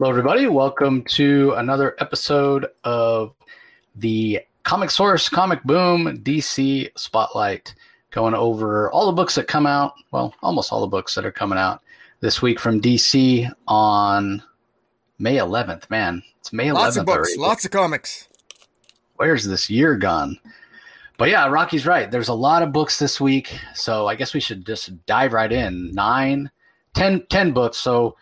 Hello, everybody. Welcome to another episode of the Comic Source Comic Boom DC Spotlight. Going over all the books that come out, well, almost all the books that are coming out this week from DC on May 11th. Man, it's May 11th. Lots of books, already. lots of comics. Where's this year gone? But yeah, Rocky's right. There's a lot of books this week. So I guess we should just dive right in. Nine, ten, ten books. So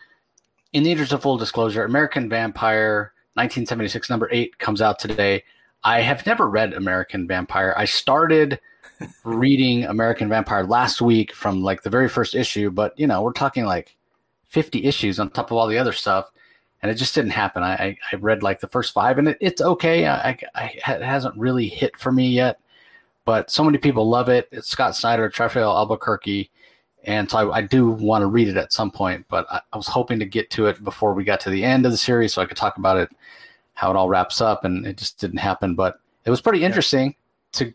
in the interest of full disclosure, American Vampire 1976 number 8 comes out today. I have never read American Vampire. I started reading American Vampire last week from like the very first issue, but you know, we're talking like 50 issues on top of all the other stuff and it just didn't happen. I, I, I read like the first five and it, it's okay. I, I, it hasn't really hit for me yet, but so many people love it. It's Scott Snyder, Raphael Albuquerque, and so I, I do want to read it at some point. But I, I, was hoping to get to it before we got to the end of the series, so I could talk about it, how it all wraps up, and it just didn't happen. But it was pretty interesting yeah. to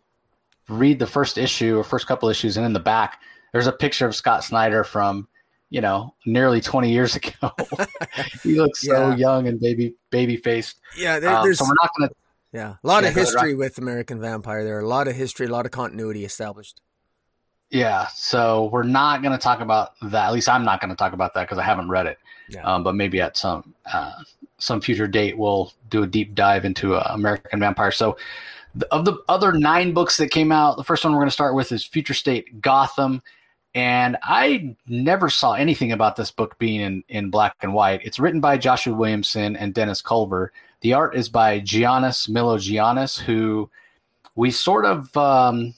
read the first issue or first couple issues, and in the back there's a picture of Scott Snyder from you know nearly 20 years ago. he looks so yeah. young and baby baby faced. Yeah, there, um, so we're not to. Yeah, a lot yeah, of history with American Vampire. There, a lot of history, a lot of continuity established. Yeah, so we're not going to talk about that. At least I'm not going to talk about that because I haven't read it. Yeah. Um, but maybe at some uh, some future date we'll do a deep dive into uh, American Vampire. So, the, of the other nine books that came out, the first one we're going to start with is Future State Gotham, and I never saw anything about this book being in in black and white. It's written by Joshua Williamson and Dennis Culver. The art is by Giannis Milogiannis, who we sort of. Um,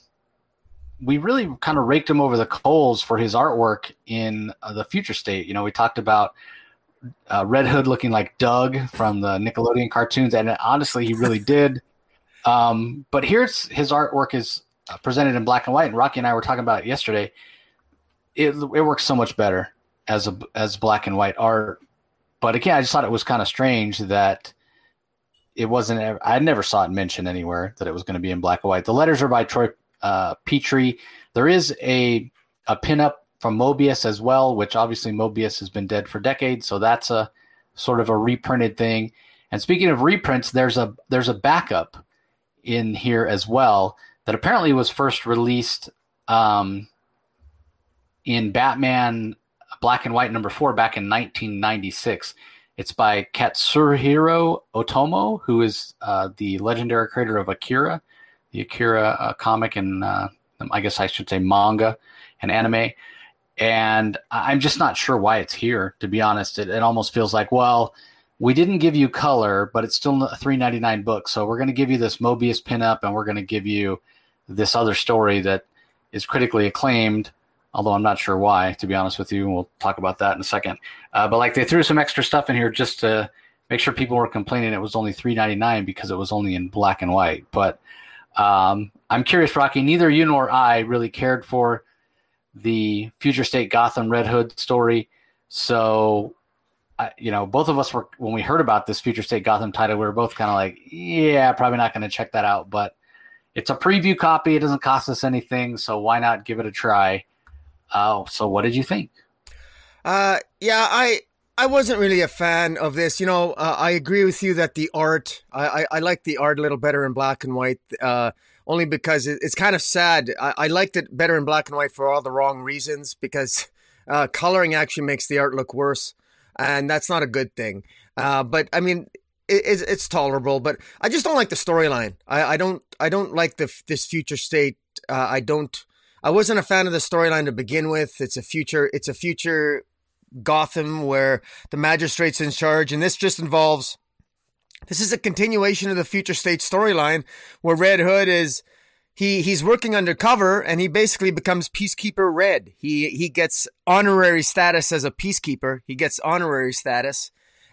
we really kind of raked him over the coals for his artwork in uh, the future state. You know, we talked about uh, Red Hood looking like Doug from the Nickelodeon cartoons, and honestly, he really did. Um, but here's his artwork is uh, presented in black and white, and Rocky and I were talking about it yesterday. It it works so much better as a as black and white art. But again, I just thought it was kind of strange that it wasn't. I never saw it mentioned anywhere that it was going to be in black and white. The letters are by Troy uh, Peteri. There is a a pinup from Moebius as well, which obviously Moebius has been dead for decades, so that's a sort of a reprinted thing. And speaking of reprints, there's a there's a backup in here as well that apparently was first released um, in Batman Black and White number four back in 1996. It's by Katsuhiro Otomo, who is uh, the legendary creator of Akira the Akira uh, comic and uh, I guess I should say manga and anime. And I'm just not sure why it's here. To be honest, it, it almost feels like well, we didn't give you color, but it's still a 3.99 book. So we're going to give you this Moebius pinup, and we're going to give you this other story that is critically acclaimed. Although I'm not sure why, to be honest with you, and we'll talk about that in a second. Uh, but like they threw some extra stuff in here just to make sure people were complaining it was only 3.99 because it was only in black and white. But um, I'm curious, Rocky. Neither you nor I really cared for the Future State Gotham Red Hood story, so I, you know, both of us were when we heard about this Future State Gotham title, we were both kind of like, yeah, probably not going to check that out. But it's a preview copy; it doesn't cost us anything, so why not give it a try? Uh, so, what did you think? Uh, yeah, I I wasn't really a fan of this. You know, uh, I agree with you that the art, I, I, I, like the art a little better in black and white, uh, only because it, it's kind of sad. I, I, liked it better in black and white for all the wrong reasons, because uh, coloring actually makes the art look worse, and that's not a good thing. Uh, but I mean, it, it's, tolerable, but I just don't like the storyline. I, I, don't, I don't like the this future state. Uh, I don't. I wasn't a fan of the storyline to begin with. It's a future. It's a future Gotham where the magistrate's in charge, and this just involves. This is a continuation of the future state storyline where Red Hood is he he's working undercover and he basically becomes peacekeeper red he he gets honorary status as a peacekeeper he gets honorary status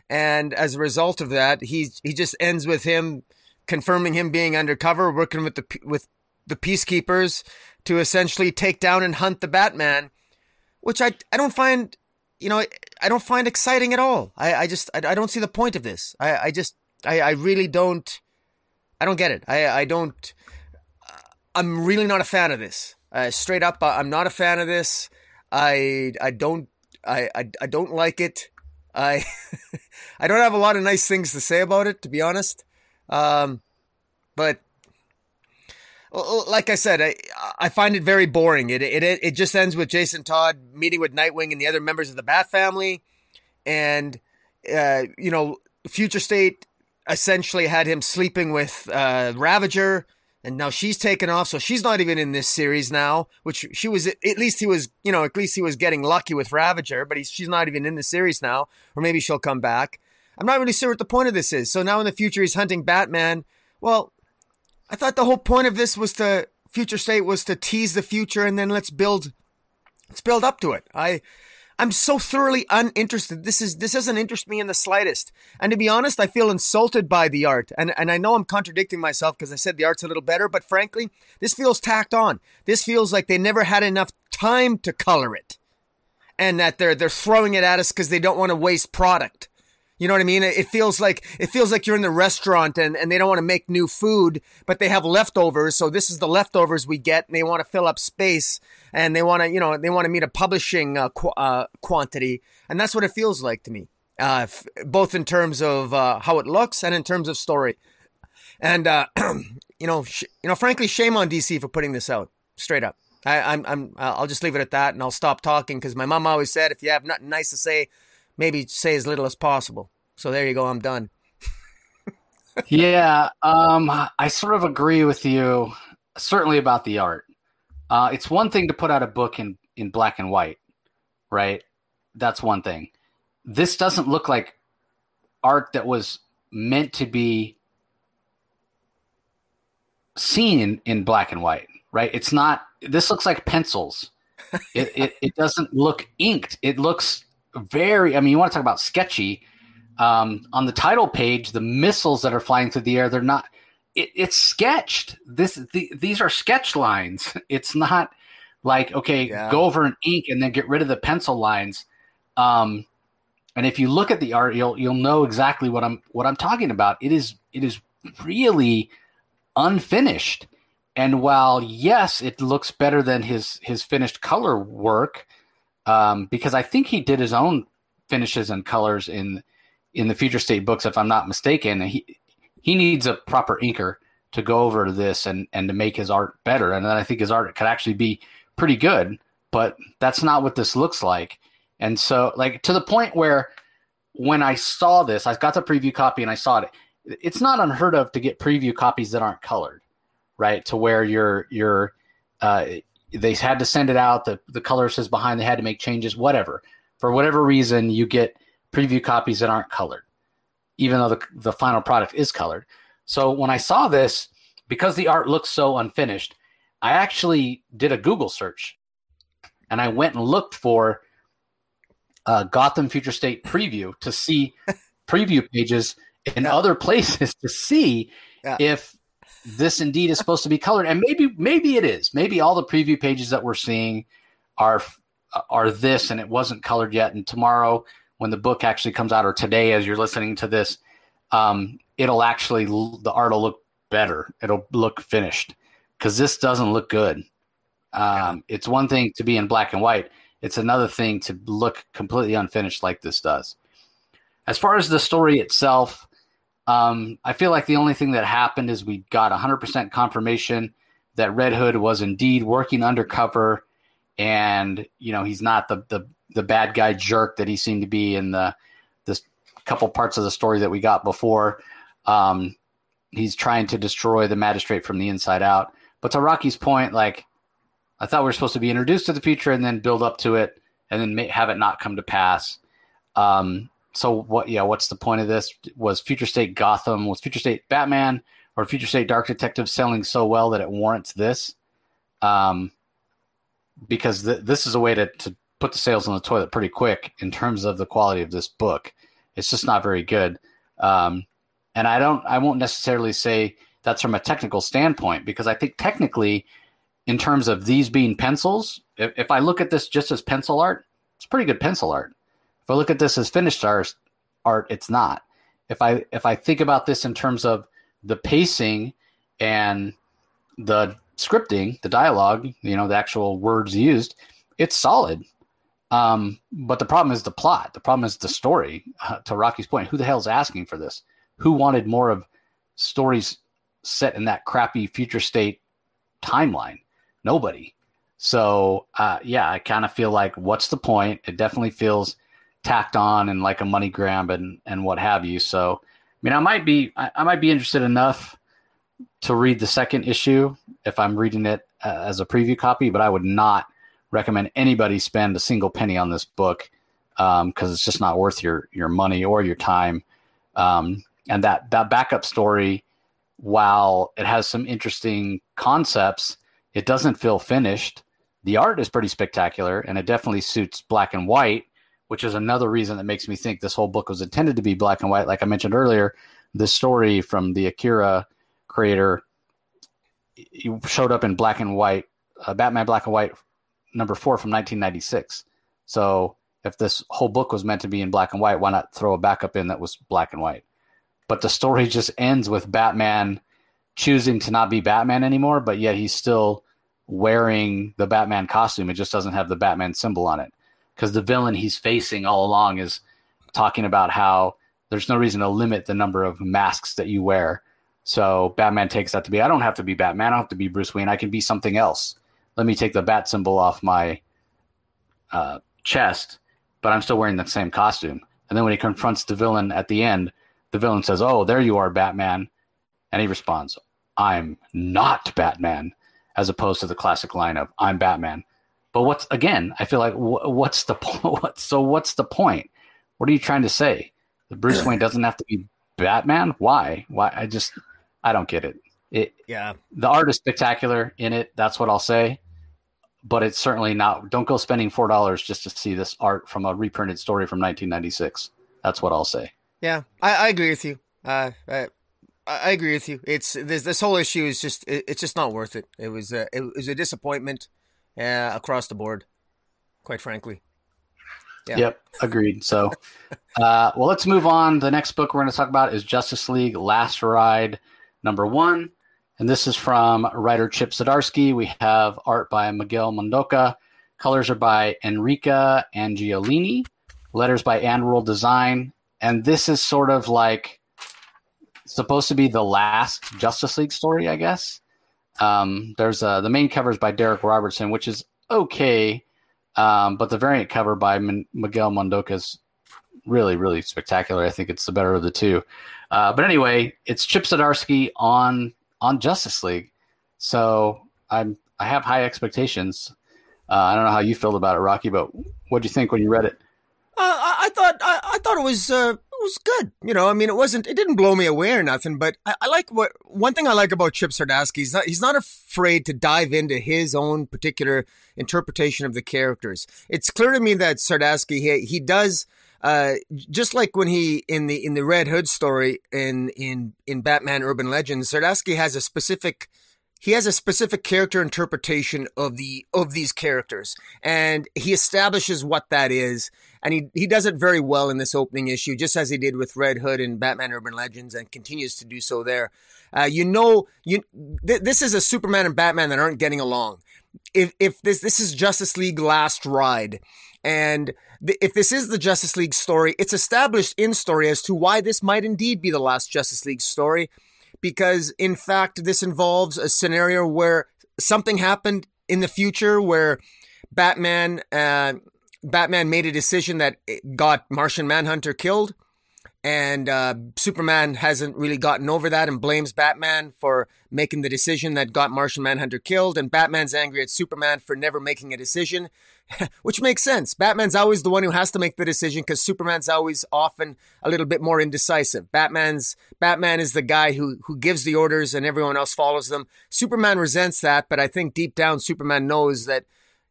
and as a result of that he he just ends with him confirming him being undercover working with the with the peacekeepers to essentially take down and hunt the batman which i i don't find you know, I don't find exciting at all. I, I just, I, I don't see the point of this. I, I just, I, I really don't, I don't get it. I, I don't, I'm really not a fan of this. Uh, straight up, I'm not a fan of this. I, I don't, I, I, I don't like it. I I don't have a lot of nice things to say about it, to be honest. Um, but like I said, I I find it very boring. It it it just ends with Jason Todd meeting with Nightwing and the other members of the Bat family, and uh, you know, Future State essentially had him sleeping with uh, Ravager, and now she's taken off, so she's not even in this series now. Which she was at least he was, you know, at least he was getting lucky with Ravager, but he's she's not even in the series now, or maybe she'll come back. I'm not really sure what the point of this is. So now in the future he's hunting Batman. Well, I thought the whole point of this was to future state was to tease the future and then let's build let's build up to it. I I'm so thoroughly uninterested. This is this doesn't interest me in the slightest. And to be honest, I feel insulted by the art. And and I know I'm contradicting myself because I said the art's a little better, but frankly, this feels tacked on. This feels like they never had enough time to color it. And that they're they're throwing it at us because they don't want to waste product. You know what I mean? It feels like it feels like you're in the restaurant and, and they don't want to make new food, but they have leftovers. So this is the leftovers we get, and they want to fill up space, and they want to you know they want to meet a publishing uh, qu- uh, quantity, and that's what it feels like to me, uh, f- both in terms of uh, how it looks and in terms of story. And uh, you know, sh- you know, frankly, shame on DC for putting this out straight up. I, I'm I'm I'll just leave it at that, and I'll stop talking because my mom always said if you have nothing nice to say maybe say as little as possible. So there you go. I'm done. yeah, um, I sort of agree with you, certainly about the art. Uh, it's one thing to put out a book in, in black and white, right? That's one thing. This doesn't look like art that was meant to be seen in, in black and white, right? It's not, this looks like pencils. it, it, it doesn't look inked. It looks very. I mean, you want to talk about sketchy. Um, on the title page, the missiles that are flying through the air, they're not. It, it's sketched. This the, these are sketch lines. It's not like okay, yeah. go over an ink and then get rid of the pencil lines. Um, and if you look at the art, you'll you'll know exactly what I'm what I'm talking about. It is it is really unfinished. And while yes, it looks better than his his finished color work, um, because I think he did his own finishes and colors in in the future state books, if I'm not mistaken. He he needs a proper inker to go over this and and to make his art better. And then I think his art could actually be pretty good, but that's not what this looks like. And so, like to the point where when I saw this, I got the preview copy and I saw it. It's not unheard of to get preview copies that aren't colored, right? To where you're you're uh, they had to send it out. The the color says behind. They had to make changes. Whatever. For whatever reason, you get preview copies that aren't colored, even though the the final product is colored. So when I saw this, because the art looks so unfinished, I actually did a Google search, and I went and looked for uh, Gotham Future State preview to see preview pages in yeah. other places to see yeah. if this indeed is supposed to be colored, and maybe maybe it is. Maybe all the preview pages that we're seeing are are this, and it wasn't colored yet. And tomorrow, when the book actually comes out, or today, as you're listening to this, um, it'll actually the art will look better. It'll look finished because this doesn't look good. Um, it's one thing to be in black and white. It's another thing to look completely unfinished like this does. As far as the story itself, um, I feel like the only thing that happened is we got 100% confirmation that Red Hood was indeed working undercover, and you know he's not the the the bad guy jerk that he seemed to be in the this couple parts of the story that we got before. Um, he's trying to destroy the magistrate from the inside out. But to Rocky's point, like I thought we were supposed to be introduced to the future and then build up to it, and then have it not come to pass. Um, so what? Yeah, what's the point of this? Was Future State Gotham? Was Future State Batman or Future State Dark Detective selling so well that it warrants this? Um, because th- this is a way to, to put the sales on the toilet pretty quick in terms of the quality of this book. It's just not very good. Um, and I don't, I won't necessarily say that's from a technical standpoint because I think technically, in terms of these being pencils, if, if I look at this just as pencil art, it's pretty good pencil art. If I look at this as finished art, art, it's not. If I if I think about this in terms of the pacing and the scripting, the dialogue, you know, the actual words used, it's solid. Um, but the problem is the plot. The problem is the story. Uh, to Rocky's point, who the hell is asking for this? Who wanted more of stories set in that crappy future state timeline? Nobody. So uh, yeah, I kind of feel like what's the point? It definitely feels tacked on and like a money grab and and what have you. So I mean, I might be I, I might be interested enough to read the second issue if I'm reading it uh, as a preview copy, but I would not recommend anybody spend a single penny on this book because um, it's just not worth your your money or your time. Um, and that that backup story, while it has some interesting concepts, it doesn't feel finished. The art is pretty spectacular, and it definitely suits black and white, which is another reason that makes me think this whole book was intended to be black and white. Like I mentioned earlier, the story from the Akira creator showed up in black and white, uh, Batman Black and White number four from 1996. So if this whole book was meant to be in black and white, why not throw a backup in that was black and white? But the story just ends with Batman choosing to not be Batman anymore, but yet he's still wearing the Batman costume. It just doesn't have the Batman symbol on it. Because the villain he's facing all along is talking about how there's no reason to limit the number of masks that you wear. So Batman takes that to be I don't have to be Batman, I don't have to be Bruce Wayne, I can be something else. Let me take the bat symbol off my uh, chest, but I'm still wearing the same costume. And then when he confronts the villain at the end, the villain says, "Oh, there you are, Batman," and he responds, "I'm not Batman," as opposed to the classic line of "I'm Batman." But what's again? I feel like what's the point? so what's the point? What are you trying to say? The Bruce Wayne doesn't have to be Batman? Why? Why? I just I don't get it. It yeah. The art is spectacular in it. That's what I'll say. But it's certainly not. Don't go spending four dollars just to see this art from a reprinted story from 1996. That's what I'll say. Yeah, I, I agree with you. Uh, I, I agree with you. It's this this whole issue is just it, it's just not worth it. It was a, it was a disappointment uh, across the board, quite frankly. Yeah. Yep, agreed. So, uh, well, let's move on. The next book we're going to talk about is Justice League Last Ride number one. And this is from writer Chip Zdarsky. We have art by Miguel Mendonca. Colors are by Enrica Angiolini. Letters by AndWorld Design. And this is sort of like supposed to be the last Justice League story, I guess. Um, there's uh, the main cover is by Darick Robertson, which is okay, um, but the variant cover by M- Miguel Mendonca is really, really spectacular. I think it's the better of the two. Uh, but anyway, it's Chip Zdarsky on on Justice League, so I'm I have high expectations. Uh, I don't know how you felt about it, Rocky, but what do you think when you read it? Uh, I, I, thought I, I, thought it was uh, it was good. You know, I mean, it wasn't it didn't blow me away or nothing, but I, I like what one thing I like about Chip Zdarsky. He's not he's not afraid to dive into his own particular interpretation of the characters. It's clear to me that Zdarsky he, he does uh, just like when he in the in the Red Hood story in in in Batman Urban Legends, Zdarsky has a specific he has a specific character interpretation of the of these characters, and he establishes what that is, and he he does it very well in this opening issue, just as he did with Red Hood and Batman Urban Legends, and continues to do so there. Uh, you know, you th- this is a Superman and Batman that aren't getting along. If if this this is Justice League Last Ride, and if this is the Justice League story, it's established in story as to why this might indeed be the last Justice League story. Because in fact, this involves a scenario where something happened in the future where Batman, uh, Batman made a decision that got Martian Manhunter killed. And uh, Superman hasn't really gotten over that and blames Batman for making the decision that got Martian Manhunter killed. And Batman's angry at Superman for never making a decision. which makes sense. Batman's always the one who has to make the decision because Superman's always often a little bit more indecisive. Batman's Batman is the guy who who gives the orders and everyone else follows them. Superman resents that, but I think deep down Superman knows that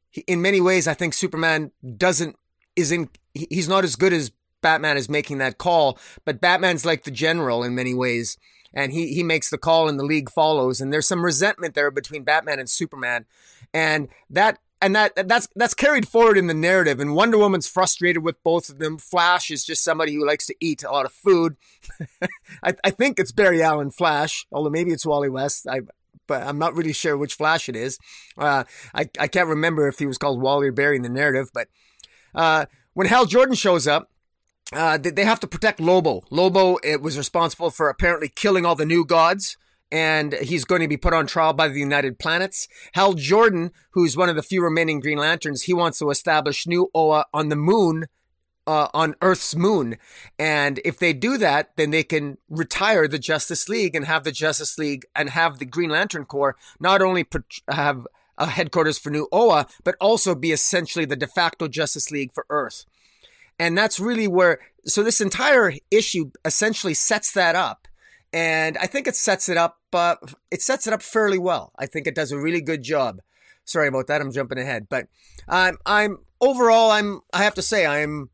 he, in many ways I think Superman doesn't is in he's not as good as Batman is making that call, but Batman's like the general in many ways and he he makes the call and the league follows and there's some resentment there between Batman and Superman and that and that that's that's carried forward in the narrative. And Wonder Woman's frustrated with both of them. Flash is just somebody who likes to eat a lot of food. I, I, think it's Barry Allen Flash, although maybe it's Wally West. I but I'm not really sure which Flash it is. Uh, I I can't remember if he was called Wally or Barry in the narrative, but uh, when Hal Jordan shows up, uh, they have to protect Lobo. Lobo it was responsible for apparently killing all the new gods, and he's going to be put on trial by the United Planets. Hal Jordan, who's one of the few remaining Green Lanterns, he wants to establish new Oa on the moon. Uh, on Earth's moon. And if they do that, then they can retire the Justice League and have the Justice League and have the Green Lantern Corps not only have a headquarters for New Oa, but also be essentially the de facto Justice League for Earth. And that's really where, so this entire issue essentially sets that up. And I think it sets it up, uh, it sets it up fairly well. I think it does a really good job. Sorry about that. I'm jumping ahead, but I'm, I'm overall, I'm, I have to say, I'm,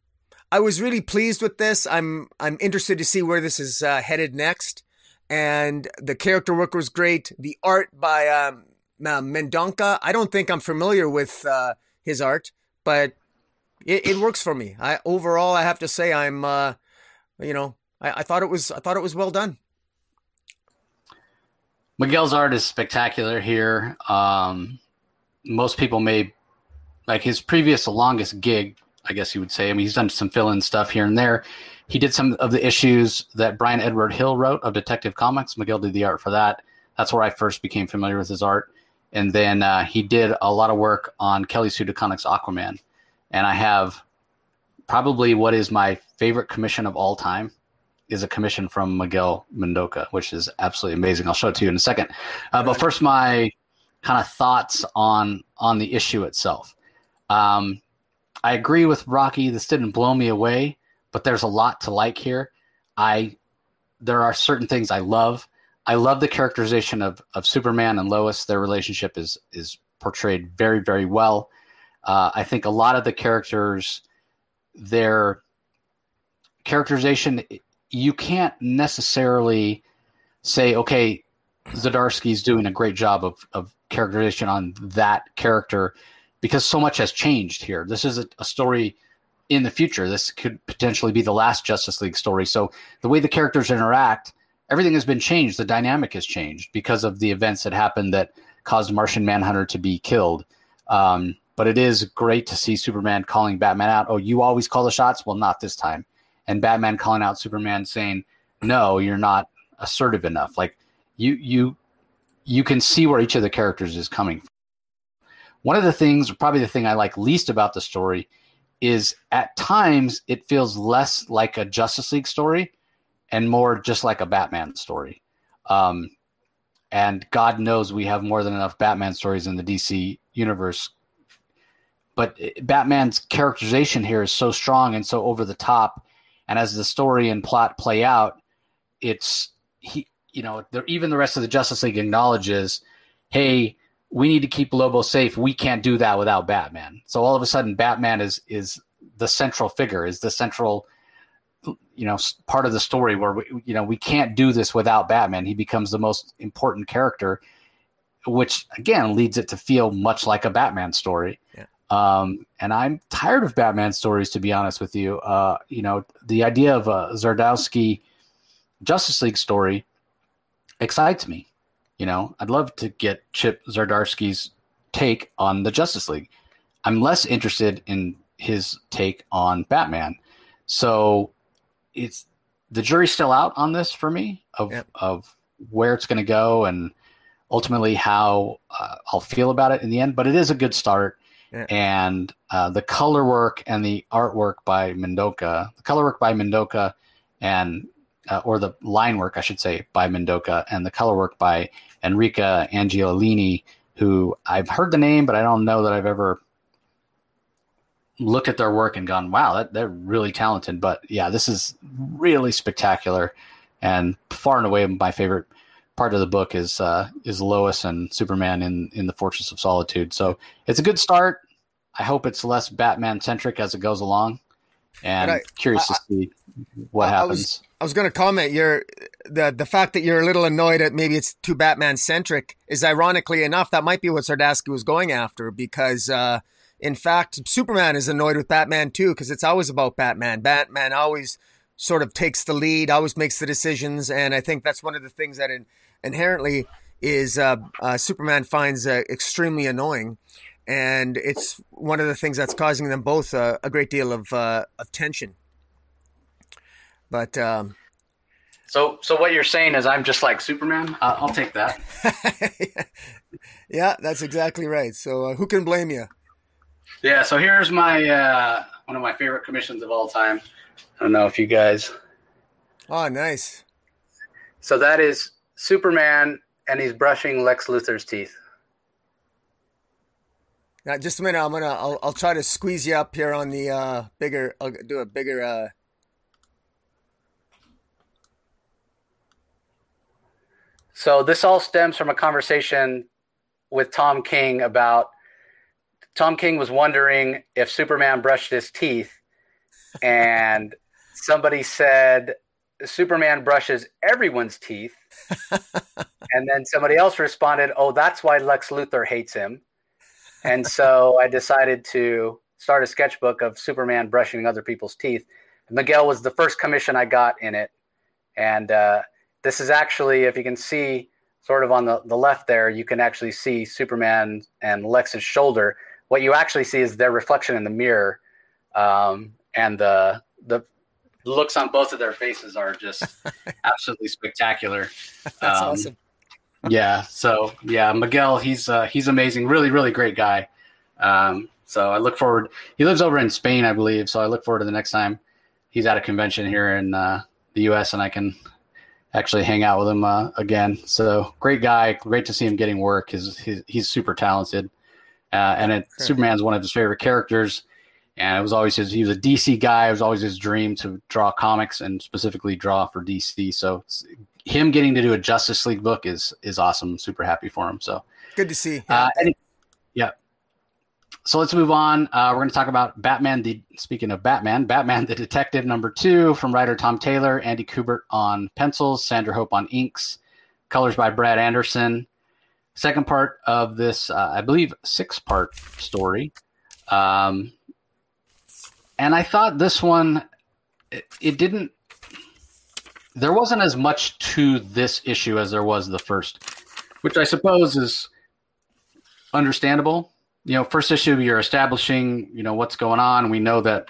I was really pleased with this. I'm, I'm interested to see where this is uh, headed next. And the character work was great. The art by um, Mendonca, I don't think I'm familiar with uh, his art, but it, it works for me. I overall, I have to say, I'm, uh, you know, I, I thought it was, I thought it was well done. Miguel's art is spectacular here. Um, most people may like his previous longest gig, I guess you would say. I mean, he's done some fill-in stuff here and there. He did some of the issues that Bryan Edward Hill wrote of Detective Comics. Miguel did the art for that. That's where I first became familiar with his art. And then uh, he did a lot of work on Kelly Sue DeConnick's Aquaman and I have probably what is my favorite commission of all time is a commission from Miguel Mendonca, which is absolutely amazing. I'll show it to you in a second. Uh, but first, my kind of thoughts on on the issue itself. Um, I agree with Rocky. This didn't blow me away, but there's a lot to like here. I there are certain things I love. I love the characterization of of Superman and Lois. Their relationship is is portrayed very very well. Uh, I think a lot of the characters, their characterization, you can't necessarily say, okay, Zdarsky's doing a great job of, of characterization on that character because so much has changed here. This is a, a, story in the future. This could potentially be the last Justice League story. So the way the characters interact, everything has been changed. The dynamic has changed because of the events that happened that caused Martian Manhunter to be killed. Um, but it is great to see Superman calling Batman out. Oh, you always call the shots? Well, not this time. And Batman calling out Superman saying, "No, you're not assertive enough." Like you you you can see where each of the characters is coming from. One of the things, probably the thing I like least about the story, is at times it feels less like a Justice League story and more just like a Batman story. Um, and God knows we have more than enough Batman stories in the DC universe but Batman's characterization here is so strong and so over the top. And as the story and plot play out, it's he, you know, even the rest of the Justice League acknowledges, hey, we need to keep Lobo safe. We can't do that without Batman. So all of a sudden, Batman is is the central figure, is the central, you know, part of the story where we, you know, we can't do this without Batman. He becomes the most important character, which again leads it to feel much like a Batman story. Yeah. Um, and I'm tired of Batman stories, to be honest with you. Uh, you know, the idea of a Zdarsky Justice League story excites me. You know, I'd love to get Chip Zdarsky's take on the Justice League. I'm less interested in his take on Batman. So it's the jury's still out on this for me of yep. of where it's going to go and ultimately how uh, I'll feel about it in the end. But it is a good start. Yeah. And uh, the color work and the artwork by Mendonca, the color work by Mendonca, and uh, or the line work, I should say, by Mendonca, and the color work by Enrica Angiolini, who I've heard the name, but I don't know that I've ever looked at their work and gone, "Wow, that, they're really talented." But yeah, this is really spectacular, and far and away my favorite part of the book is uh, is Lois and Superman in in the Fortress of Solitude. So it's a good start. I hope it's less Batman centric as it goes along, and I, curious I, to see what I, happens. I was, I was going to comment. You're the the fact that you're a little annoyed at maybe it's too Batman centric is ironically enough that might be what Zdarsky was going after because. Uh, in fact, Superman is annoyed with Batman too because it's always about Batman. Batman always sort of takes the lead, always makes the decisions, and I think that's one of the things that in, inherently is uh, uh, Superman finds uh, extremely annoying. and it's one of the things that's causing them both a, a great deal of uh, of tension. But um, so, so what you're saying is I'm just like Superman. Uh, I'll take that. yeah, that's exactly right. So, uh, who can blame you? Yeah. So here's my uh, one of my favorite commissions of all time. I don't know if you guys. Oh, nice. So that is Superman, and he's brushing Lex Luthor's teeth. Now, just a minute. I'm gonna. I'll, I'll try to squeeze you up here on the uh, bigger. I'll do a bigger. Uh, So this all stems from a conversation with Tom King about Tom King was wondering if Superman brushed his teeth, and somebody said Superman brushes everyone's teeth, and then somebody else responded, "Oh, that's why Lex Luthor hates him." And so I decided to start a sketchbook of Superman brushing other people's teeth. Miguel was the first commission I got in it, and uh, this is actually, if you can see sort of on the, the left there, you can actually see Superman and Lex's shoulder. What you actually see is their reflection in the mirror. Um, and the, the looks on both of their faces are just absolutely spectacular. That's um, awesome. yeah. So yeah, Miguel, he's, uh, he's amazing. Really, really great guy. Um, so I look forward, he lives over in Spain, I believe. So I look forward to the next time he's at a convention here in, uh, the U S and I can actually hang out with him uh, again. So great guy, great to see him getting work. He's he's, he's super talented, uh, and it, sure. Superman's one of his favorite characters. And it was always his. He was a DC guy. It was always his dream to draw comics and specifically draw for DC. So him getting to do a Justice League book is is awesome. Super happy for him. So good to see. Uh, and, yeah, so let's move on. Uh, we're going to talk about Batman. The speaking of Batman, Batman the Detective number two from writer Tom Taylor, Andy Kubert on pencils, Sandra Hope on inks, colors by Brad Anderson. Second part of this, uh, I believe, six part story. Um, and I thought this one, it, it didn't. There wasn't as much to this issue as there was the first, which I suppose is understandable you know, first issue, you're establishing, you know, what's going on. We know that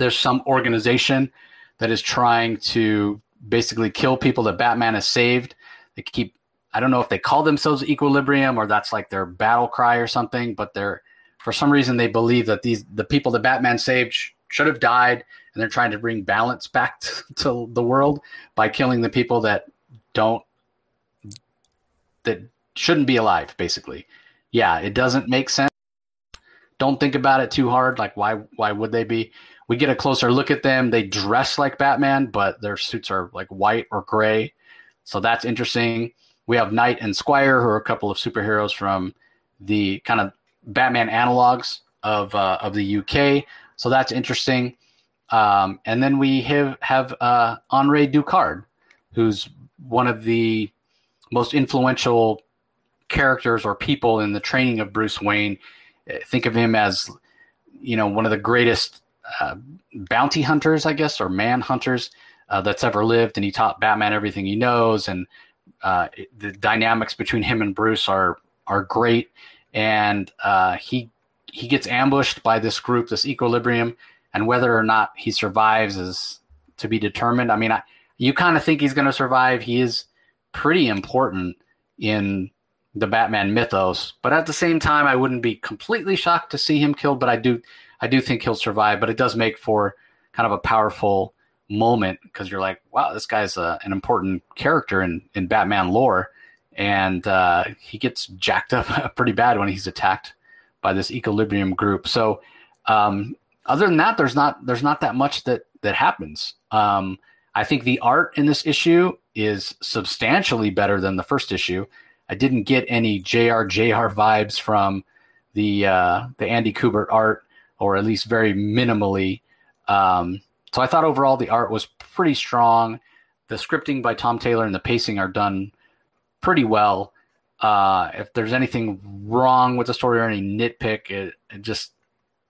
there's some organization that is trying to basically kill people that Batman has saved. They keep, I don't know if they call themselves Equilibrium or that's like their battle cry or something, but they're, for some reason, they believe that these, the people that Batman saved sh- should have died and they're trying to bring balance back to, to the world by killing the people that don't, that shouldn't be alive, basically yeah, it doesn't make sense. Don't think about it too hard. Like, why? Why would they be? We get a closer look at them. They dress like Batman, but their suits are like white or gray, so that's interesting. We have Knight and Squire, who are a couple of superheroes from the kind of Batman analogs of uh, of the UK. So that's interesting. Um, and then we have have uh, Henri Ducard, who's one of the most influential characters or people in the training of Bruce Wayne. Think of him as, you know, one of the greatest uh, bounty hunters, I guess, or man hunters uh, that's ever lived. And he taught Batman everything he knows, and uh, the dynamics between him and Bruce are are great. And uh, he he gets ambushed by this group, this Equilibrium, and whether or not he survives is to be determined. I mean, I, you kind of think he's going to survive. He is pretty important in the Batman mythos. But at the same time, I wouldn't be completely shocked to see him killed. But I do, I do think he'll survive. But it does make for kind of a powerful moment because you're like, wow, this guy's a, uh, an important character in in Batman lore, and uh, he gets jacked up pretty bad when he's attacked by this Equilibrium group. So. Um, other than that, there's not there's not that much that that happens. Um, I think the art in this issue is substantially better than the first issue. I didn't get any JR vibes from the uh, the Andy Kubert art, or at least very minimally. Um, so I thought overall the art was pretty strong. The scripting by Tom Taylor and the pacing are done pretty well. Uh, if there's anything wrong with the story or any nitpick, it, it just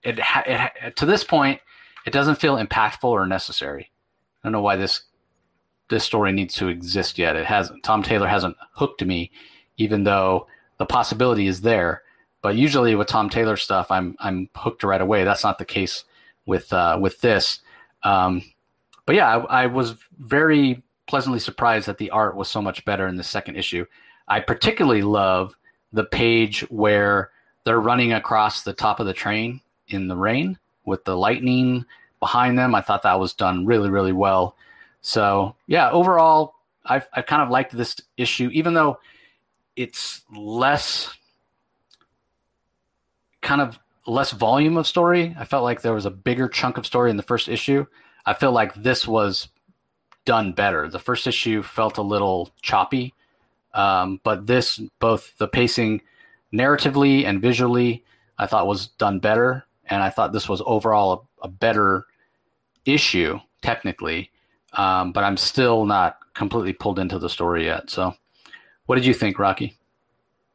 it, it to this point it doesn't feel impactful or necessary. I don't know why this this story needs to exist yet. It hasn't. Tom Taylor hasn't hooked me even though the possibility is there. But usually with Tom Taylor stuff, I'm I'm hooked right away. That's not the case with uh, with this. Um, but yeah, I, I was very pleasantly surprised that the art was so much better in the second issue. I particularly love the page where they're running across the top of the train in the rain with the lightning behind them. I thought that was done really, really well. So yeah, overall, I've I've kind of liked this issue, even though it's less kind of less volume of story. I felt like there was a bigger chunk of story in the first issue. I feel like this was done better. The first issue felt a little choppy, um, but this, both the pacing narratively and visually, I thought was done better. And I thought this was overall a, a better issue technically, um, but I'm still not completely pulled into the story yet. So, what did you think, Rocky?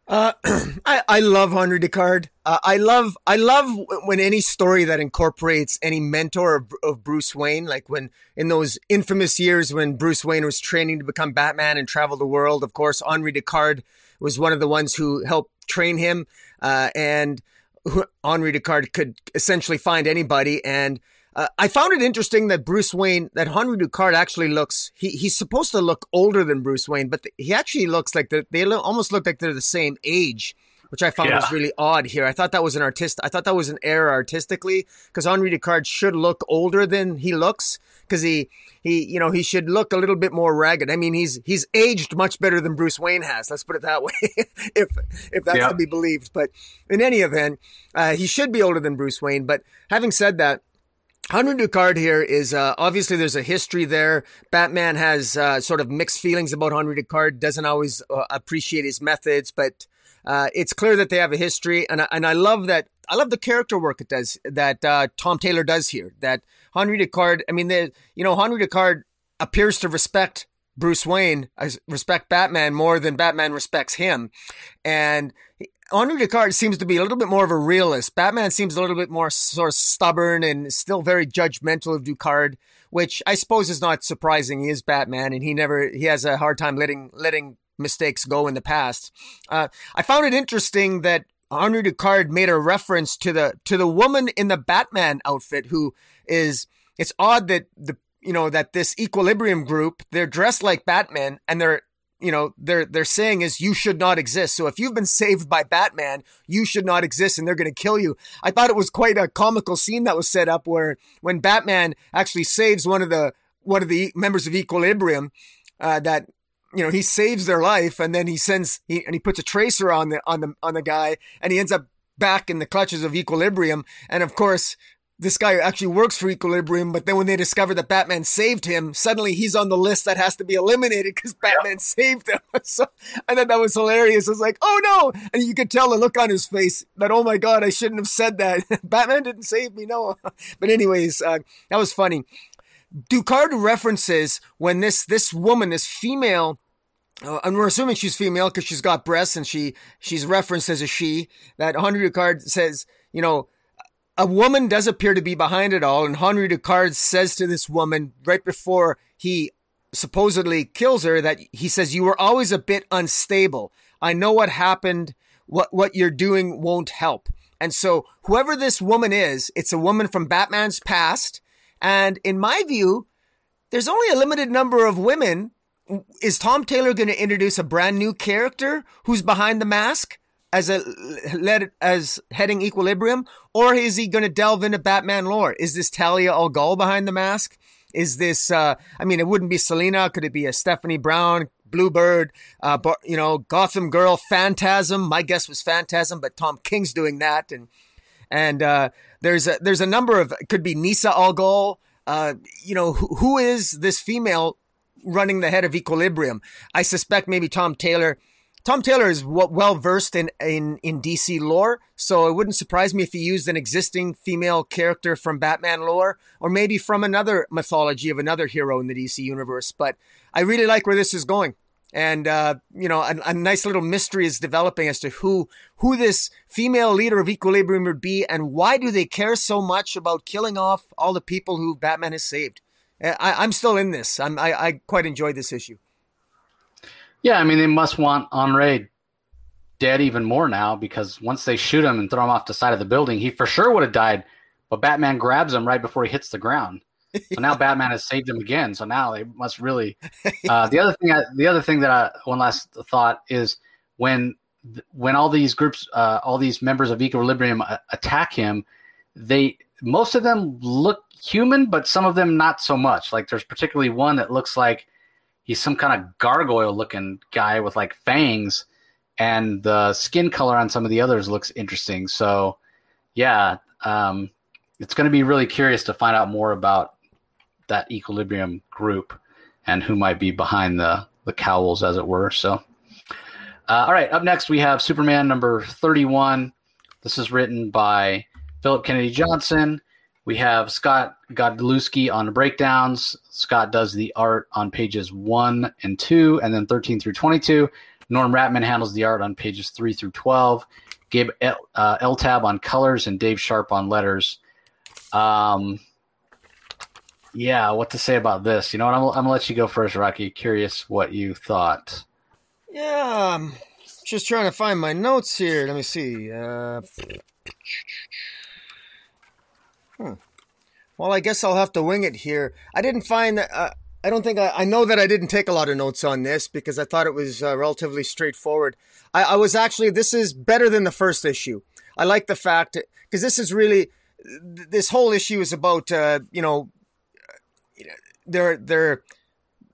Uh, I, I love Henri Ducard. Uh, I love I love when any story that incorporates any mentor of, of, Bruce Wayne, like when in those infamous years when Bruce Wayne was training to become Batman and travel the world. Of course, Henri Ducard was one of the ones who helped train him, uh, and Henri Ducard could essentially find anybody and uh, I found it interesting that Bruce Wayne, that Henri Ducard actually looks, he, he's supposed to look older than Bruce Wayne, but the, he actually looks like they look, almost look like they're the same age, which I found yeah. was really odd here. I thought that was an artist, I thought that was an error artistically because Henri Ducard should look older than he looks because he, he, you know, he should look a little bit more ragged. I mean, he's, he's aged much better than Bruce Wayne has. Let's put it that way. if, if that's yeah. to be believed. But in any event, uh, he should be older than Bruce Wayne. But having said that, Henri Ducard here is uh, obviously there's a history there. Batman has uh, sort of mixed feelings about Henri Ducard, doesn't always uh, appreciate his methods, but uh, it's clear that they have a history, and I, and I love that. I love the character work it does that uh, Tom Taylor does here. That Henri Ducard, I mean, the you know Henri Ducard appears to respect Bruce Wayne, respect Batman more than Batman respects him, and Henri Ducard seems to be a little bit more of a realist. Batman seems a little bit more sort of stubborn and still very judgmental of Ducard, which I suppose is not surprising. He is Batman, and he never he has a hard time letting letting mistakes go in the past. Uh, I found it interesting that Henri Ducard made a reference to the to the woman in the Batman outfit who is. It's odd that the you know that this equilibrium group they're dressed like Batman and they're you know they're they're saying is you should not exist. So if you've been saved by Batman, you should not exist, and they're going to kill you. I thought it was quite a comical scene that was set up where when Batman actually saves one of the one of the members of Equilibrium, uh, that you know he saves their life, and then he sends he, and he puts a tracer on the on the on the guy, and he ends up back in the clutches of Equilibrium, and of course this guy actually works for Equilibrium, but then when they discover that Batman saved him, suddenly he's on the list that has to be eliminated because Batman yep. saved him. so I thought that was hilarious. I was like, oh no. And you could tell the look on his face that, oh my God, I shouldn't have said that. Batman didn't save me, no. but anyways, uh, that was funny. Ducard references when this, this woman, this female, uh, and we're assuming she's female because she's got breasts and she, she's referenced as a she, that Henri Ducard says, you know, a woman does appear to be behind it all, and Henri Ducard says to this woman right before he supposedly kills her that he says, You were always a bit unstable. I know what happened. What, what you're doing won't help. And so, whoever this woman is, it's a woman from Batman's past. And in my view, there's only a limited number of women. Is Tom Taylor going to introduce a brand new character who's behind the mask? As a led as heading equilibrium, or is he going to delve into Batman lore? Is this Talia al Ghul behind the mask? Is this? Uh, I mean, it wouldn't be Selina. Could it be a Stephanie Brown, Bluebird? Uh, but, you know, Gotham Girl, Phantasm. My guess was Phantasm, but Tom King's doing that, and and uh, there's a there's a number of could be Nyssa al Ghul. Uh, you know, who, who is this female running the head of Equilibrium? I suspect maybe Tom Taylor Tom Taylor is well versed in, in, in DC lore, so it wouldn't surprise me if he used an existing female character from Batman lore, or maybe from another mythology of another hero in the DC universe. But I really like where this is going, and uh, you know, a, a, nice little mystery is developing as to who who this female leader of Equilibrium would be, and why do they care so much about killing off all the people who Batman has saved. I, am still in this. I'm, I, I quite enjoy this issue. Yeah, I mean they must want Henri dead even more now because once they shoot him and throw him off the side of the building, he for sure would have died. But Batman grabs him right before he hits the ground. So now Batman has saved him again. So now they must really. Uh, the other thing, I, the other thing that I, one last thought is when when all these groups, uh, all these members of Equilibrium uh, attack him, they most of them look human, but some of them not so much. Like there's particularly one that looks like he's some kind of gargoyle looking guy with like fangs, and the skin color on some of the others looks interesting. So, yeah, um, it's going to be really curious to find out more about that equilibrium group and who might be behind the the cowls, as it were. So, uh, all right, up next we have Superman number thirty-one. This is written by Philip Kennedy Johnson. We have Scott Godlewski on the breakdowns. Scott does the art on pages one and two, and then 13 through 22. Norm Rapmund handles the art on pages three through 12. Gabe uh, Eltaeb on colors and Dave Sharpe on letters. Um, yeah, what to say about this? You know what? I'm, I'm gonna let you go first, Rocky. Curious what you thought. Yeah, I'm just trying to find my notes here. Let me see. Uh, hmm. Well, I guess I'll have to wing it here. I didn't find that. Uh, I don't think I, I, know that I didn't take a lot of notes on this because I thought it was uh, relatively straightforward. I, I, was actually this is better than the first issue. I like the fact because this is really this whole issue is about uh, you know they're they're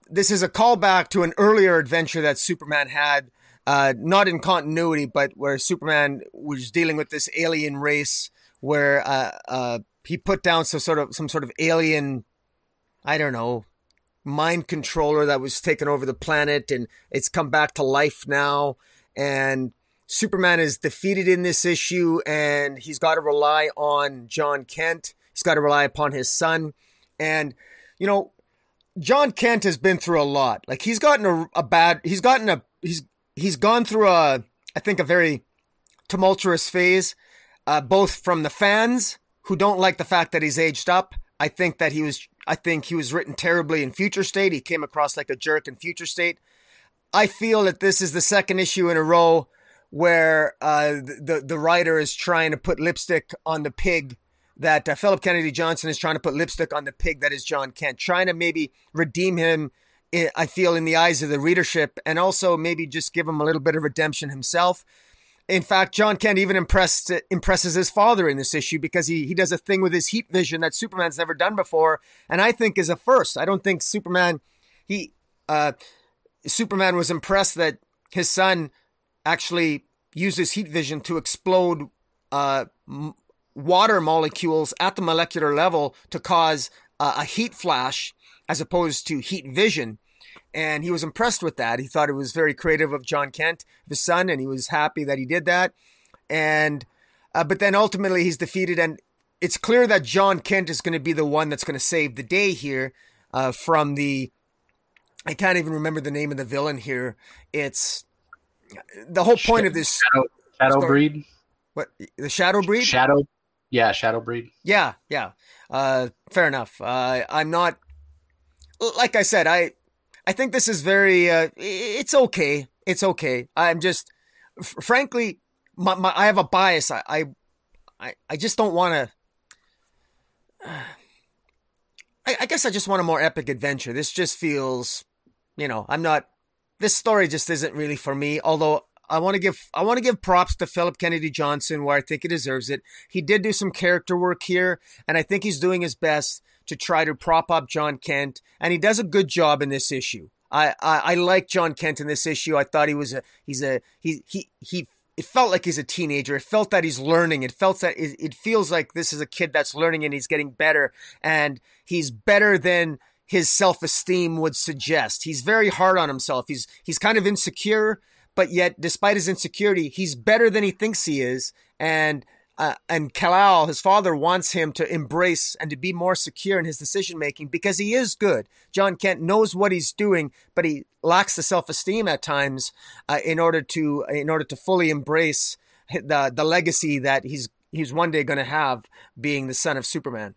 this is a callback to an earlier adventure that Superman had, uh, not in continuity, but where Superman was dealing with this alien race where uh, uh, he put down some sort of some sort of alien, I don't know, mind controller that was taking over the planet, and it's come back to life now. And Superman is defeated in this issue, and he's got to rely on Jon Kent. He's got to rely upon his son, and you know, Jon Kent has been through a lot. Like he's gotten a, a bad, he's gotten a, he's he's gone through a, I think a very tumultuous phase, uh, both from the fans who don't like the fact that he's aged up. I think that he was I think he was written terribly in Future State. He came across like a jerk in Future State. I feel that this is the second issue in a row where uh, the the writer is trying to put lipstick on the pig that uh, Philip Kennedy Johnson is trying to put lipstick on the pig that is Jon Kent, trying to maybe redeem him. I feel in the eyes of the readership, and also maybe just give him a little bit of redemption himself. In fact, Jon Kent even impressed impresses his father in this issue because he he does a thing with his heat vision that Superman's never done before, and I think is a first. I don't think Superman he uh, Superman was impressed that his son actually uses heat vision to explode uh, m- water molecules at the molecular level to cause uh, a heat flash as opposed to heat vision and he was impressed with that. He thought it was very creative of Jon Kent, his son, and he was happy that he did that. And uh, but then ultimately he's defeated, and it's clear that Jon Kent is going to be the one that's going to save the day here uh, from the. I can't even remember the name of the villain here. It's the whole point of this shadow, shadow breed. What the shadow breed? Shadow, yeah, shadow breed. Yeah, yeah. Uh, fair enough. Uh, I'm not. Like I said, I I think this is very. Uh, it's okay. It's okay. I'm just, f- frankly, my, my, I have a bias. I, I, I just don't want to. I, I guess I just want a more epic adventure. This just feels, you know, I'm not. This story just isn't really for me. Although I want to give I want to give props to Philip Kennedy Johnson where I think he deserves it. He did do some character work here, and I think he's doing his best to try to prop up Jon Kent, and he does a good job in this issue. I, I, I like Jon Kent in this issue. I thought he was a he's a he he he. It felt like he's a teenager. It felt that he's learning. It felt that it, it feels like this is a kid that's learning and he's getting better. And he's better than his self esteem would suggest. He's very hard on himself. He's he's kind of insecure, but yet despite his insecurity, he's better than he thinks he is. And uh, and Kal-El, his father, wants him to embrace and to be more secure in his decision making because he is good. Jon Kent knows what he's doing, but he lacks the self esteem at times uh, in order to in order to fully embrace the the legacy that he's he's one day going to have, being the son of Superman.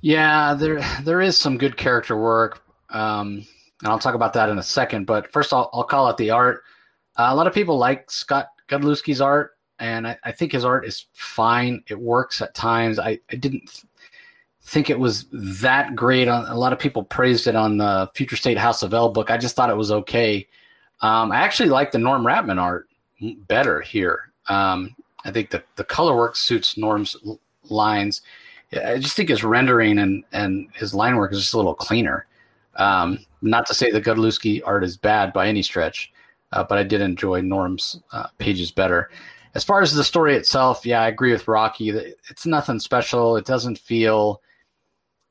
Yeah, there there is some good character work, um, and I'll talk about that in a second. But first, I'll, I'll call out the art Uh, a lot of people like Scott Godlewski's art, and I, I, think his art is fine. It works at times. I, I didn't th- think it was that great. A lot of people praised it on the Future State House of El book. I just thought it was okay. Um, I actually like the Norm Rapmund art better here. Um, I think the, the color work suits Norm's lines. I just think his rendering and, and his line work is just a little cleaner. Um, not to say the Godlewski art is bad by any stretch, uh, but I did enjoy Norm's uh, pages better. As far as the story itself, yeah, I agree with Rocky. It's nothing special. It doesn't feel,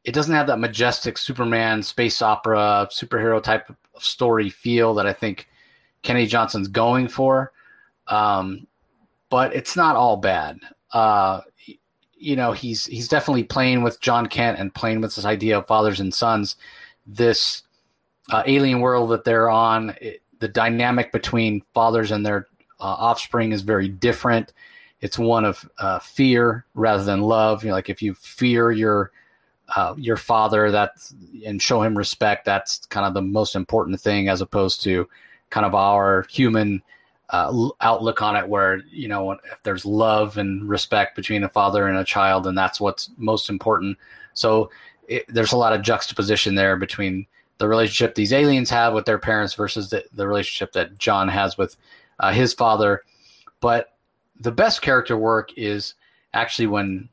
it doesn't have that majestic Superman space opera superhero type of story feel that I think Kennedy Johnson's going for. Um, but it's not all bad. Uh, you know, he's he's definitely playing with Jon Kent and playing with this idea of fathers and sons. This uh, alien world that they're on, it, the dynamic between fathers and their uh, offspring is very different. It's one of uh, fear rather than love. You know, like if you fear your uh, your father, that's and show him respect. That's kind of the most important thing, as opposed to kind of our human uh, outlook on it where you know if there's love and respect between a father and a child and that's what's most important so it, there's a lot of juxtaposition there between the relationship these aliens have with their parents versus the, the relationship that jon has with uh, his father but the best character work is actually when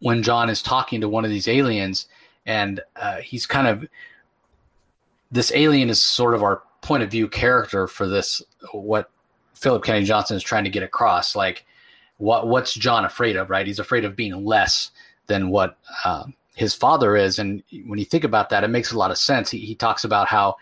when jon is talking to one of these aliens and uh, he's kind of this alien is sort of our point of view character for this what Philip Kennedy Johnson is trying to get across. Like, what what's Jon afraid of? Right? He's afraid of being less than what uh, his father is. And when you think about that, it makes a lot of sense. He, he talks about how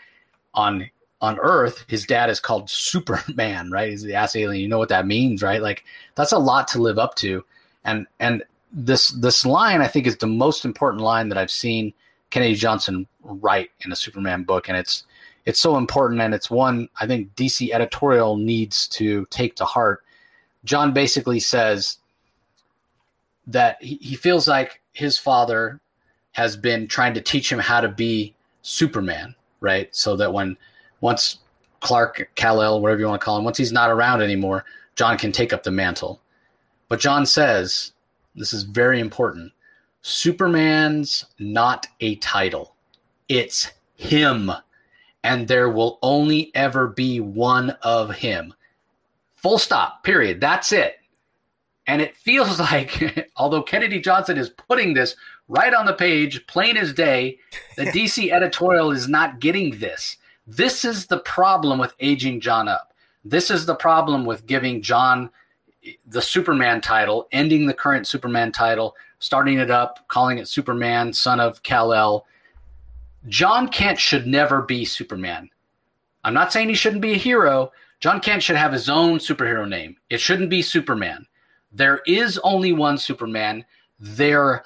on on Earth, his dad is called Superman, right? He's the ass alien. You know what that means, right? Like that's a lot to live up to. And and this this line I think is the most important line that I've seen Kennedy Johnson write in a Superman book, and it's it's so important and it's one I think DC editorial needs to take to heart. Jon basically says that he, he feels like his father has been trying to teach him how to be Superman, right? So that when once Clark Kal-El, whatever you want to call him, once he's not around anymore, Jon can take up the mantle. But Jon says, this is very important. Superman's not a title. It's him and there will only ever be one of him. Full stop, period. That's it. And it feels like, although Kennedy Johnson is putting this right on the page, plain as day, the DC editorial is not getting this. This is the problem with aging Jon up. This is the problem with giving Jon the Superman title, ending the current Superman title, starting it up, calling it Superman, son of Kal El, Jon Kent should never be Superman. I'm not saying he shouldn't be a hero. Jon Kent should have his own superhero name. It shouldn't be Superman. There is only one Superman. There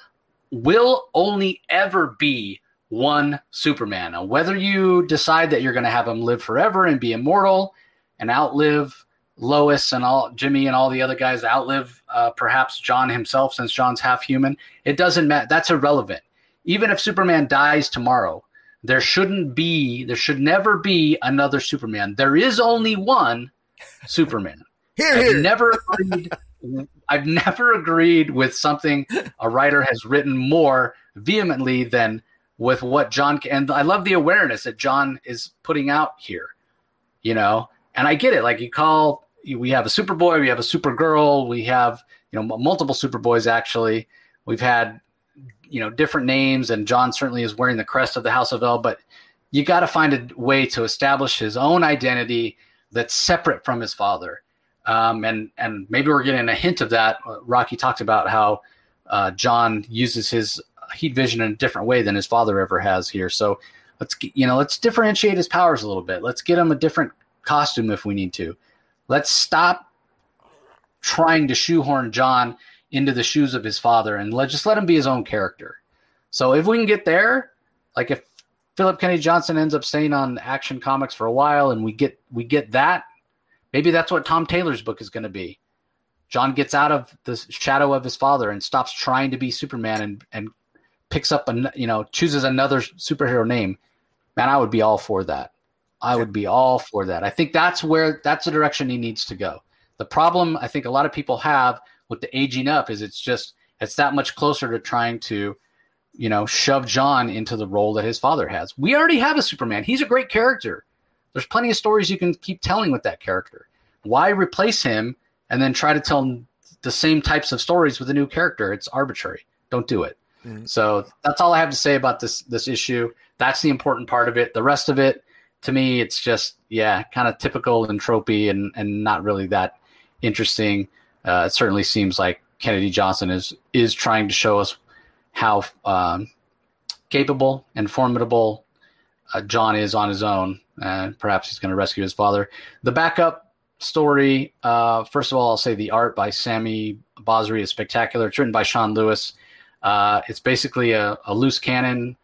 will only ever be one Superman. Now, whether you decide that you're going to have him live forever and be immortal and outlive Lois and all Jimmy and all the other guys, outlive uh, perhaps Jon himself, since Jon's half human, it doesn't matter. That's irrelevant. Even if Superman dies tomorrow, there shouldn't be, there should never be another Superman. There is only one Superman. Here, I've here. never agreed. I've never agreed with something a writer has written more vehemently than with what Jon and I love the awareness that Jon is putting out here. You know, and I get it. Like you call, we have a Superboy, we have a Supergirl, we have you know multiple Superboys. Actually, we've had you know different names, and Jon certainly is wearing the crest of the House of El. But you got to find a way to establish his own identity that's separate from his father. Um, and and maybe we're getting a hint of that. Rocky talked about how uh, Jon uses his heat vision in a different way than his father ever has here. So let's you know let's differentiate his powers a little bit. Let's get him a different costume if we need to. Let's stop trying to shoehorn Jon into the shoes of his father and let just let him be his own character. So if we can get there, like if Philip Kennedy Johnson ends up staying on Action Comics for a while and we get we get that, maybe that's what Tom Taylor's book is going to be. Jon gets out of the shadow of his father and stops trying to be Superman and and picks up a you know chooses another superhero name. Man, I would be all for that. I would be all for that. I think that's where that's the direction he needs to go. The problem I think a lot of people have with the aging up is it's just it's that much closer to trying to, you know, shove Jon into the role that his father has. We already have a Superman. He's a great character. There's plenty of stories you can keep telling with that character. Why replace him and then try to tell the same types of stories with a new character? It's arbitrary. Don't do it. Mm-hmm. So that's all I have to say about this this issue. That's the important part of it. The rest of it, to me, it's just yeah, kind of typical and tropey and and not really that interesting. Uh, it certainly seems like Kennedy Johnson is is trying to show us how um, capable and formidable uh, Jon is on his own, and perhaps he's going to rescue his father. The backup story, uh, first of all, I'll say the art by Sami Basri is spectacular. It's written by Sean Lewis. Uh, it's basically a, a loose cannon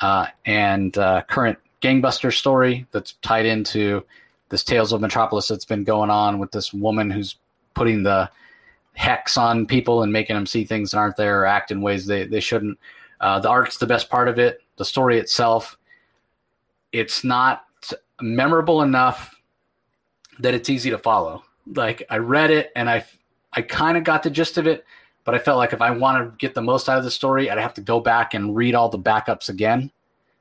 uh, and uh, current gangbuster story that's tied into this Tales of Metropolis that's been going on with this woman who's putting the hex on people and making them see things that aren't there or act in ways they, they shouldn't. Uh, the art's the best part of it. The story itself, it's not memorable enough that it's easy to follow. Like I read it and I I kind of got the gist of it, but I felt like if I want to get the most out of the story, I'd have to go back and read all the backups again.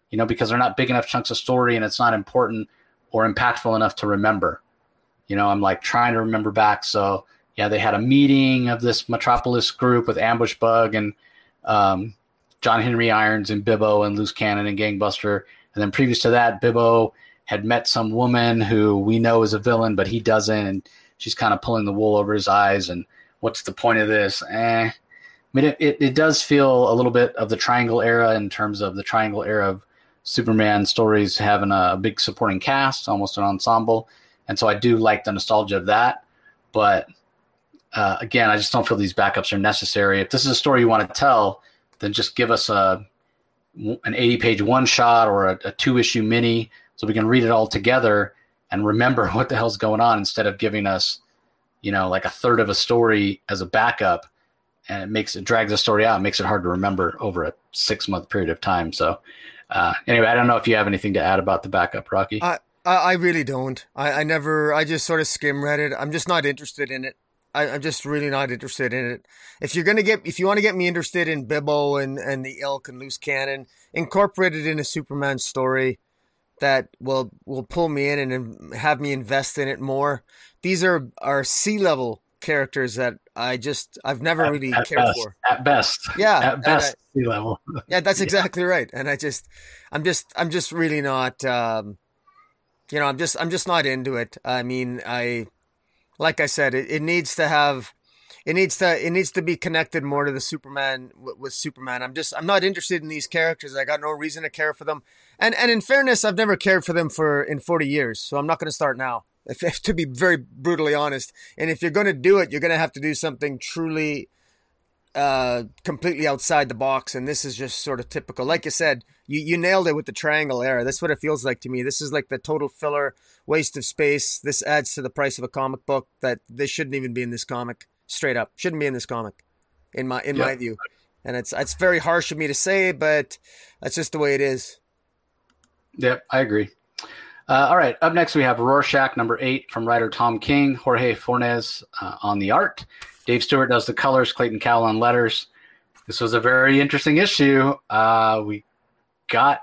You know, because they're not big enough chunks of story and it's not important or impactful enough to remember. You know, I'm like trying to remember back. So yeah, they had a meeting of this Metropolis group with Ambush Bug and um, John Henry Irons and Bibbo and Loose Cannon and Gangbuster. And then previous to that, Bibbo had met some woman who we know is a villain, but he doesn't. And she's kind of pulling the wool over his eyes. And what's the point of this? Eh. I mean, it, it, it does feel a little bit of the Triangle era in terms of the Triangle era of Superman stories having a big supporting cast, almost an ensemble. And so I do like the nostalgia of that. But uh, again, I just don't feel these backups are necessary. If this is a story you want to tell, then just give us a an 80 page one shot or a, a two issue mini so we can read it all together and remember what the hell's going on instead of giving us, you know, like a third of a story as a backup and it makes it drags the story out, makes it hard to remember over a six month period of time. So, uh, anyway, I don't know if you have anything to add about the backup, Rocky. I, I really don't. I, I never, I just sort of skim read it. I'm just not interested in it. I, am just really not interested in it. If you're gonna get, if you want to get me interested in Bibbo and and the elk and Loose Cannon, incorporate it in a Superman story that will will pull me in and have me invest in it more. These are are sea level characters that I just I've never at, really at cared best, for. At best, yeah, at best I, sea level. yeah, that's exactly yeah. right. And I just I'm just I'm just really not. Um, you know, I'm just I'm just not into it. I mean, I like I said, it, it needs to have it needs to it needs to be connected more to the Superman with, Superman. I'm just I'm not interested in these characters. I got no reason to care for them. And and in fairness, I've never cared for them for in 40 years, so I'm not going to start now. If, if, to be very brutally honest, and if you're going to do it, you're going to have to do something truly uh, completely outside the box. And this is just sort of typical. Like you said, you, you nailed it with the triangle era. That's what it feels like to me. This is like the total filler, waste of space. This adds to the price of a comic book that this shouldn't even be in this comic. Straight up, shouldn't be in this comic, in my in yep. my view. And it's it's very harsh of me to say, but that's just the way it is. Yep, I agree. Uh, all right, up next we have Rorschach number eight from writer Tom King, Jorge Fornes uh, on the art. Dave Stewart does the colors, Clayton Cowles on letters. This was a very interesting issue. Uh, we got,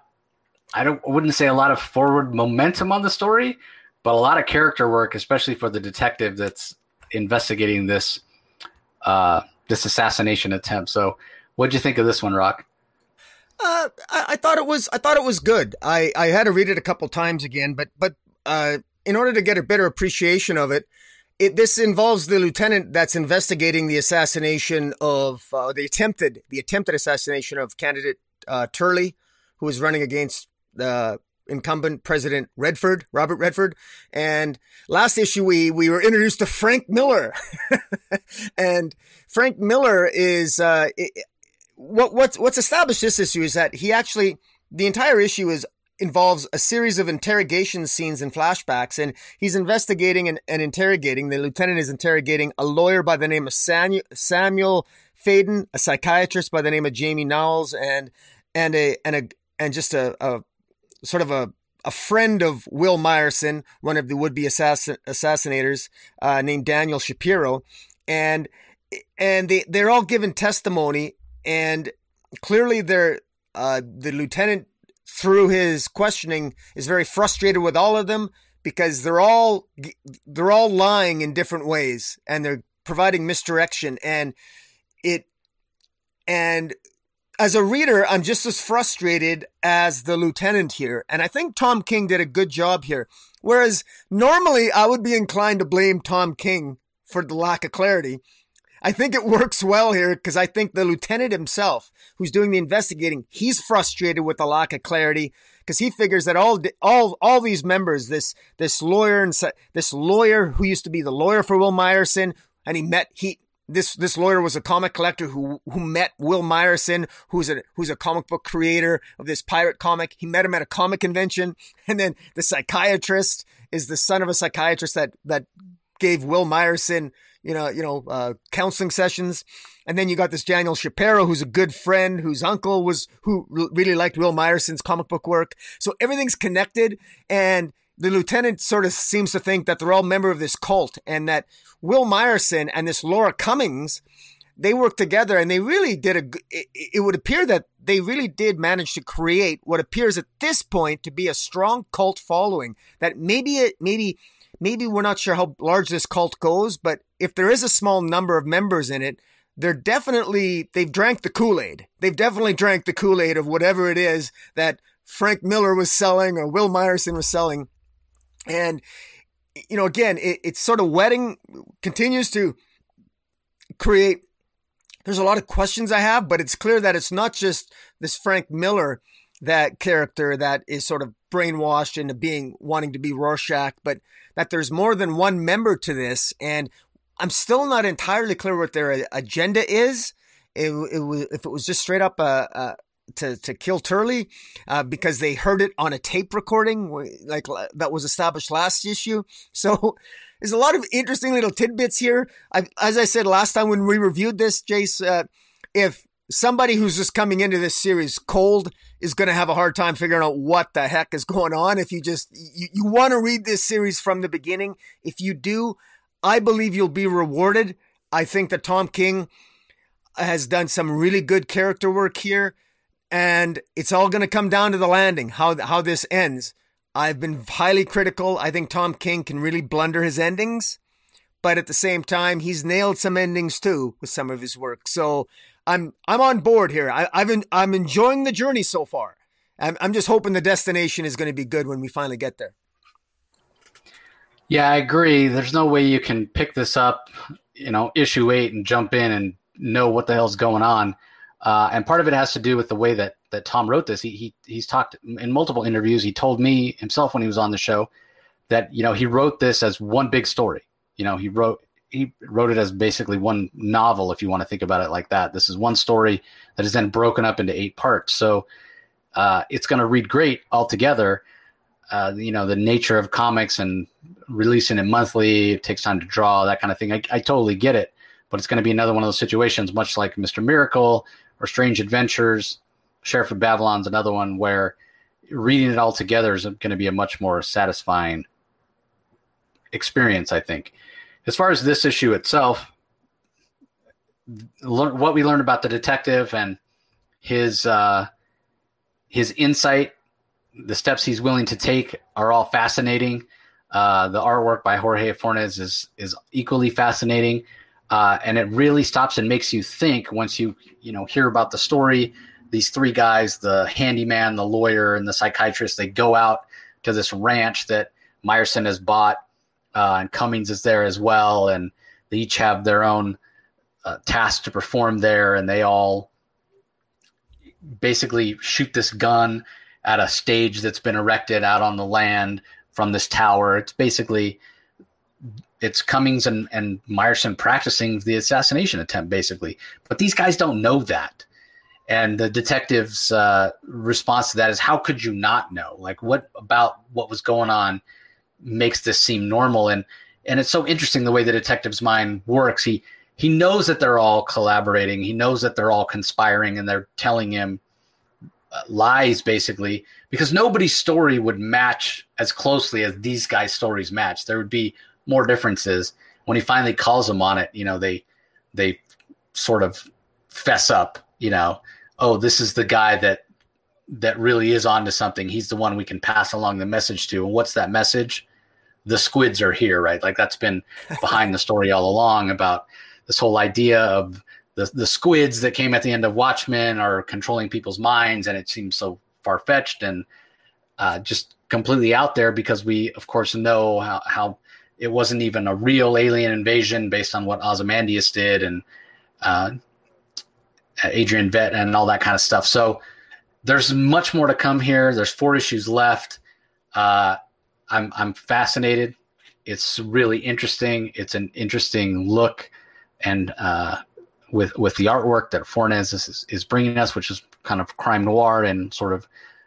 I don't, I wouldn't say a lot of forward momentum on the story, but a lot of character work, especially for the detective that's investigating this uh, this assassination attempt. So, what did you think of this one, Rock? Uh, I, I, thought it was I thought it was good. I, I had to read it a couple times again, but but uh, in order to get a better appreciation of it, it, this involves the lieutenant that's investigating the assassination of uh, the attempted the attempted assassination of candidate uh, Turley, who was running against the incumbent President Redford, Robert Redford. And last issue, we we were introduced to Frank Miller, and Frank Miller is uh, it, what what's what's established this issue is that he actually the entire issue is involves a series of interrogation scenes and flashbacks, and he's investigating and, and interrogating. The lieutenant is interrogating a lawyer by the name of Samuel, Samuel Faden, a psychiatrist by the name of Jamie Knowles, and and a and a and just a, a sort of a a friend of Will Myerson, one of the would-be assassin, assassinators, uh, named Daniel Shapiro, and and they they're all given testimony, and clearly they're uh, the lieutenant through his questioning is very frustrated with all of them because they're all they're all lying in different ways and they're providing misdirection and it and as a reader i'm just as frustrated as the lieutenant here and i think tom king did a good job here. Whereas normally i would be inclined to blame tom king for the lack of clarity. I think it works well here because I think the lieutenant himself, who's doing the investigating, he's frustrated with the lack of clarity because he figures that all all all these members, this this lawyer and this lawyer who used to be the lawyer for Will Myerson, and he met he this this lawyer was a comic collector who who met Will Myerson, who's a who's a comic book creator of this pirate comic. He met him at a comic convention, and then the psychiatrist is the son of a psychiatrist that that gave Will Myerson you know, you know, uh, counseling sessions. And then you got this Daniel Shapiro, who's a good friend, whose uncle was, who really liked Will Myerson's comic book work. So everything's connected. And the lieutenant sort of seems to think that they're all member of this cult and that Will Myerson and this Laura Cummings, they worked together and they really did a, it, it would appear that they really did manage to create what appears at this point to be a strong cult following that maybe it, maybe maybe we're not sure how large this cult goes, but if there is a small number of members in it, they're definitely, they've drank the Kool Aid. They've definitely drank the Kool Aid of whatever it is that Frank Miller was selling or Will Myerson was selling. And, you know, again, it, it's sort of wedding continues to create. There's a lot of questions I have, but it's clear that it's not just this Frank Miller that character that is sort of brainwashed into being wanting to be Rorschach, but that there's more than one member to this. And I'm still not entirely clear what their agenda is. It, it if it was just straight up uh, to to kill Turley uh, because they heard it on a tape recording like that was established last issue. So there's a lot of interesting little tidbits here. I, as I said last time when we reviewed this, Jace, uh, if somebody who's just coming into this series cold is going to have a hard time figuring out what the heck is going on. If you just, you, you want to read this series from the beginning. If you do, I believe you'll be rewarded. I think that Tom King has done some really good character work here. And it's all going to come down to the landing, how, how this ends. I've been highly critical. I think Tom King can really blunder his endings, but at the same time, he's nailed some endings too with some of his work. So I'm I'm on board here. I, have been, I'm enjoying the journey so far. I'm, I'm just hoping the destination is going to be good when we finally get there. Yeah, I agree. There's no way you can pick this up, you know, issue eight and jump in and know what the hell's going on. Uh, and part of it has to do with the way that that Tom wrote this. He, he he's talked in multiple interviews. He told me himself when he was on the show that you know he wrote this as one big story. You know, he wrote he wrote it as basically one novel, if you want to think about it like that. This is one story that is then broken up into eight parts. So uh, it's going to read great altogether. Uh, you know, the nature of comics and releasing it monthly, it takes time to draw, that kind of thing. I, I totally get it. But it's going to be another one of those situations, much like Mr. Miracle or Strange Adventures. Sheriff of Babylon's another one where reading it all together is going to be a much more satisfying experience, I think as far as this issue itself, what we learned about the detective and his uh, his insight, the steps he's willing to take are all fascinating. Uh, the artwork by Jorge Fornes is is equally fascinating, uh, and it really stops and makes you think once you you know hear about the story. These three guys, the handyman, the lawyer, and the psychiatrist, they go out to this ranch that Myerson has bought uh, and Cummings is there as well, and they each have their own uh, task to perform there, and they all basically shoot this gun at a stage that's been erected out on the land from this tower. It's basically it's Cummings and, and Myerson practicing the assassination attempt, basically. But these guys don't know that. And the detective's uh, response to that is, "How could you not know? Like, what about what was going on makes this seem normal and and it's so interesting the way the detective's mind works he he knows that they're all collaborating he knows that they're all conspiring and they're telling him lies basically because nobody's story would match as closely as these guys' stories match. There would be more differences. When he finally calls them on it, you know, they they sort of fess up, you know, oh, this is the guy that that really is onto something. He's the one we can pass along the message to. And what's that message? The squids are here, right? Like that's been behind the story all along about this whole idea of the the squids that came at the end of Watchmen are controlling people's minds, and it seems so far fetched and uh, just completely out there because we, of course, know how, how it wasn't even a real alien invasion based on what Ozymandias did and uh, Adrian Veidt and all that kind of stuff. So there's much more to come here. There's four issues left. Uh, I'm I'm fascinated. It's really interesting. It's an interesting look, and uh, with with the artwork that Fornes is, is bringing us, which is kind of crime noir and sort of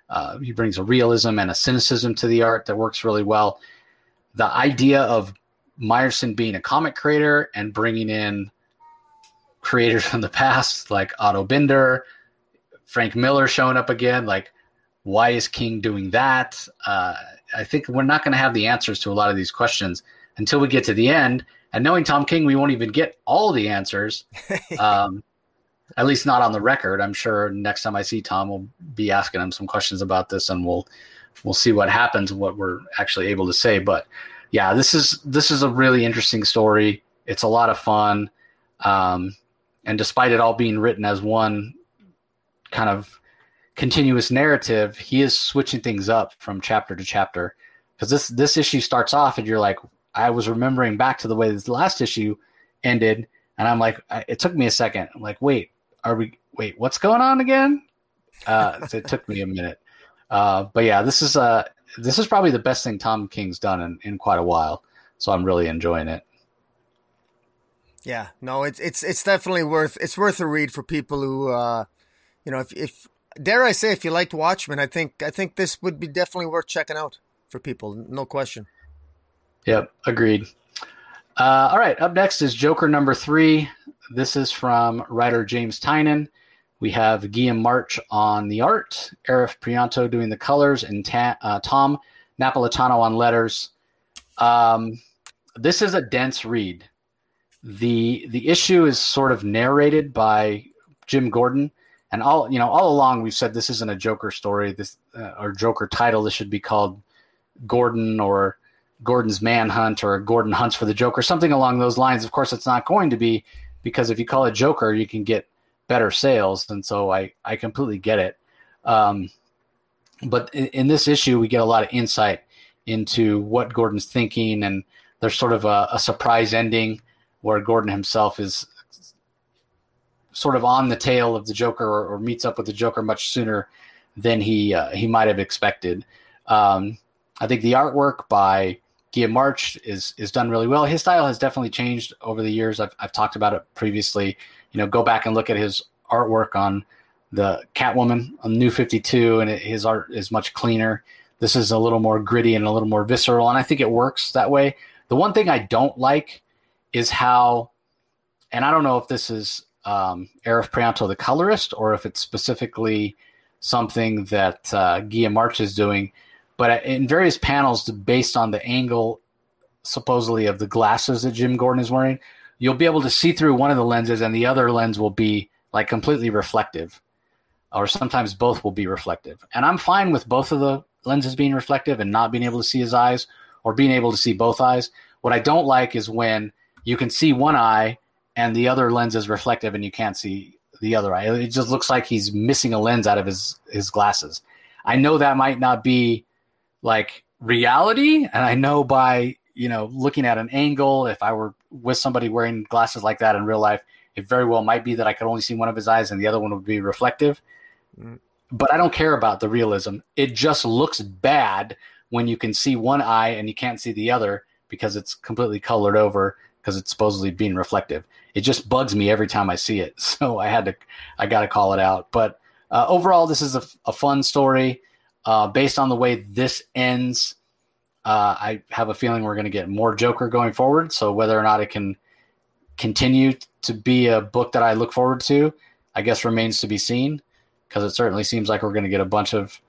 uh, he brings a realism and a cynicism to the art that works really well. The idea of Myerson being a comic creator and bringing in creators from the past like Otto Binder, Frank Miller showing up again, like why is King doing that? Uh, I think we're not going to have the answers to a lot of these questions until we get to the end and knowing Tom King, we won't even get all the answers. Um, at least not on the record. I'm sure next time I see Tom, we'll be asking him some questions about this, and we'll we'll see what happens, what we're actually able to say. But yeah, this is this is a really interesting story. It's a lot of fun, um, and despite it all being written as one kind of continuous narrative, he is switching things up from chapter to chapter. Because this this issue starts off, and you're like, I was remembering back to the way this last issue ended, and I'm like, it took me a second. I'm like, wait, are we? Wait, what's going on again? Uh, it took me a minute. Uh, but yeah, this is uh, this is probably the best thing Tom King's done in, in quite a while. So I'm really enjoying it. Yeah, no, it's it's it's definitely worth it's worth a read for people who, uh, you know, if if dare I say, if you liked Watchmen, I think I think this would be definitely worth checking out for people, no question. Yep, agreed. Uh, all right, up next is Joker number three. This is from writer James Tynion. We have Guillaume March on the art, Arif Prianto doing the colors, and ta- uh, Tom Napolitano on letters. Um, this is a dense read. the The issue is sort of narrated by Jim Gordon, and all you know, all along we've said this isn't a Joker story. This uh, or Joker title. This should be called Gordon or Gordon's Manhunt or Gordon Hunts for the Joker, something along those lines. Of course, it's not going to be because if you call it Joker, you can get better sales, and so I I completely get it. Um, but in, in, this issue, we get a lot of insight into what Gordon's thinking, and there's sort of a, a surprise ending where Gordon himself is sort of on the tail of the Joker or, or meets up with the Joker much sooner than he uh, he might have expected. Um, I think the artwork by Guillaume March is is done really well. His style has definitely changed over the years. I've I've talked about it previously. You know, go back and look at his artwork on the Catwoman on New Fifty Two, and it, his art is much cleaner. This is a little more gritty and a little more visceral, and I think it works that way. The one thing I don't like is how, and I don't know if this is um, Arif Prianto, the colorist, or if it's specifically something that uh, Guillaume March is doing but in various panels, based on the angle supposedly of the glasses that Jim Gordon is wearing, you'll be able to see through one of the lenses, and the other lens will be like completely reflective, or sometimes both will be reflective. And I'm fine with both of the lenses being reflective and not being able to see his eyes, or being able to see both eyes. What I don't like is when you can see one eye and the other lens is reflective and you can't see the other eye. It just looks like he's missing a lens out of his his glasses. I know that might not be like reality. And I know by, you know, looking at an angle, if I were with somebody wearing glasses like that in real life, it very well might be that I could only see one of his eyes and the other one would be reflective. Mm. But I don't care about the realism. It just looks bad when you can see one eye and you can't see the other because it's completely colored over because it's supposedly being reflective. It just bugs me every time I see it. So I had to, I got to call it out. But uh, overall, this is a, a fun story. Uh, based on the way this ends, uh, I have a feeling we're going to get more Joker going forward. So whether or not it can continue to be a book that I look forward to, I guess remains to be seen. because it certainly seems like we're going to get a bunch of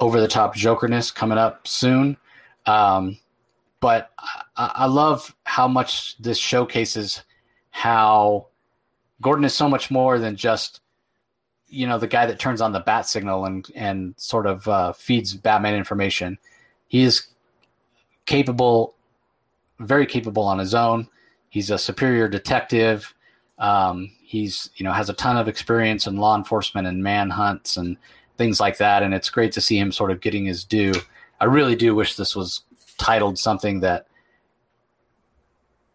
over the top jokerness coming up soon. Um, but I, I love how much this showcases how Gordon is so much more than just you know the guy that turns on the bat signal and and sort of uh, feeds Batman information. He is capable, very capable on his own. He's a superior detective. Um, he's you know has a ton of experience in law enforcement and manhunts and things like that, and it's great to see him sort of getting his due. I really do wish this was titled something that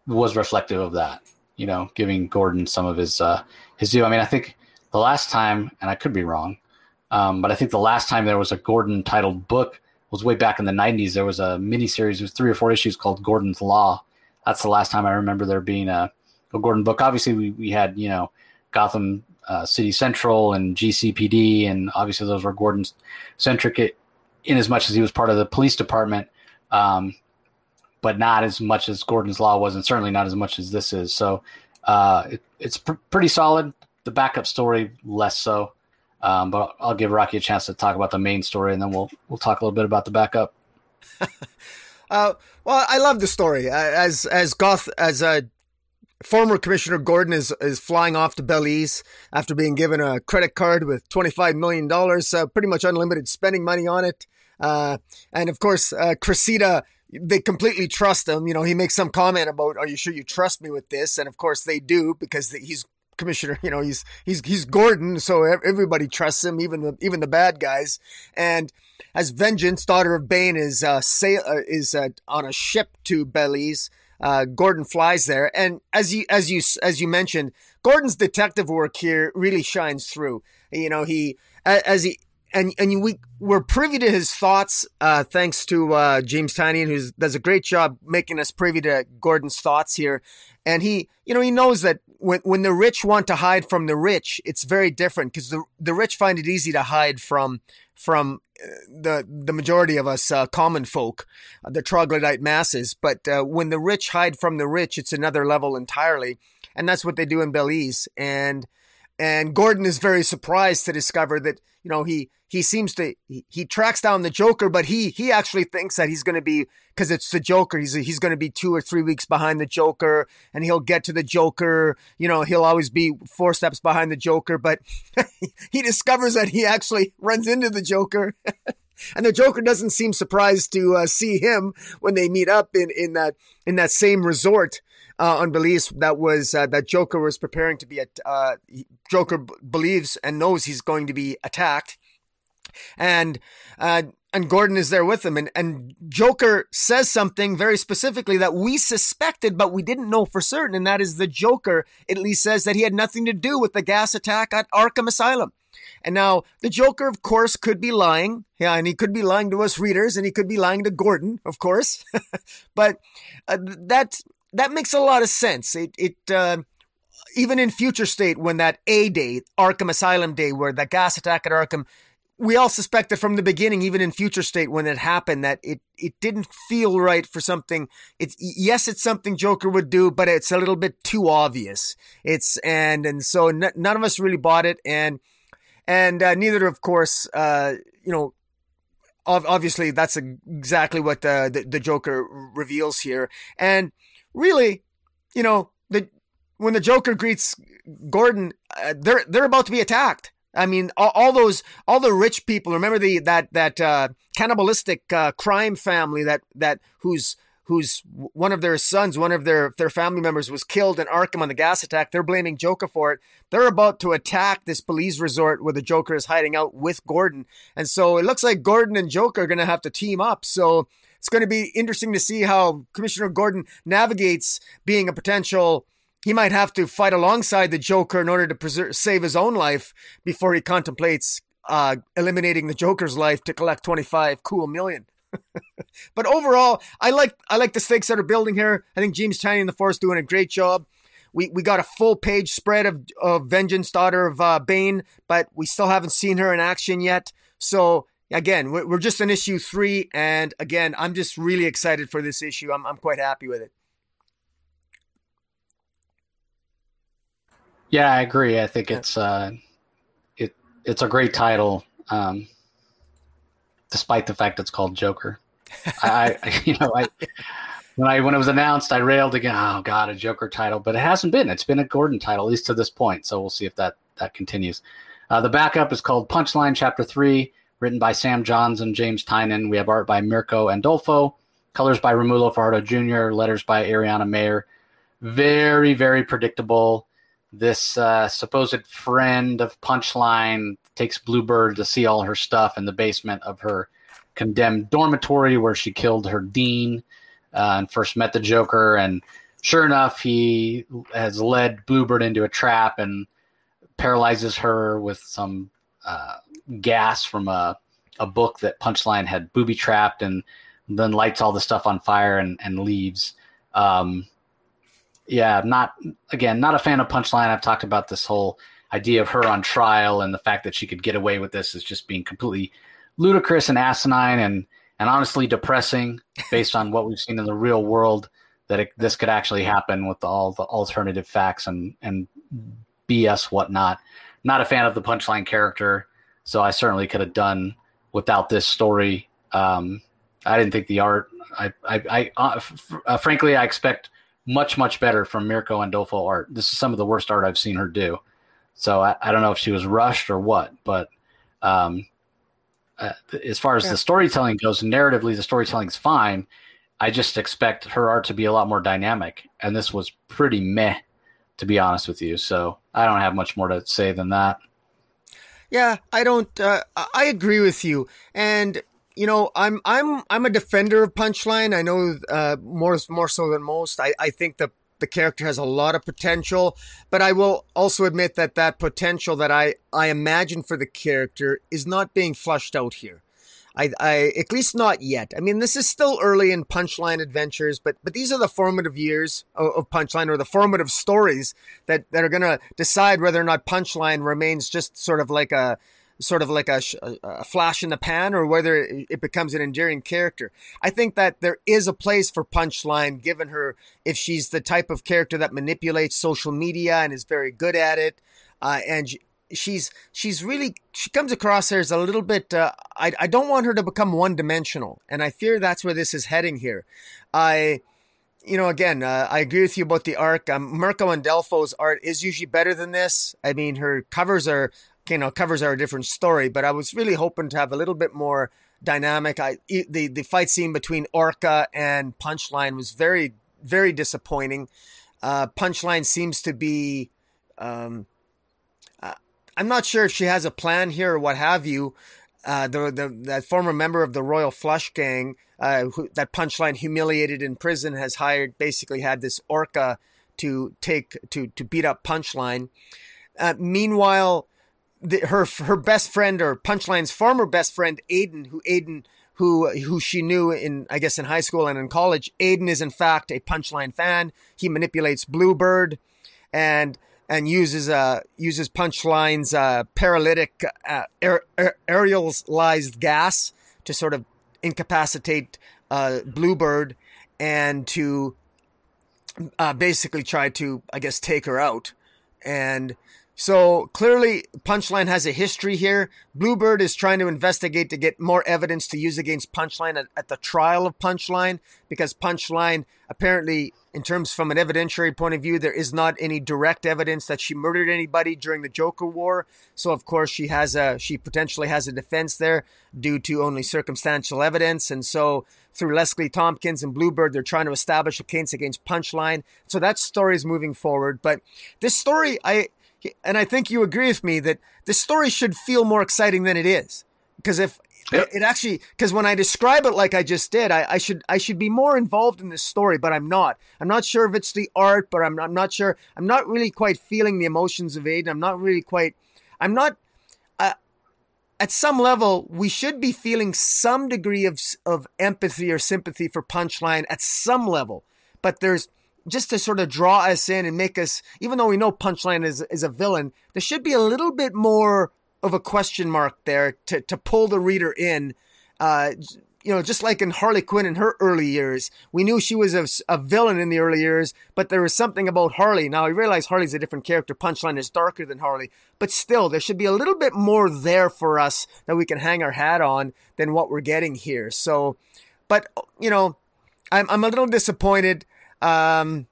was reflective of that. You know, giving Gordon some of his uh, his due. I mean, I think the last time, and I could be wrong, um, but I think the last time there was a Gordon titled book was way back in the '90s. There was a miniseries with three or four issues called Gordon's Law. That's the last time I remember there being a, a Gordon book. Obviously, we, we had you know Gotham uh, City Central and GCPD, and obviously those were Gordon centric in as much as he was part of the police department, um, but not as much as Gordon's Law was, and certainly not as much as this is. So uh, it, it's pr- pretty solid. The backup story less so, um, but I'll give Rocky a chance to talk about the main story, and then we'll we'll talk a little bit about the backup. uh, well, I love the story as as Goth as a former Commissioner Gordon is is flying off to Belize after being given a credit card with twenty five million dollars, uh, pretty much unlimited spending money on it. Uh, and of course, uh, Cressida, they completely trust him. You know, he makes some comment about, "Are you sure you trust me with this?" And of course, they do because he's commissioner. You know, he's he's he's Gordon, so everybody trusts him, even the even the bad guys. And as Vengeance, daughter of Bane, is uh, sail uh, is uh, on a ship to Belize uh, Gordon flies there, and as you as you as you mentioned, Gordon's detective work here really shines through. You know, he as he and and we we're privy to his thoughts uh, thanks to uh, James Tynion, who does a great job making us privy to Gordon's thoughts here. And he, you know, he knows that when when the rich want to hide from the rich, it's very different because the the rich find it easy to hide from from uh, the the majority of us uh, common folk, uh, the troglodyte masses. But uh, when the rich hide from the rich, it's another level entirely, and that's what they do in Belize. And and Gordon is very surprised to discover that you know he he seems to he, he tracks down the Joker, but he he actually thinks that he's going to be because it's the Joker. He's he's going to be two or three weeks behind the Joker, and he'll get to the Joker. You know, he'll always be four steps behind the Joker, but he discovers that he actually runs into the Joker. and the Joker doesn't seem surprised to uh, see him when they meet up in, in that in that same resort uh, on Belize that was uh, that Joker was preparing to be. Uh, Joker b- believes and knows he's going to be attacked, and uh, and Gordon is there with him, and and Joker says something very specifically that we suspected, but we didn't know for certain, and that is the Joker at least says that he had nothing to do with the gas attack at Arkham Asylum. And now the Joker, of course, could be lying. Yeah, and he could be lying to us readers, and he could be lying to Gordon, of course. but uh, that that makes a lot of sense. It it uh, even in future state when that A day, Arkham Asylum day, where the gas attack at Arkham we all suspected from the beginning, even in future state when it happened, that it it didn't feel right for something. It's yes, it's something Joker would do, but it's a little bit too obvious. It's and and so n- none of us really bought it, and and uh, neither, of course, uh, you know. Obviously, that's exactly what the, the the Joker reveals here, and really, you know, the when the Joker greets Gordon, uh, they're they're about to be attacked I mean, all, all, those, all the rich people. Remember the that that uh, cannibalistic uh, crime family that that whose whose one of their sons, one of their their family members was killed in Arkham on the gas attack. They're blaming Joker for it. They're about to attack this Belize resort where the Joker is hiding out with Gordon, and so it looks like Gordon and Joker are going to have to team up. So it's going to be interesting to see how Commissioner Gordon navigates being a potential he might have to fight alongside the Joker in order to preserve, save his own life before he contemplates uh, eliminating the Joker's life to collect 25 cool million. but overall, I like I like the stakes that are building here. I think James Tynion and the Force doing a great job. We we got a full page spread of, of Vengeance, daughter of uh, Bane, but we still haven't seen her in action yet. So again, we're, just in issue three, and again, I'm just really excited for this issue. I'm I'm quite happy with it. Yeah, I agree. I think it's uh, it it's a great title, um, despite the fact it's called Joker. I, I, you know, I when I when it was announced, I railed again. Oh God, a Joker title, but it hasn't been. It's been a Gordon title at least to this point. So we'll see if that that continues. Uh, the backup is called Punchline Chapter Three, written by Sam Johns and James Tynion. We have art by Mirko Andolfo, colors by Romulo Fajardo Jr., letters by Ariana Maher. Very very predictable. This uh, supposed friend of Punchline takes Bluebird to see all her stuff in the basement of her condemned dormitory where she killed her dean uh, and first met the Joker. And sure enough, he has led Bluebird into a trap and paralyzes her with some uh, gas from a, a book that Punchline had booby trapped and then lights all the stuff on fire and, and leaves. Um, yeah, not again, not a fan of Punchline. I've talked about this whole idea of her on trial and the fact that she could get away with this is just being completely ludicrous and asinine and and honestly depressing based on what we've seen in the real world that it, this could actually happen with all the alternative facts and and BS whatnot. Not a fan of the punchline character, so I certainly could have done without this story. Um, I didn't think the art. I, I, I uh, f- uh, frankly, I expect much, much better from Mirko and Andolfo art. This is some of the worst art I've seen her do. So I, I don't know if she was rushed or what, but um, uh, as far as yeah. the storytelling goes, narratively, the storytelling's fine. I just expect her art to be a lot more dynamic, and this was pretty meh, to be honest with you. So I don't have much more to say than that. Yeah, I don't. Uh, I agree with you, and you know, I'm I'm I'm a defender of Punchline. I know uh, more more so than most. I I think the the character has a lot of potential, but I will also admit that that potential that I, I imagine for the character is not being flushed out here. I, I, at least not yet. I mean, this is still early in Punchline adventures, but but these are the formative years of, of Punchline or the formative stories that that are going to decide whether or not Punchline remains just sort of like a sort of like a, a, flash in the pan or whether it becomes an endearing character. I think that there is a place for Punchline given her if she's the type of character that manipulates social media and is very good at it. Uh, and she's she's really she comes across there as a little bit uh, I, I don't want her to become one dimensional and i fear that's where this is heading here i you know again uh, i agree with you about the arc um, mirko andolfo's art is usually better than this i mean her covers are you know covers are a different story. But I was really hoping to have a little bit more dynamic. I the the fight scene between Orca and Punchline was very very disappointing. Uh, Punchline seems to be. Um, I'm not sure if she has a plan here or what have you. Uh, the, the that former member of the Royal Flush Gang uh, who, that Punchline humiliated in prison has hired basically had this Orca to take to to beat up Punchline. Uh, meanwhile, the, her her best friend or Punchline's former best friend Aiden, who Aiden who who she knew in I guess in high school and in college. Aiden is in fact a Punchline fan. He manipulates Bluebird, and and uses uh uses Punchline's uh, paralytic uh, aer- aer- aerialized gas to sort of incapacitate uh, Bluebird and to uh, basically try to I guess take her out and so clearly, Punchline has a history here. Bluebird is trying to investigate to get more evidence to use against Punchline at, at, the trial of Punchline because Punchline, apparently, in terms from an evidentiary point of view, there is not any direct evidence that she murdered anybody during the Joker War. So of course, she has a she potentially has a defense there due to only circumstantial evidence, and so through Leslie Tompkins and Bluebird, they're trying to establish a case against Punchline. So that story is moving forward. But this story, I and I think you agree with me that this story should feel more exciting than it is. Because if yep. it actually, because when I describe it like I just did, I, I, should I should be more involved in this story, but I'm not. I'm not sure if it's the art, but I'm I'm not sure. I'm not really quite feeling the emotions of Aiden. I'm not really quite. I'm not. Uh, at some level, we should be feeling some degree of of empathy or sympathy for Punchline at some level, but there's just to sort of draw us in and make us, even though we know Punchline is, is a villain, there should be a little bit more of a question mark there to, to pull the reader in. Uh, you know, just like in Harley Quinn in her early years, we knew she was a, a, villain in the early years, but there was something about Harley. Now I realize Harley's a different character. Punchline is darker than Harley, but still, there should be a little bit more there for us that we can hang our hat on than what we're getting here. So, but you know, I'm I'm a little disappointed. Um,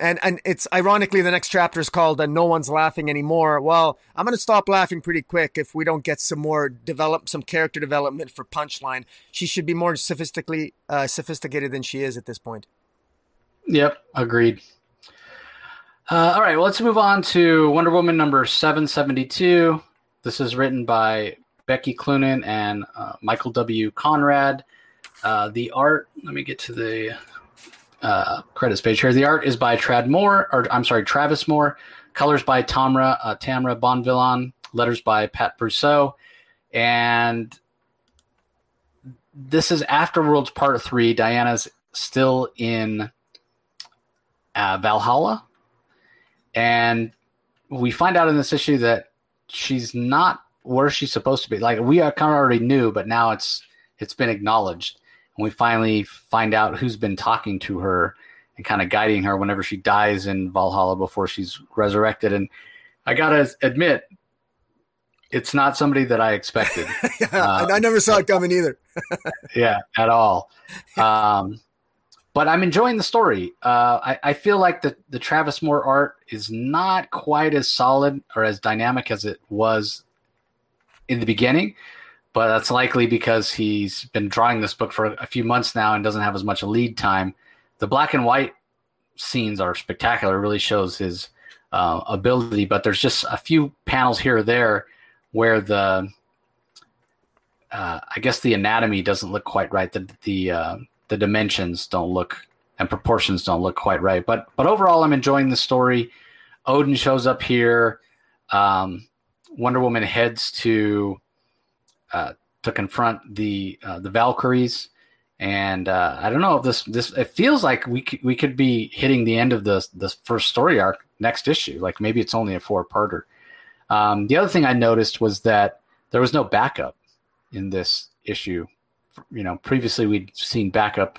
and and it's ironically the next chapter is called uh, "No One's Laughing Anymore." Well, I'm going to stop laughing pretty quick if we don't get some more develop some character development for Punchline. She should be more sophistically uh, sophisticated than she is at this point. Yep, agreed. Uh, all right, well, let's move on to Wonder Woman number 772. This is written by Becky Cloonan and uh, Michael W. Conrad. Uh, the art, let me get to the uh, credits page here. The art is by Trad Moore, or I'm sorry, Travis Moore. Colors by Tamra uh, Tamra Bonvillain. Letters by Pat Brosseau. And this is Afterworlds Part Three. Diana's still in uh, Valhalla, and we find out in this issue that she's not where she's supposed to be. Like we kind of already knew, but now it's it's been acknowledged and we finally find out who's been talking to her and kind of guiding her whenever she dies in Valhalla before she's resurrected. And I gotta admit, it's not somebody that I expected. yeah, uh, I never saw it coming either. yeah, at all. Um, but I'm enjoying the story. Uh, I, I, feel like the, the Travis Moore art is not quite as solid or as dynamic as it was in the beginning but that's likely because he's been drawing this book for a few months now and doesn't have as much lead time. The black and white scenes are spectacular; it really shows his uh, ability. But there's just a few panels here or there where the uh, I guess the anatomy doesn't look quite right. The the uh, the dimensions don't look and proportions don't look quite right. But but overall, I'm enjoying the story. Odin shows up here. Um, Wonder Woman heads to uh, to confront the uh, the Valkyries. And uh, I don't know if this this it feels like we c- we could be hitting the end of the the first story arc next issue. Like maybe it's only a four parter. Um, the other thing I noticed was that there was no backup in this issue. You know, previously we'd seen backup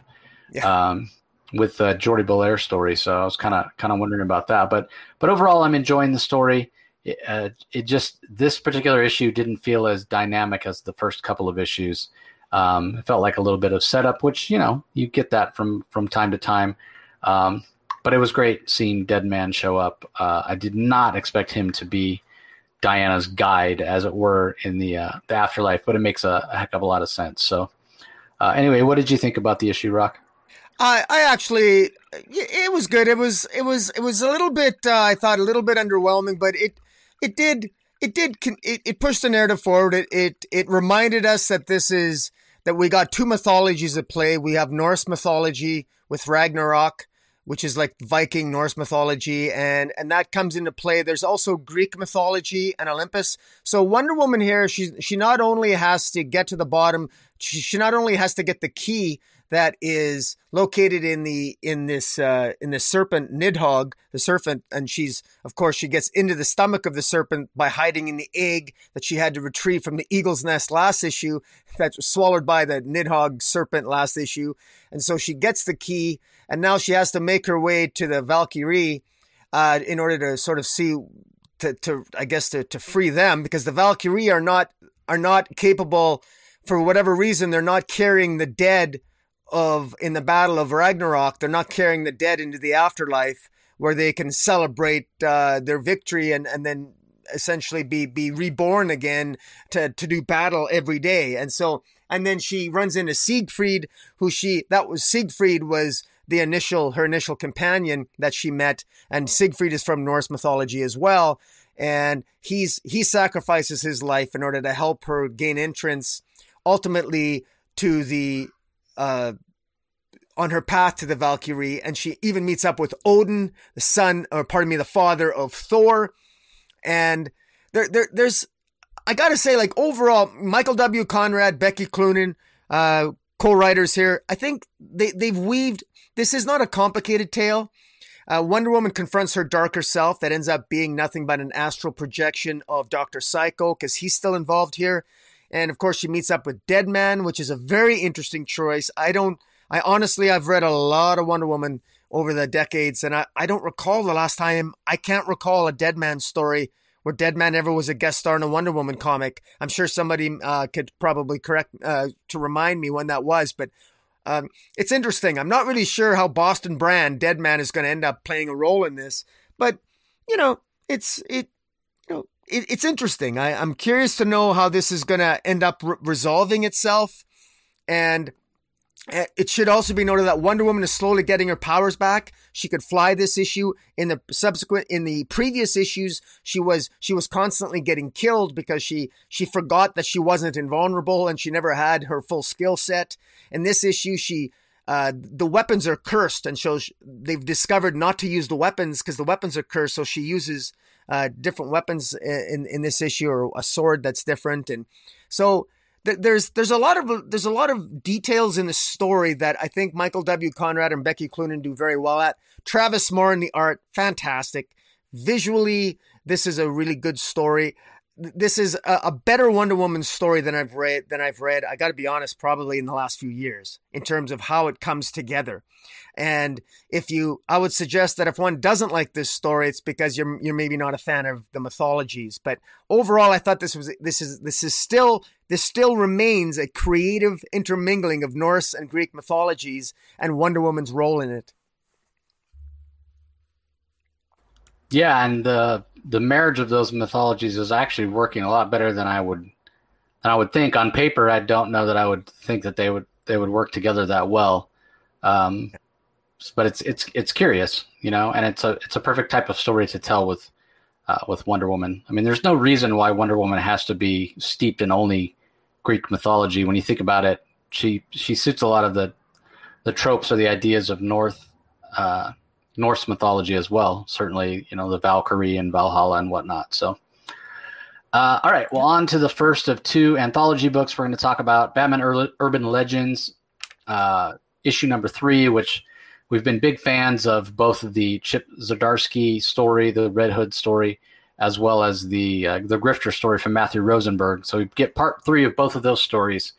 yeah. um, with the Jordie Bellaire story, so I was kind of kind of wondering about that. But but overall, I'm enjoying the story it, uh, it just this particular issue didn't feel as dynamic as the first couple of issues. Um, it felt like a little bit of setup, which you know you get that from from time to time. Um, but it was great seeing Deadman show up. Uh, I did not expect him to be Diana's guide, as it were, in the uh, the afterlife, but it makes a, a, heck of a lot of sense. So, uh, anyway, what did you think about the issue, Rock? I I actually it was good. It was it was it was a little bit uh, I thought a little bit underwhelming, but it it did it did it, it pushed the narrative forward. It, it it reminded us that this is that we got two mythologies at play. We have Norse mythology with Ragnarok, which is like Viking Norse mythology, and and that comes into play. There's also Greek mythology and Olympus. So Wonder Woman here, she she not only has to get to the bottom, she, she not only has to get the key that is located in the in this uh, in the serpent Nidhogg, the serpent, and she's of course she gets into the stomach of the serpent by hiding in the egg that she had to retrieve from the eagle's nest last issue, that was swallowed by the Nidhogg serpent last issue, and so she gets the key, and now she has to make her way to the Valkyrie uh, in order to sort of see to, to I guess to, to free them because the Valkyrie are not are not capable for whatever reason they're not carrying the dead of in the battle of Ragnarok, they're not carrying the dead into the afterlife where they can celebrate uh, their victory and, and then essentially be be reborn again to to do battle every day. And so and then she runs into Siegfried, who she that was Siegfried was the initial her initial companion that she met, and Siegfried is from Norse mythology as well. And he's he sacrifices his life in order to help her gain entrance ultimately to the uh, on her path to the Valkyrie, and she even meets up with Odin, the son, or pardon me, the father of Thor. And there, there there's, I gotta say, like overall, Michael W. Conrad, Becky Cloonan, uh, co-writers here. I think they they've weaved. This is not a complicated tale. Uh, Wonder Woman confronts her darker self that ends up being nothing but an astral projection of Doctor Psycho because he's still involved here and of course she meets up with Deadman, which is a very interesting choice. I don't, I honestly, I've read a lot of Wonder Woman over the decades, and I, I don't recall the last time. I can't recall a Deadman story where Deadman ever was a guest star in a Wonder Woman comic. I'm sure somebody uh, could probably correct uh, to remind me when that was, but um, it's interesting. I'm not really sure how Boston Brand Deadman is going to end up playing a role in this, but you know, it's it it, it's interesting. I, I'm curious to know how this is going to end up re- resolving itself, and uh, it should also be noted that Wonder Woman is slowly getting her powers back. She could fly this issue. In the subsequent, in the previous issues, she was she was constantly getting killed because she she forgot that she wasn't invulnerable and she never had her full skill set. In this issue, she uh, the weapons are cursed, and so they've discovered not to use the weapons because the weapons are cursed. So she uses uh, different weapons in in this issue, or a sword that's different, and so there's there's a lot of there's a lot of details in the story that I think Michael W. Conrad and Becky Cloonan do very well at. Travis Moore in the art, fantastic. Visually, this is a really good story this is a, a, better Wonder Woman story than I've read than I've read. I got to be honest, probably in the last few years in terms of how it comes together. And if you, I would suggest that if one doesn't like this story, it's because you're you're maybe not a fan of the mythologies. But overall, I thought this was this is this is still this still remains a creative intermingling of Norse and Greek mythologies and Wonder Woman's role in it. Yeah, and the the marriage of those mythologies is actually working a lot better than I would than I would think. On paper, I don't know that I would think that they would they would work together that well. Um, but it's it's it's curious, you know, and it's a it's a perfect type of story to tell with uh, with Wonder Woman. I mean, there's no reason why Wonder Woman has to be steeped in only Greek mythology. When you think about it, she she suits a lot of the the tropes or the ideas of North uh, Norse mythology as well. Certainly, you know, the Valkyrie and Valhalla and whatnot. So, uh, all right. Well, on to the first of two anthology books. We're going to talk about Batman Ur- Urban Legends, uh, issue number three, which we've been big fans of both the Chip Zdarsky story, the Red Hood story, as well as the uh, the Grifter story from Matthew Rosenberg. So we get part three of both of those stories.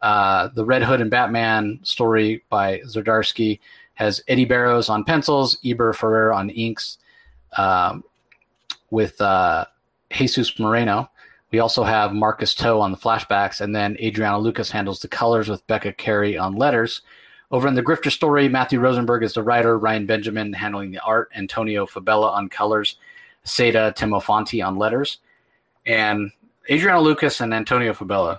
Uh, the Red Hood and Batman story by Zdarsky has Eddy Barrows on pencils, Eber Ferreira on inks, um, with uh, Jesus Moreno. We also have Marcus To on the flashbacks, and then Adriana Lucas handles the colors with Becca Carey on letters. Over in the Grifter story, Matthew Rosenberg is the writer, Ryan Benjamin handling the art, Antonio Fabela on colors, Saida Temofonte on letters, and Adriana Lucas and Antonio Fabela,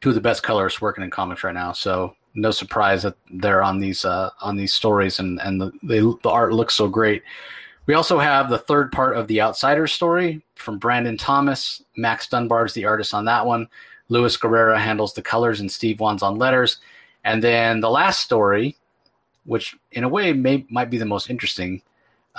two of the best colorists working in comics right now. So no surprise that they're on these uh, on these stories, and and the they, the art looks so great. We also have the third part of the Outsiders story from Brandon Thomas. Max Dunbar is the artist on that one. Luis Guerrero handles the colors, and Steve Wands on letters. And then the last story, which in a way may might be the most interesting,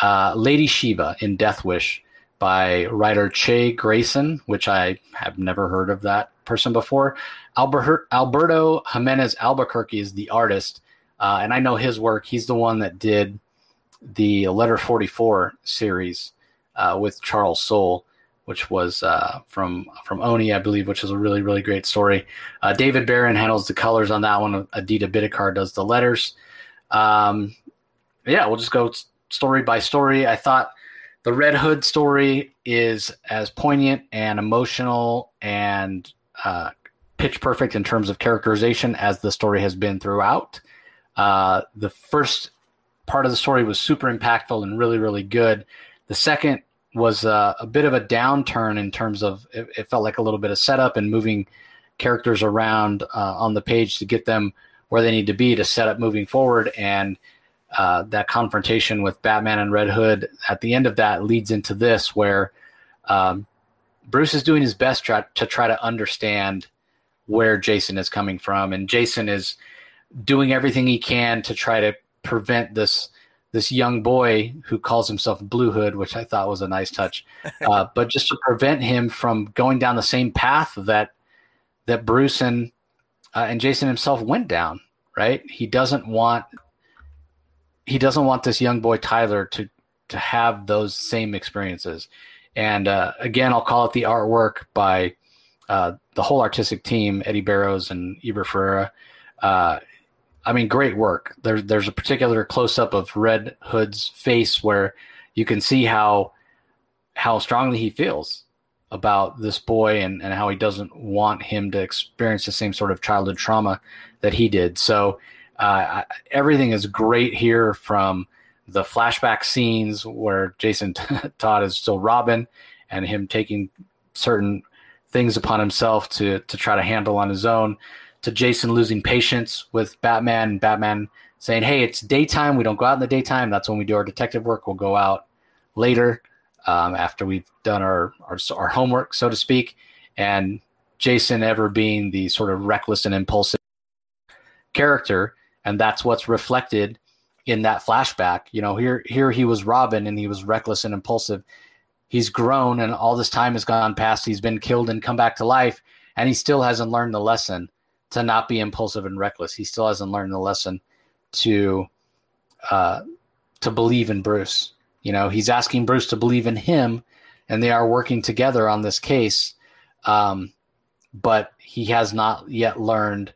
uh, Lady Shiva in Death Wish by writer Che Grayson, which I have never heard of that person before. Albert, Alberto Jimenez Albuquerque is the artist, uh, and I know his work. He's the one that did the Letter 44 series uh, with Charles Soule, which was uh, from from Oni, I believe, which is a really really great story. Uh, David Baron handles the colors on that one. Aditya Bidikar does the letters. Um, yeah, we'll just go story by story. I thought the Red Hood story is as poignant and emotional and uh, pitch perfect in terms of characterization as the story has been throughout. Uh, the first part of the story was super impactful and really, really good. The second was uh, a bit of a downturn in terms of it, it, felt like a little bit of setup and moving characters around uh, on the page to get them where they need to be to set up moving forward. And uh, that confrontation with Batman and Red Hood at the end of that leads into this, where um, Bruce is doing his best try, to try to understand where Jason is coming from, and Jason is doing everything he can to try to prevent this this young boy who calls himself Blue Hood, which I thought was a nice touch, uh, but just to prevent him from going down the same path that that Bruce and uh, and Jason himself went down. Right? He doesn't want he doesn't want this young boy Tyler to to have those same experiences. And uh, again, I'll call it the artwork by uh, the whole artistic team, Eddy Barrows and Eber Ferreira. Uh, I mean, great work. There, there's a particular close up of Red Hood's face where you can see how how strongly he feels about this boy and, and how he doesn't want him to experience the same sort of childhood trauma that he did. So uh, everything is great here from the flashback scenes where Jason Todd is still Robin and him taking certain things upon himself to to try to handle on his own to Jason losing patience with Batman and Batman saying, "Hey, it's daytime. We don't go out in the daytime. That's when we do our detective work. We'll go out later um, after we've done our, our our homework, so to speak." And Jason ever being the sort of reckless and impulsive character, and that's what's reflected in that flashback. You know, here here he was Robin and he was reckless and impulsive. He's grown and all this time has gone past. He's been killed and come back to life, and he still hasn't learned the lesson to not be impulsive and reckless. He still hasn't learned the lesson to uh, to believe in Bruce. You know, he's asking Bruce to believe in him, and they are working together on this case. Um, but he has not yet learned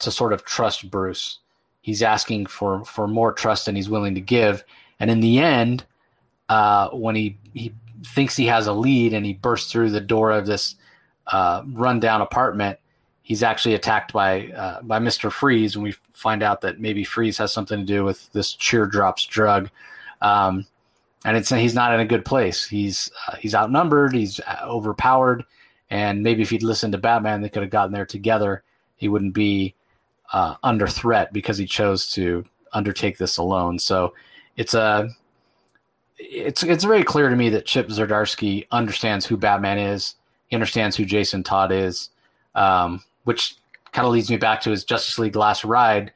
to sort of trust Bruce. He's asking for for more trust than he's willing to give, and in the end, uh, when he he thinks he has a lead and he bursts through the door of this uh, rundown apartment, he's actually attacked by uh, by Mister Freeze, and we find out that maybe Freeze has something to do with this cheer drops drug. Um, and it's he's not in a good place. He's uh, he's outnumbered. He's uh, overpowered, and maybe if he'd listened to Batman, they could have gotten there together. He wouldn't be uh, under threat because he chose to undertake this alone. So it's a it's it's very clear to me that Chip Zdarsky understands who Batman is. He understands who Jason Todd is. Um, which kind of leads me back to his Justice League last ride.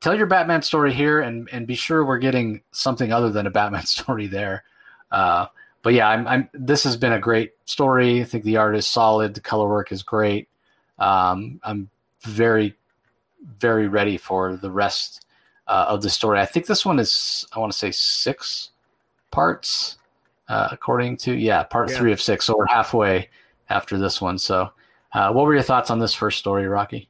Tell your Batman story here, and and be sure we're getting something other than a Batman story there. Uh, but yeah, I'm, I'm. This has been a great story. I think the art is solid. The color work is great. Um, I'm very, very ready for the rest uh, of the story. I think this one is. I want to say six parts, uh, according to yeah, part yeah. three of six. So we're halfway after this one. So uh, what were your thoughts on this first story, Rocky?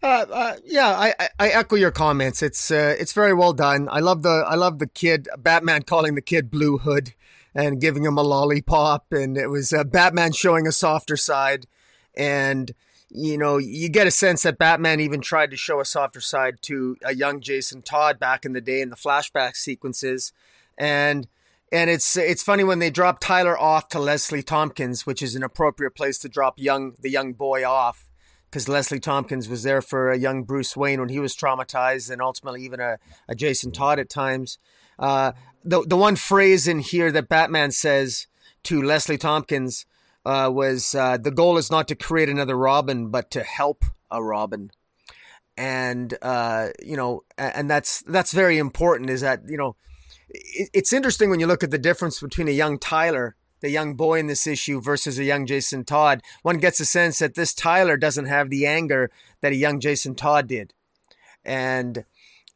Uh, uh, yeah, I, I echo your comments. It's uh, it's very well done. I love the I love the kid Batman calling the kid Blue Hood and giving him a lollipop, and it was uh, Batman showing a softer side, and you know you get a sense that Batman even tried to show a softer side to a young Jason Todd back in the day in the flashback sequences, and and it's it's funny when they drop Tyler off to Leslie Tompkins, which is an appropriate place to drop young the young boy off, because Leslie Tompkins was there for a young Bruce Wayne when he was traumatized, and ultimately even a, a Jason Todd at times. Uh, the the one phrase in here that Batman says to Leslie Tompkins uh, was, uh, "The goal is not to create another Robin, but to help a Robin." And uh, you know, and that's that's very important. Is that you know it's interesting when you look at the difference between a young Tyler, the young boy in this issue, versus a young Jason Todd. One gets a sense that this Tyler doesn't have the anger that a young Jason Todd did, and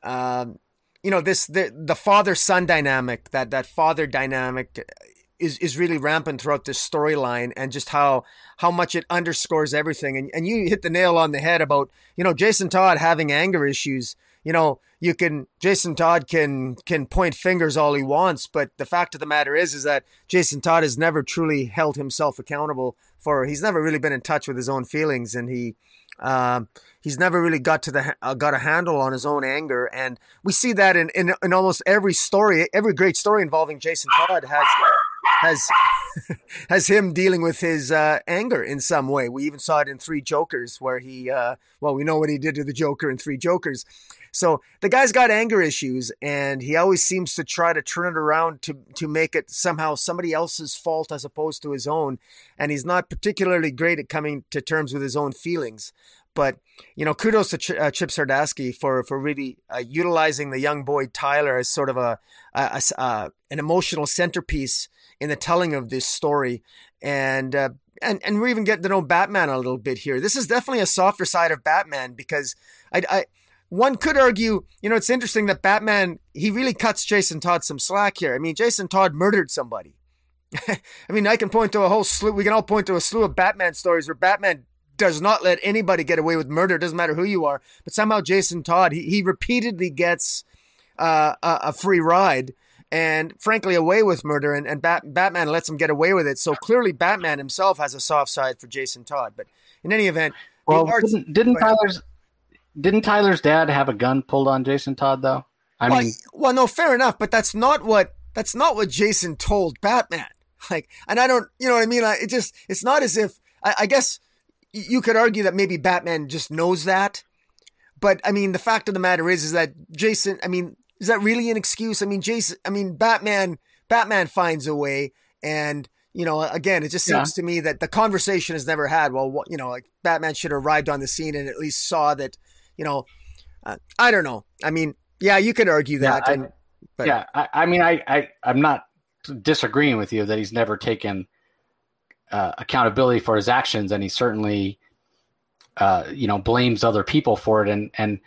um, you know this the the father son dynamic that that father dynamic is is really rampant throughout this storyline and just how how much it underscores everything and and you hit the nail on the head about you know Jason Todd having anger issues you know, you can Jason Todd can can point fingers all he wants, but the fact of the matter is is that Jason Todd has never truly held himself accountable for. He's never really been in touch with his own feelings, and he. Um, he's never really got to the uh, got a handle on his own anger, and we see that in, in in almost every story, every great story involving Jason Todd has has has him dealing with his uh, anger in some way. We even saw it in Three Jokers, where he uh, well, we know what he did to the Joker in Three Jokers, so the guy's got anger issues, and he always seems to try to turn it around to to make it somehow somebody else's fault as opposed to his own. And he's not particularly great at coming to terms with his own feelings. But you know, kudos to Ch- uh, Chip Zdarsky for for really uh, utilizing the young boy Tyler as sort of a, a, a uh, an emotional centerpiece in the telling of this story, and uh, and and we even get to know Batman a little bit here. This is definitely a softer side of Batman because I, I one could argue, you know, it's interesting that Batman, he really cuts Jason Todd some slack here. I mean, Jason Todd murdered somebody. I mean, I can point to a whole slew, we can all point to a slew of Batman stories where Batman does not let anybody get away with murder. It doesn't matter who you are. But somehow Jason Todd, he, he repeatedly gets uh, a, a, free ride and frankly away with murder and, and Bat, Batman lets him get away with it. So clearly Batman himself has a soft side for Jason Todd. But in any event, well, arts, didn't, didn't Tyler's didn't Tyler's dad have a gun pulled on Jason Todd though? I well, mean, well, no, fair enough, but that's not what that's not what Jason told Batman. Like, and I don't, you know what I mean? it just, it's not as if, I, I guess you could argue that maybe Batman just knows that. But I mean, the fact of the matter is, is that Jason, I mean, is that really an excuse? I mean, Jason, I mean, Batman, Batman finds a way. And, you know, again, it just seems yeah. to me that the conversation is never had. Well, what, you know, like Batman should have arrived on the scene and at least saw that, you know, uh, I don't know. I mean, yeah, you could argue that. Yeah, and, I, but, yeah, I, I, mean, I, I, I'm not disagreeing with you that he's never taken uh, accountability for his actions, and he certainly, uh, you know, blames other people for it. And and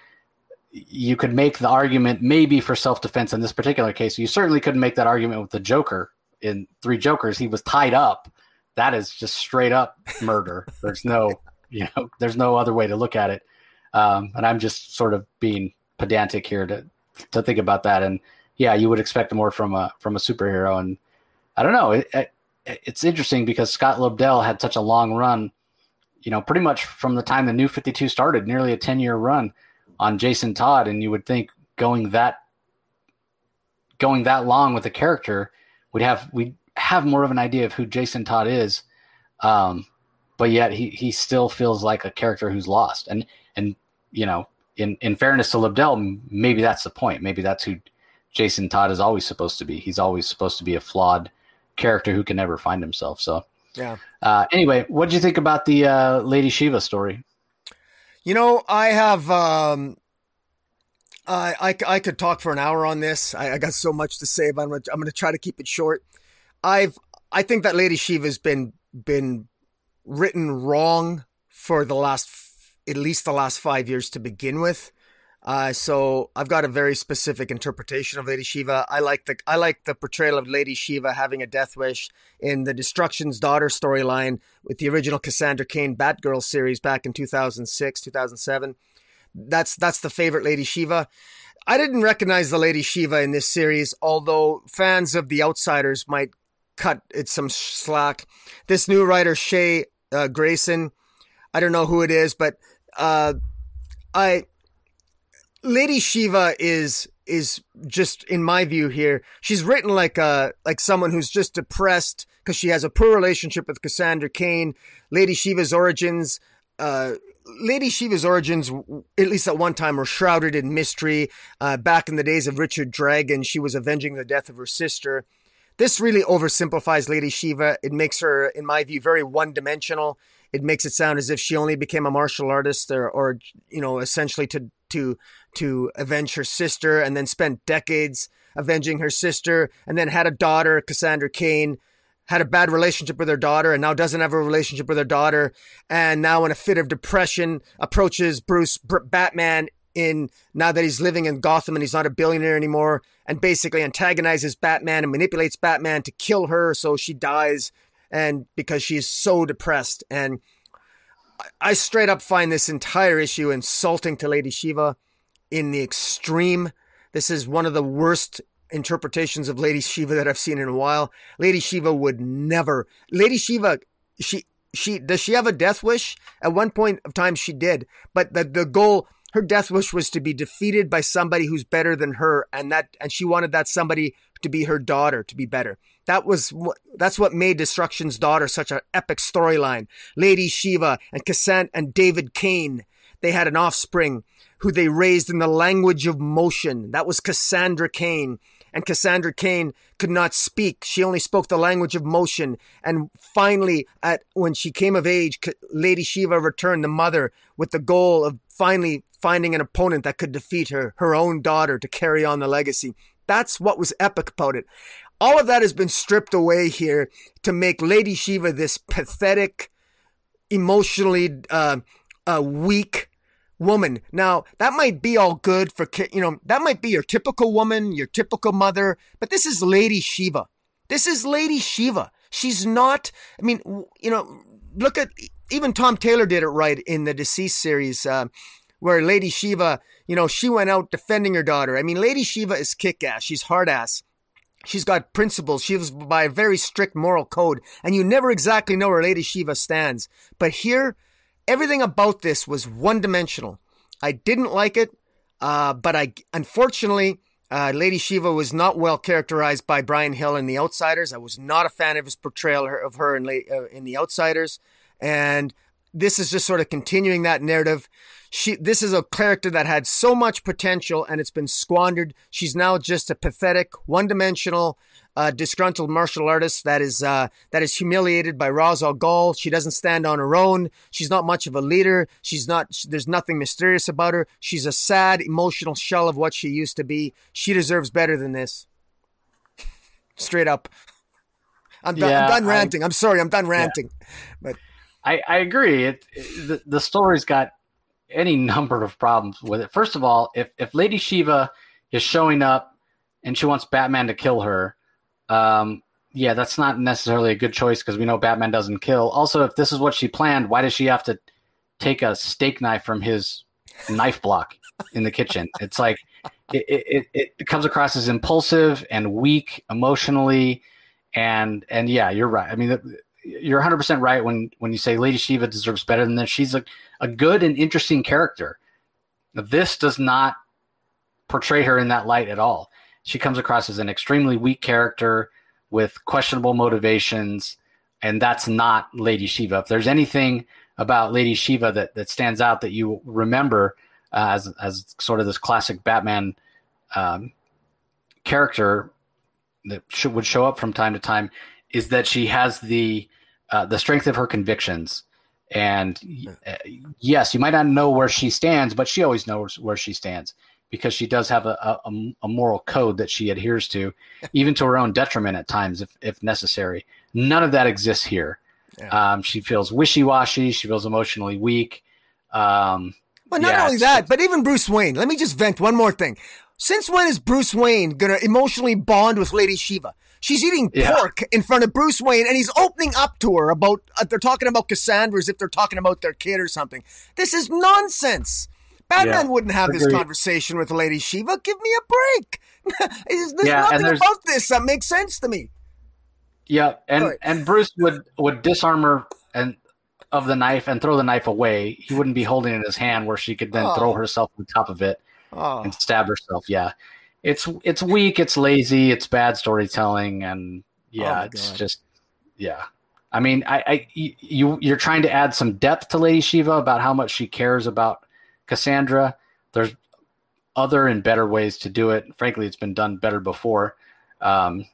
you could make the argument maybe for self defense in this particular case. You certainly couldn't make that argument with the Joker in Three Jokers. He was tied up. That is just straight up murder. There's no, you know, there's no other way to look at it. Um, and I'm just sort of being pedantic here to to think about that. And yeah, you would expect more from a from a superhero. And I don't know. It, it, it's interesting because Scott Lobdell had such a long run. You know, pretty much from the time the New Fifty Two started, nearly a ten year run on Jason Todd, and you would think going that going that long with a character, we'd have we have more of an idea of who Jason Todd is. Um, but yet he he still feels like a character who's lost. And and you know, in in fairness to Lobdell, maybe that's the point. Maybe that's who Jason Todd is always supposed to be. He's always supposed to be a flawed character who can never find himself. So yeah. Uh, anyway, what do you think about the uh, Lady Shiva story? You know, I have. Um, I, I, I could talk for an hour on this. I, I got so much to say, but I'm gonna, I'm going to try to keep it short. I've I think that Lady Shiva's been been written wrong for the last at least the last five years to begin with. Uh, so I've got a very specific interpretation of Lady Shiva. I like the I like the portrayal of Lady Shiva having a death wish in the Destruction's Daughter storyline with the original Cassandra Cain Batgirl series back in 2006, 2007. That's that's the favorite Lady Shiva. I didn't recognize the Lady Shiva in this series, although fans of The Outsiders might cut it some slack. This new writer Shay uh, Grayson, I don't know who it is, but uh, I Lady Shiva is is just in my view here. She's written like a like someone who's just depressed because she has a poor relationship with Cassandra Cain. Lady Shiva's origins. Uh, Lady Shiva's origins, at least at one time, were shrouded in mystery. Uh, back in the days of Richard Dragon, she was avenging the death of her sister. This really oversimplifies Lady Shiva. It makes her, in my view, very one dimensional. It makes it sound as if she only became a martial artist or, or you know, essentially to to to avenge her sister and then spent decades avenging her sister and then had a daughter, Cassandra Cain, had a bad relationship with her daughter and now doesn't have a relationship with her daughter. And now in a fit of depression approaches Bruce Batman in now that he's living in Gotham and he's not a billionaire anymore and basically antagonizes Batman and manipulates Batman to kill her so she dies and because she's so depressed. And I straight up find this entire issue insulting to Lady Shiva in the extreme. This is one of the worst interpretations of Lady Shiva that I've seen in a while. Lady Shiva would never. Lady Shiva, she she does she have a death wish? At one point of time she did, but the the goal her death wish was to be defeated by somebody who's better than her and that and she wanted that somebody to be her daughter to be better. That was what that's what made Destruction's daughter such an epic storyline. Lady Shiva and Cassandra and David Cain, they had an offspring who they raised in the language of motion. That was Cassandra Cain. And Cassandra Cain could not speak. She only spoke the language of motion. And finally, at when she came of age, Lady Shiva returned the mother with the goal of finally finding an opponent that could defeat her, her own daughter, to carry on the legacy. That's what was epic about it. All of that has been stripped away here to make Lady Shiva this pathetic, emotionally uh, uh, weak woman. Now, that might be all good for, you know, that might be your typical woman, your typical mother, but this is Lady Shiva. This is Lady Shiva. She's not, I mean, you know, look at even Tom Taylor did it right in the DCeased series, uh, where Lady Shiva, you know, she went out defending her daughter. I mean, Lady Shiva is kick ass. She's hard ass. She's got principles. She lives by a very strict moral code, and you never exactly know where Lady Shiva stands. But here, everything about this was one dimensional. I didn't like it, uh, but I unfortunately uh, Lady Shiva was not well characterized by Bryan Hill in The Outsiders. I was not a fan of his portrayal of her in, uh, in The Outsiders, and this is just sort of continuing that narrative. She, this is a character that had so much potential and it's been squandered. She's now just a pathetic, one-dimensional, uh, disgruntled martial artist that is uh, that is humiliated by Ra's al Ghul. She doesn't stand on her own. She's not much of a leader. She's not. There's nothing mysterious about her. She's a sad, emotional shell of what she used to be. She deserves better than this. Straight up. I'm, done, yeah, I'm done ranting. I, am sorry. I'm done ranting. Yeah. But I, I agree. It, it the, the story's got any number of problems with it. First of all, if if Lady Shiva is showing up and she wants Batman to kill her, um, yeah, that's not necessarily a good choice because we know Batman doesn't kill. Also, if this is what she planned, why does she have to take a steak knife from his knife block in the kitchen? It's like it, it, it comes across as impulsive and weak emotionally, and and yeah, you're right. I mean, you're 100 percent right when when you say Lady Shiva deserves better than this. She's a a good and interesting character. This does not portray her in that light at all she comes across as an extremely weak character with questionable motivations, and that's not Lady Shiva. If there's anything about Lady Shiva that, that stands out that you remember uh, as as sort of this classic Batman um, character that should, would show up from time to time, is that she has the uh, the strength of her convictions. And uh, yes, you might not know where she stands, but she always knows where she stands because she does have a, a, a, moral code that she adheres to, even to her own detriment at times, if, if necessary. None of that exists here. Yeah. Um, she feels wishy washy. She feels emotionally weak. Um, well, not yeah, only that, but even Bruce Wayne. Let me just vent one more thing. Since when is Bruce Wayne going to emotionally bond with Lady Shiva? She's eating pork yeah. in front of Bruce Wayne and he's opening up to her about, uh, they're talking about Cassandra as if they're talking about their kid or something. This is nonsense. Batman yeah, wouldn't have agreed. this conversation with Lady Shiva. Give me a break. there's yeah, nothing about this that makes sense to me. Yeah, and right. and Bruce would would disarm her and of the knife and throw the knife away. He wouldn't be holding it in his hand where she could then oh. throw herself on top of it oh. and stab herself. Yeah, it's it's weak, it's lazy, it's bad storytelling, and yeah, oh it's God. just yeah. I mean, I, I you you're trying to add some depth to Lady Shiva about how much she cares about Cassandra. There's other and better ways to do it. Frankly, it's been done better before. Um,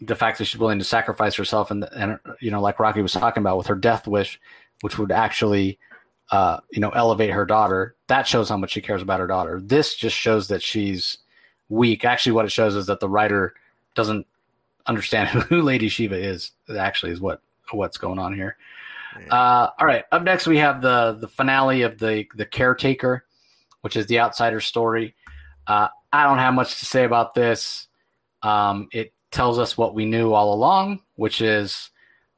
the fact that she's willing to sacrifice herself and, and you know, like Rocky was talking about with her death wish, which would actually, uh, you know, elevate her daughter. That shows how much she cares about her daughter. This just shows that she's weak. Actually, what it shows is that the writer doesn't understand who Lady Shiva is. Actually is what what's going on here. Uh, all right. Up next, we have the the finale of the the caretaker, which is the outsider story. Uh, I don't have much to say about this. Um, it tells us what we knew all along, which is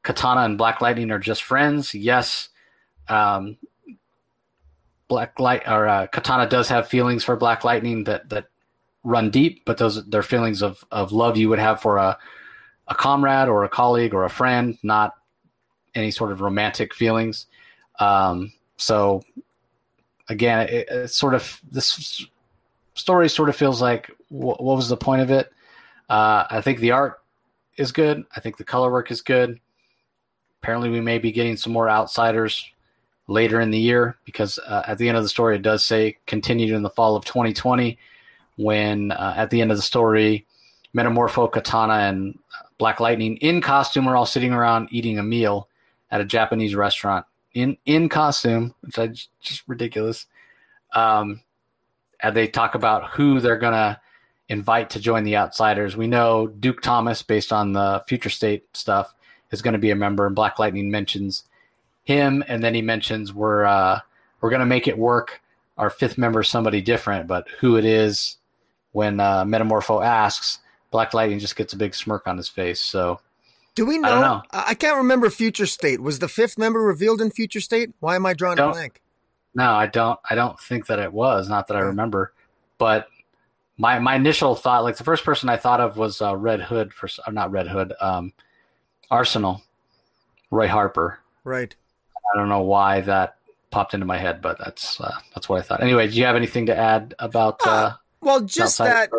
Katana and Black Lightning are just friends. Yes, um, Black Light or uh, Katana does have feelings for Black Lightning that that run deep, but those they're feelings of of love you would have for a a comrade or a colleague or a friend, not any sort of romantic feelings. Um, so again, it, sort of this story sort of feels like wh- what was the point of it? Uh, I think the art is good. I think the color work is good. Apparently, we may be getting some more outsiders later in the year because uh, at the end of the story, it does say continued in the fall of 2020. When uh, at the end of the story, Metamorpho, Katana, and Black Lightning in costume are all sitting around eating a meal at a Japanese restaurant in in costume, which is just ridiculous. Um, and they talk about who they're gonna invite to join the Outsiders. We know Duke Thomas, based on the Future State stuff, is going to be a member, and Black Lightning mentions him, and then he mentions we're uh, we're going to make it work. Our fifth member is somebody different, but who it is when uh, Metamorpho asks, Black Lightning just gets a big smirk on his face. So Do we know? I, know? I can't remember Future State. Was the fifth member revealed in Future State? Why am I drawing don't, a blank? No, I don't. I don't think that it was. Not that I remember. But my my initial thought, like the first person I thought of was uh, Red Hood for uh, not Red Hood, um, Arsenal, Roy Harper. Right. I don't know why that popped into my head, but that's uh, that's what I thought. Anyway, do you have anything to add about? Uh, uh well, just that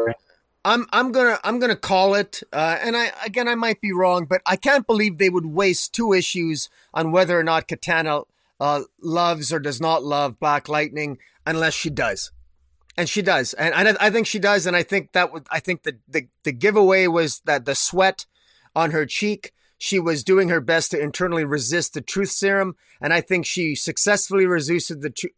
I'm I'm gonna I'm gonna call it, uh, and I again I might be wrong, but I can't believe they would waste two issues on whether or not Katana uh, loves or does not love Black Lightning, unless she does and she does, and I, I think she does, and I think that would, I think the, the the giveaway was that the sweat on her cheek. She was doing her best to internally resist the truth serum, and I think she successfully resisted the. truth.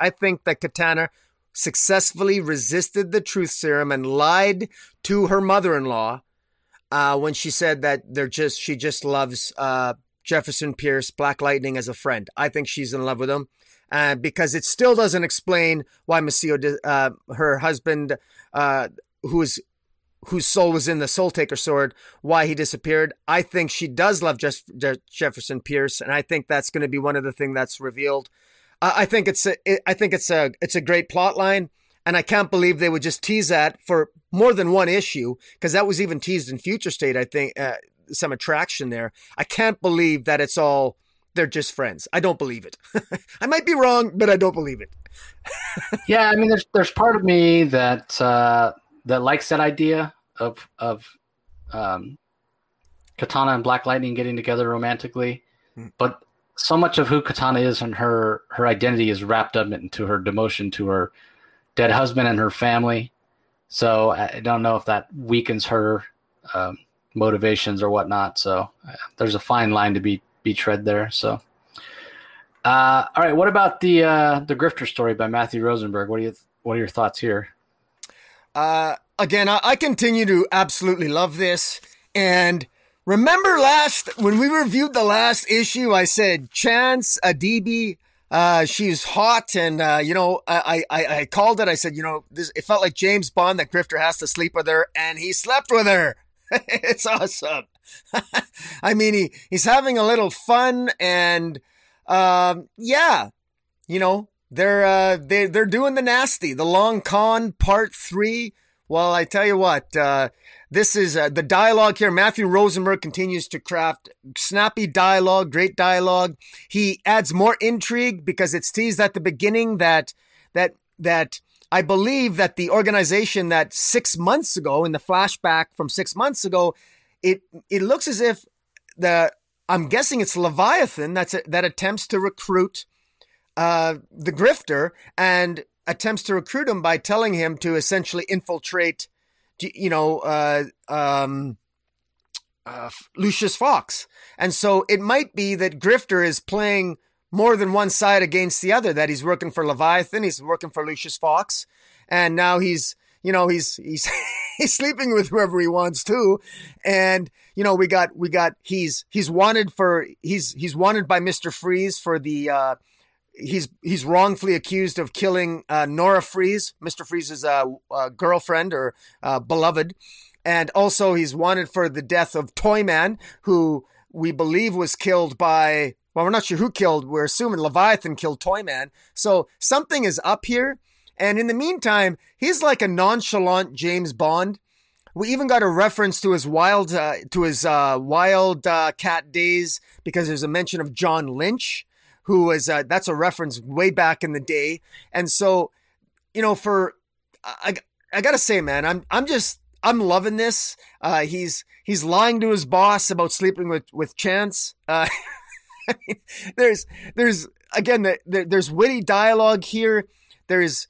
I think that Katana successfully resisted the truth serum and lied to her mother-in-law uh, when she said that they're just she just loves uh, Jefferson Pierce, Black Lightning as a friend. I think she's in love with him uh, because it still doesn't explain why Maseo, uh, her husband, uh, who's whose soul was in the Soul Taker sword, why he disappeared. I think she does love Jeff- Jefferson Pierce, and I think that's going to be one of the things that's revealed. I think it's a, it, I think it's a, it's a great plot line, and I can't believe they would just tease that for more than one issue because that was even teased in Future State. I think uh, some attraction there. I can't believe that it's all they're just friends. I don't believe it. I might be wrong, but I don't believe it. yeah, I mean, there's there's part of me that uh, that likes that idea of of um, Katana and Black Lightning getting together romantically, mm. but so much of who Katana is and her her identity is wrapped up into her demotion to her dead husband and her family. So I don't know if that weakens her um, motivations or whatnot. So uh, there's a fine line to be be tread there. So, uh, all right. What about the uh, the grifter story by Matthew Rosenberg? What do you What are your thoughts here? Uh, again, I, I continue to absolutely love this. And remember last when we reviewed the last issue, I said Chance Adibi. Uh, she's hot, and uh, you know, I, I I called it. I said, you know, this, it felt like James Bond that Grifter has to sleep with her, and he slept with her. it's awesome. I mean, he, he's having a little fun and, um, yeah, you know, they're, uh, they, they're doing the nasty, the long con part three. Well, I tell you what, uh, this is uh, the dialogue here. Matthew Rosenberg continues to craft snappy dialogue, great dialogue. He adds more intrigue because it's teased at the beginning that that that I believe that the organization that six months ago in the flashback from six months ago it it looks as if the I'm guessing it's Leviathan that's a, that attempts to recruit uh, the grifter and attempts to recruit him by telling him to essentially infiltrate, you know, uh, um, uh, Lucius Fox. And so it might be that Grifter is playing more than one side against the other, that he's working for Leviathan, he's working for Lucius Fox, and now he's you know, he's he's he's sleeping with whoever he wants to. And, you know, we got we got he's he's wanted for he's he's wanted by Mr. Freeze for the uh he's he's wrongfully accused of killing uh, Nora Freeze, Mr. Freeze's uh, uh, girlfriend or uh, beloved, and also he's wanted for the death of Toyman, who we believe was killed by. Well, we're not sure who killed. We're assuming Leviathan killed Toyman. So something is up here. And in the meantime, he's like a nonchalant James Bond. We even got a reference to his wild uh, to his uh, wild cat days because there's a mention of John Lynch, who is uh, that's a reference way back in the day. And so, you know, for I I gotta say, man, I'm I'm just I'm loving this. Uh, he's he's lying to his boss about sleeping with with Chance. Uh, there's there's again the, there's witty dialogue here. There's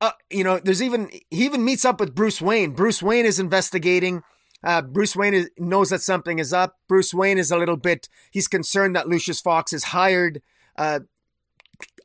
uh, you know, there's even he even meets up with Bruce Wayne. Bruce Wayne is investigating. Uh, Bruce Wayne is, knows that something is up. Bruce Wayne is a little bit. He's concerned that Lucius Fox has hired uh,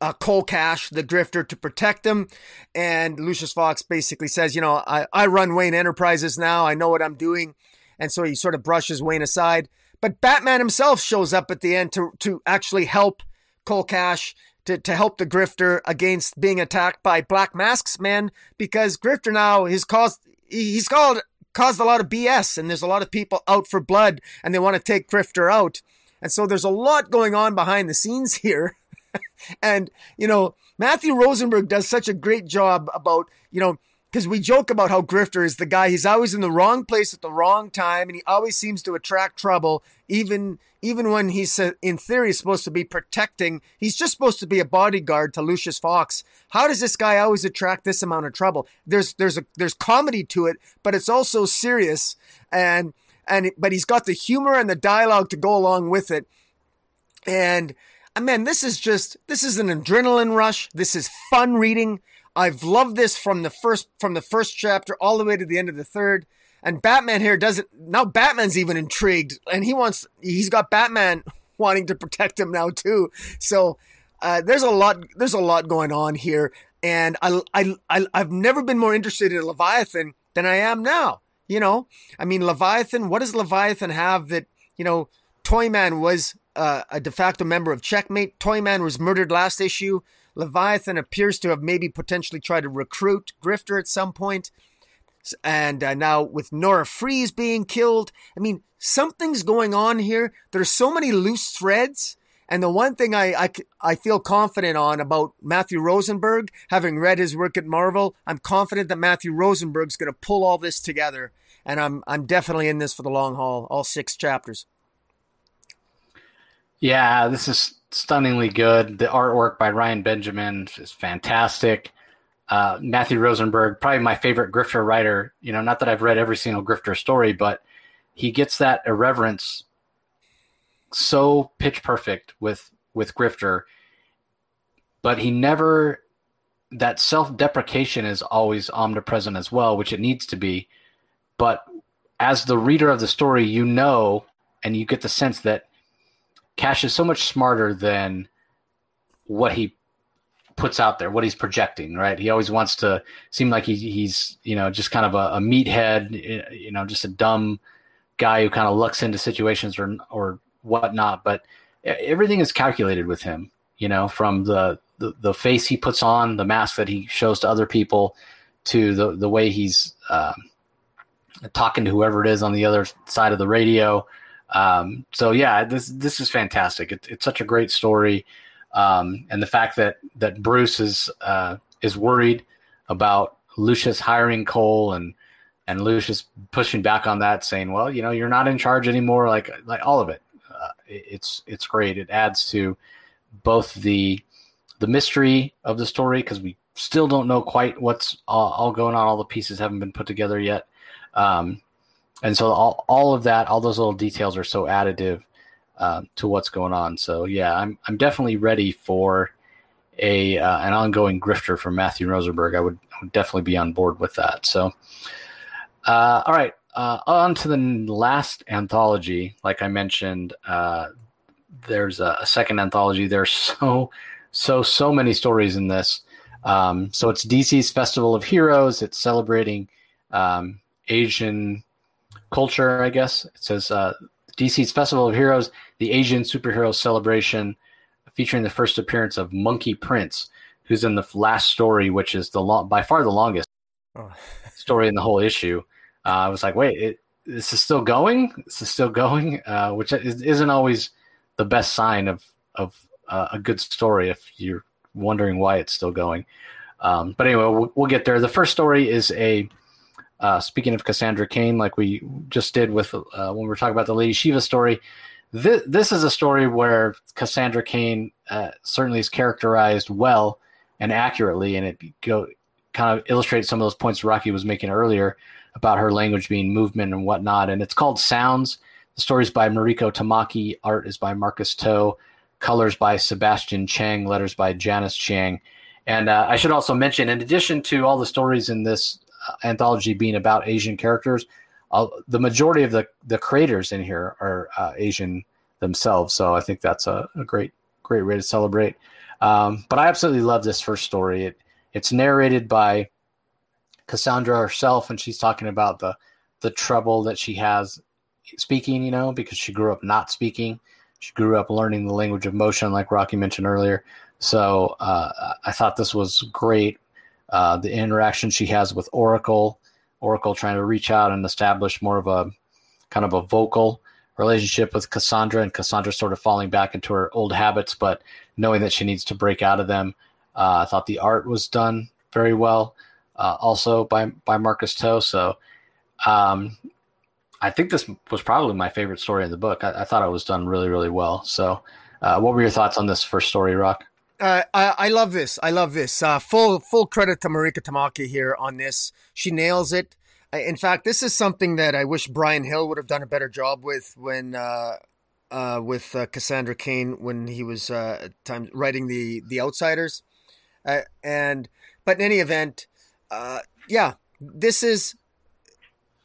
uh, Cole Cash, the Grifter, to protect him. And Lucius Fox basically says, you know, I, I run Wayne Enterprises now. I know what I'm doing. And so he sort of brushes Wayne aside. But Batman himself shows up at the end to to actually help Cole Cash to, to help the grifter against being attacked by black masks man because grifter now his caused he's called caused a lot of BS, and there's a lot of people out for blood, and they want to take Grifter out. And so there's a lot going on behind the scenes here. and, you know, Matthew Rosenberg does such a great job about, you know, because we joke about how Grifter is the guy. He's always in the wrong place at the wrong time, and he always seems to attract trouble, even even when he's uh, in theory supposed to be protecting. He's just supposed to be a bodyguard to Lucius Fox. How does this guy always attract this amount of trouble? There's there's a there's comedy to it, but it's also serious, and and but he's got the humor and the dialogue to go along with it, and. Man, this is just this is an adrenaline rush. This is fun reading. I've loved this from the first from the first chapter all the way to the end of the third. And Batman here doesn't now Batman's even intrigued and he wants he's got Batman wanting to protect him now too. So uh, there's a lot there's a lot going on here and I, I, I I've never been more interested in Leviathan than I am now. You know, I mean Leviathan, what does Leviathan have that, you know, Toyman was uh, a de facto member of Checkmate. Toyman was murdered last issue. Leviathan appears to have maybe potentially tried to recruit Grifter at some point. And uh, now with Nora Freeze being killed, I mean, something's going on here. There's so many loose threads. And the one thing I, I, I feel confident on about Matthew Rosenberg, having read his work at Marvel, I'm confident that Matthew Rosenberg's going to pull all this together. And I'm, I'm definitely in this for the long haul, all six chapters. Yeah, this is stunningly good. The artwork by Ryan Benjamin is fantastic. Uh, Matthew Rosenberg, probably my favorite Grifter writer. You know, not that I've read every single Grifter story, but he gets that irreverence so pitch perfect with with Grifter. But he never that self deprecation is always omnipresent as well, which it needs to be. But as the reader of the story, you know, and you get the sense that Cash is so much smarter than what he puts out there, what he's projecting, right? He always wants to seem like he, he's, you know, just kind of a, a meathead, you know, just a dumb guy who kind of looks into situations or or whatnot. But everything is calculated with him, you know, from the, the, the face he puts on, the mask that he shows to other people, to the the way he's um, talking to whoever it is on the other side of the radio. Um, so yeah, this this is fantastic. It, it's such a great story, um, and the fact that that Bruce is uh, is worried about Lucius hiring Cole and and Lucius pushing back on that, saying, "Well, you know, you're not in charge anymore." Like like all of it, uh, it's it's great. It adds to both the the mystery of the story because we still don't know quite what's all, all, going on. All the pieces haven't been put together yet. Um, and so all, all of that, all those little details are so additive uh, to what's going on. So yeah, I'm I'm definitely ready for a uh, an ongoing grifter from Matthew Rosenberg. I would, I would definitely be on board with that. So, uh, all right, uh, on to the last anthology. Like I mentioned, uh, there's a, a, second anthology. There's so so so many stories in this. Um, so it's DC's Festival of Heroes. It's celebrating um, Asian culture, I guess. It says uh, DC's Festival of Heroes, the Asian superhero celebration, featuring the first appearance of Monkey Prince, who's in the last story, which is the long, by far the longest oh. story in the whole issue. Uh, I was like, wait, it, this is still going. This is still going, uh, which isn't always the best sign of of uh, a good story if you're wondering why it's still going. Um, but anyway, we'll, we'll, get there. The first story is a uh, speaking of Cassandra Cain, like we just did with uh, when we were talking about the Lady Shiva story, this, this is a story where Cassandra Cain uh, certainly is characterized well and accurately, and it go, kind of illustrates some of those points Rocky was making earlier about her language being movement and whatnot. And it's called Sounds. The story is by Mariko Tamaki, art is by Marcus To, colors by Sebastian Cheng, letters by Janice Chiang. And uh, I should also mention, in addition to all the stories in this anthology being about Asian characters, uh, the majority of the the creators in here are uh, Asian themselves. So I think that's a, a great great way to celebrate. Um, but I absolutely love this first story. It it's narrated by Cassandra herself, and she's talking about the the trouble that she has speaking. You know, because she grew up not speaking. She grew up learning the language of motion, like Rocky mentioned earlier. So uh, I thought this was great uh, the interaction she has with Oracle, Oracle trying to reach out and establish more of a kind of a vocal relationship with Cassandra, and Cassandra sort of falling back into her old habits, but knowing that she needs to break out of them. Uh, I thought the art was done very well, uh, also by by Marcus To. So um, I think this was probably my favorite story in the book. I, I thought it was done really, really well. So, uh, what were your thoughts on this first story, Rock? Uh, I, I, love this. I love this. Uh, full full credit to Mariko Tamaki here on this. She nails it. In fact, this is something that I wish Bryan Hill would have done a better job with when uh, uh, with uh, Cassandra Cain when he was uh, times writing the the Outsiders, uh, and but in any event, uh, yeah, this is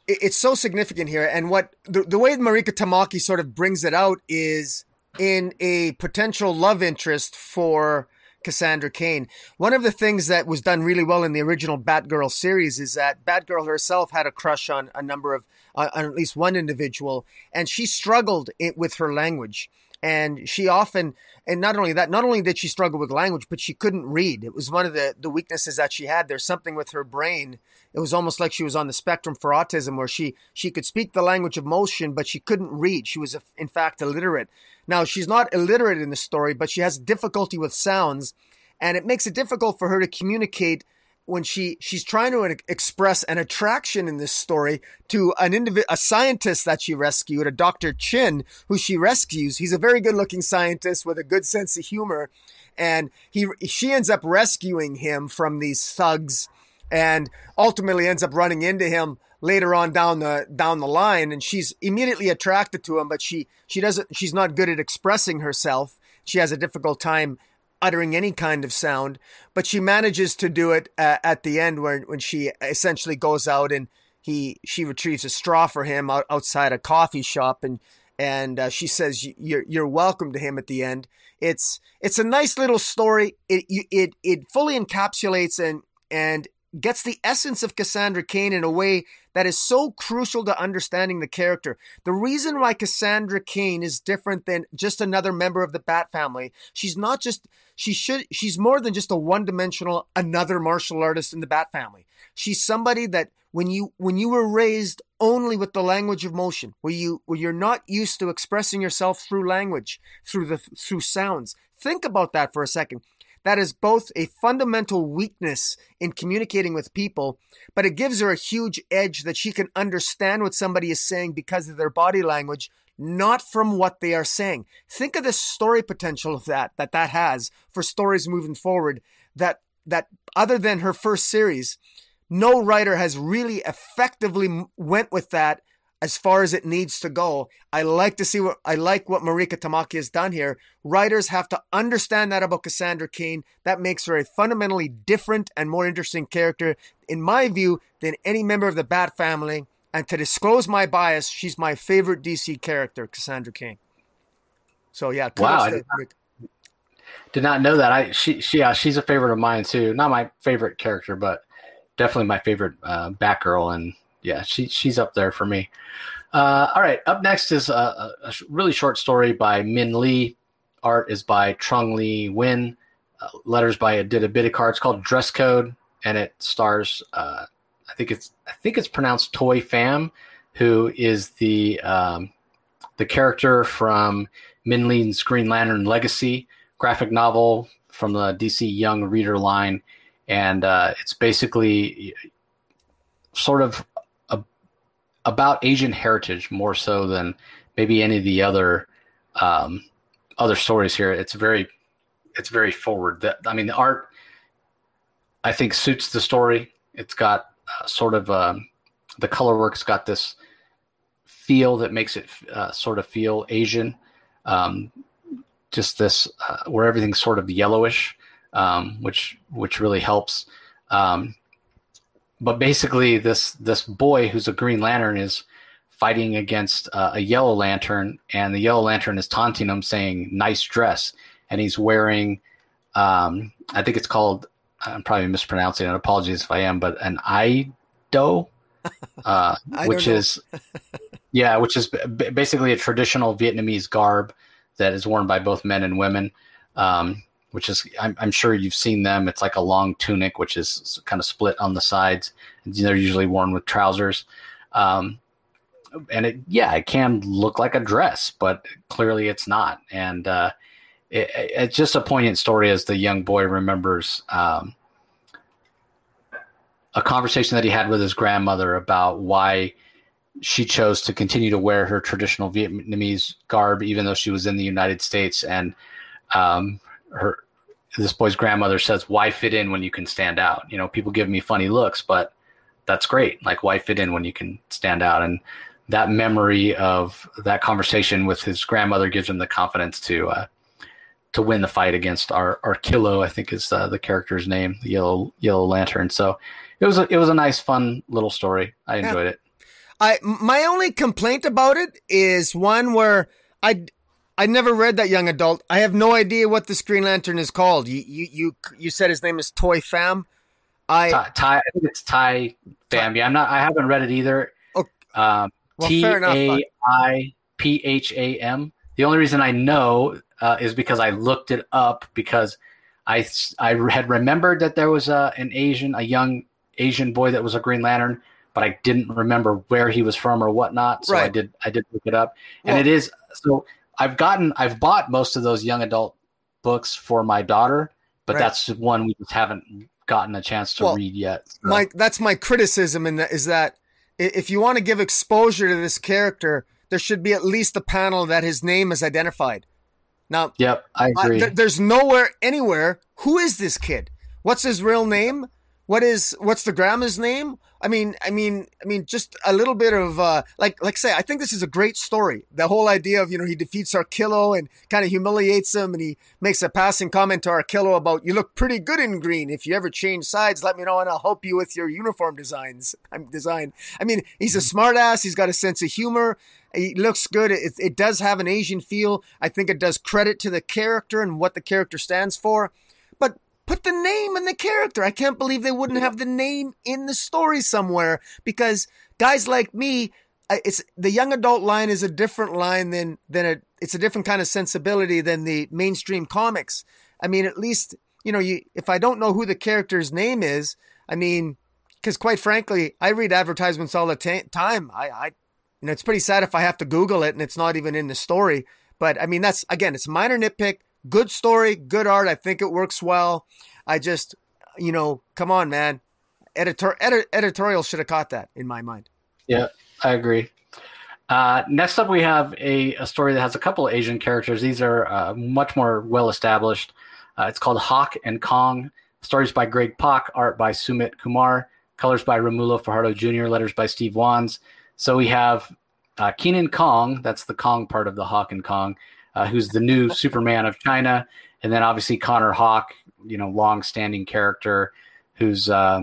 it's so significant here. And what the, the way Mariko Tamaki sort of brings it out is in a potential love interest for Cassandra Cain. One of the things that was done really well in the original Batgirl series is that Batgirl herself had a crush on a number of, uh, on at least one individual, and she struggled it, with her language. And she often, and not only that, not only did she struggle with language, but she couldn't read. It was one of the, the weaknesses that she had. There's something with her brain. It was almost like she was on the spectrum for autism, where she she could speak the language of motion, but she couldn't read. She was, in fact, illiterate. Now, she's not illiterate in the story, but she has difficulty with sounds, and it makes it difficult for her to communicate when she she's trying to express an attraction in this story to an individual, a scientist that she rescued, a Dr. Chin, who she rescues. He's a very good-looking scientist with a good sense of humor, and he she ends up rescuing him from these thugs, and ultimately ends up running into him later on down the down the line and she's immediately attracted to him but she she doesn't she's not good at expressing herself. She has a difficult time uttering any kind of sound but she manages to do it uh, at the end where when she essentially goes out and he she retrieves a straw for him out, outside a coffee shop and and uh, she says you're you're welcome to him at the end. It's it's a nice little story. It it it fully encapsulates and and gets the essence of Cassandra Cain in a way that is so crucial to understanding the character. The reason why Cassandra Cain is different than just another member of the Bat family, she's not just she should she's more than just a one-dimensional another martial artist in the Bat family. She's somebody that when you when you were raised only with the language of motion, where you where you're not used to expressing yourself through language, through the through sounds. Think about that for a second. That is both a fundamental weakness in communicating with people, but it gives her a huge edge that she can understand what somebody is saying because of their body language, not from what they are saying. Think of the story potential of that, that that has for stories moving forward that, that other than her first series, no writer has really effectively went with that as far as it needs to go. I like to see what I like what Mariko Tamaki has done here. Writers have to understand that about Cassandra Cain. That makes her a fundamentally different and more interesting character, in my view, than any member of the Bat family. And to disclose my bias, she's my favorite DC character, Cassandra Cain. So yeah, wow, I did, did, not know that. I she she yeah, she's a favorite of mine too. Not my favorite character, but definitely my favorite uh, Batgirl and yeah, she she's up there for me. Uh, all right, up next is a, a, really short story by Minh Lê. Art is by Trung Le Nguyen. Uh, letters by Aditya Bidikar called Dress Code, and it stars. Uh, I think it's I think it's pronounced Toy Fam, who is the um, the character from Minh Lê's Green Lantern Legacy graphic novel from the DC Young Reader line, and uh, it's basically sort of about Asian heritage more so than maybe any of the other um, other stories here. It's very it's very forward. That I mean, the art I think suits the story. It's got uh, sort of um, the color work's got this feel that makes it uh, sort of feel Asian. Um, just this uh, where everything's sort of yellowish, um, which which really helps. Um, but basically, this this boy who's a Green Lantern is fighting against uh, a Yellow Lantern, and the Yellow Lantern is taunting him, saying "nice dress," and he's wearing, um, I think it's called. I'm probably mispronouncing it. Apologies if I am, but an Ido, uh, which is, yeah, which is b- basically a traditional Vietnamese garb that is worn by both men and women. Um, which is I'm, I'm, sure you've seen them. It's like a long tunic, which is kind of split on the sides, They're usually worn with trousers. Um, and it, yeah, it can look like a dress, but clearly it's not. And uh, it, it's just a poignant story as the young boy remembers um, a conversation that he had with his grandmother about why she chose to continue to wear her traditional Vietnamese garb, even though she was in the United States. And um, her this boy's grandmother says, "Why fit in when you can stand out?" You know, people give me funny looks, but that's great. Like, why fit in when you can stand out? And that memory of that conversation with his grandmother gives him the confidence to uh, to win the fight against our Arkillo, I think is uh, the character's name, the yellow yellow lantern. So it was a, it was a nice, fun little story. I enjoyed yeah. it. I my only complaint about it is one where I I never read that young adult. I have no idea what the Green Lantern is called. You you you, you said his name is Toy Fam. I Tai, Tai I think it's Tai Pham. Yeah, I'm not. I haven't read it either. Okay. Um, well, T A I P H A M. The only reason I know uh, is because I looked it up because I I had remembered that there was a, an Asian, a young Asian boy that was a Green Lantern, but I didn't remember where he was from or whatnot. So right. I did I did look it up, and well, it is so I've gotten I've bought most of those young adult books for my daughter, but right. that's one we just haven't gotten a chance to well, read yet. So. My that's my criticism in that is that if you want to give exposure to this character, there should be at least a panel that his name is identified. Now, yep, I agree. th- there's nowhere anywhere. Who is this kid? What's his real name? What is what's the grandma's name? I mean, I mean, I mean, just a little bit of uh, like, like say, I think this is a great story. The whole idea of you know he defeats Arkillo and kind of humiliates him, and he makes a passing comment to Arkillo about you look pretty good in green. If you ever change sides, let me know and I'll help you with your uniform designs. I'm design. I mean, he's a mm-hmm. smartass. He's got a sense of humor. He looks good. It, it does have an Asian feel. I think it does credit to the character and what the character stands for. Put the name and the character. I can't believe they wouldn't have the name in the story somewhere because guys like me, it's the young adult line is a different line than than a it's a different kind of sensibility than the mainstream comics. I mean, at least you know, you if I don't know who the character's name is, I mean, because quite frankly, I read advertisements all the time. I, I, you know, it's pretty sad if I have to Google it and it's not even in the story. But I mean, that's again, it's a minor nitpick good story, good art. I think it works well. I just, you know, come on, man. Editor, edit, editorial should have caught that in my mind. Yeah, I agree. Uh, next up, we have a, a, story that has a couple of Asian characters. These are uh, much more well established. Uh, it's called Hawk and Kong. Stories by Greg Pak, art by Sumit Kumar, colors by Romulo Fajardo Jr., letters by Steve Wands. So we have uh, Kenan Kong, that's the Kong part of the Hawk and Kong, uh, who's the new Superman of China, and then obviously Connor Hawke, you know, long-standing character who's uh,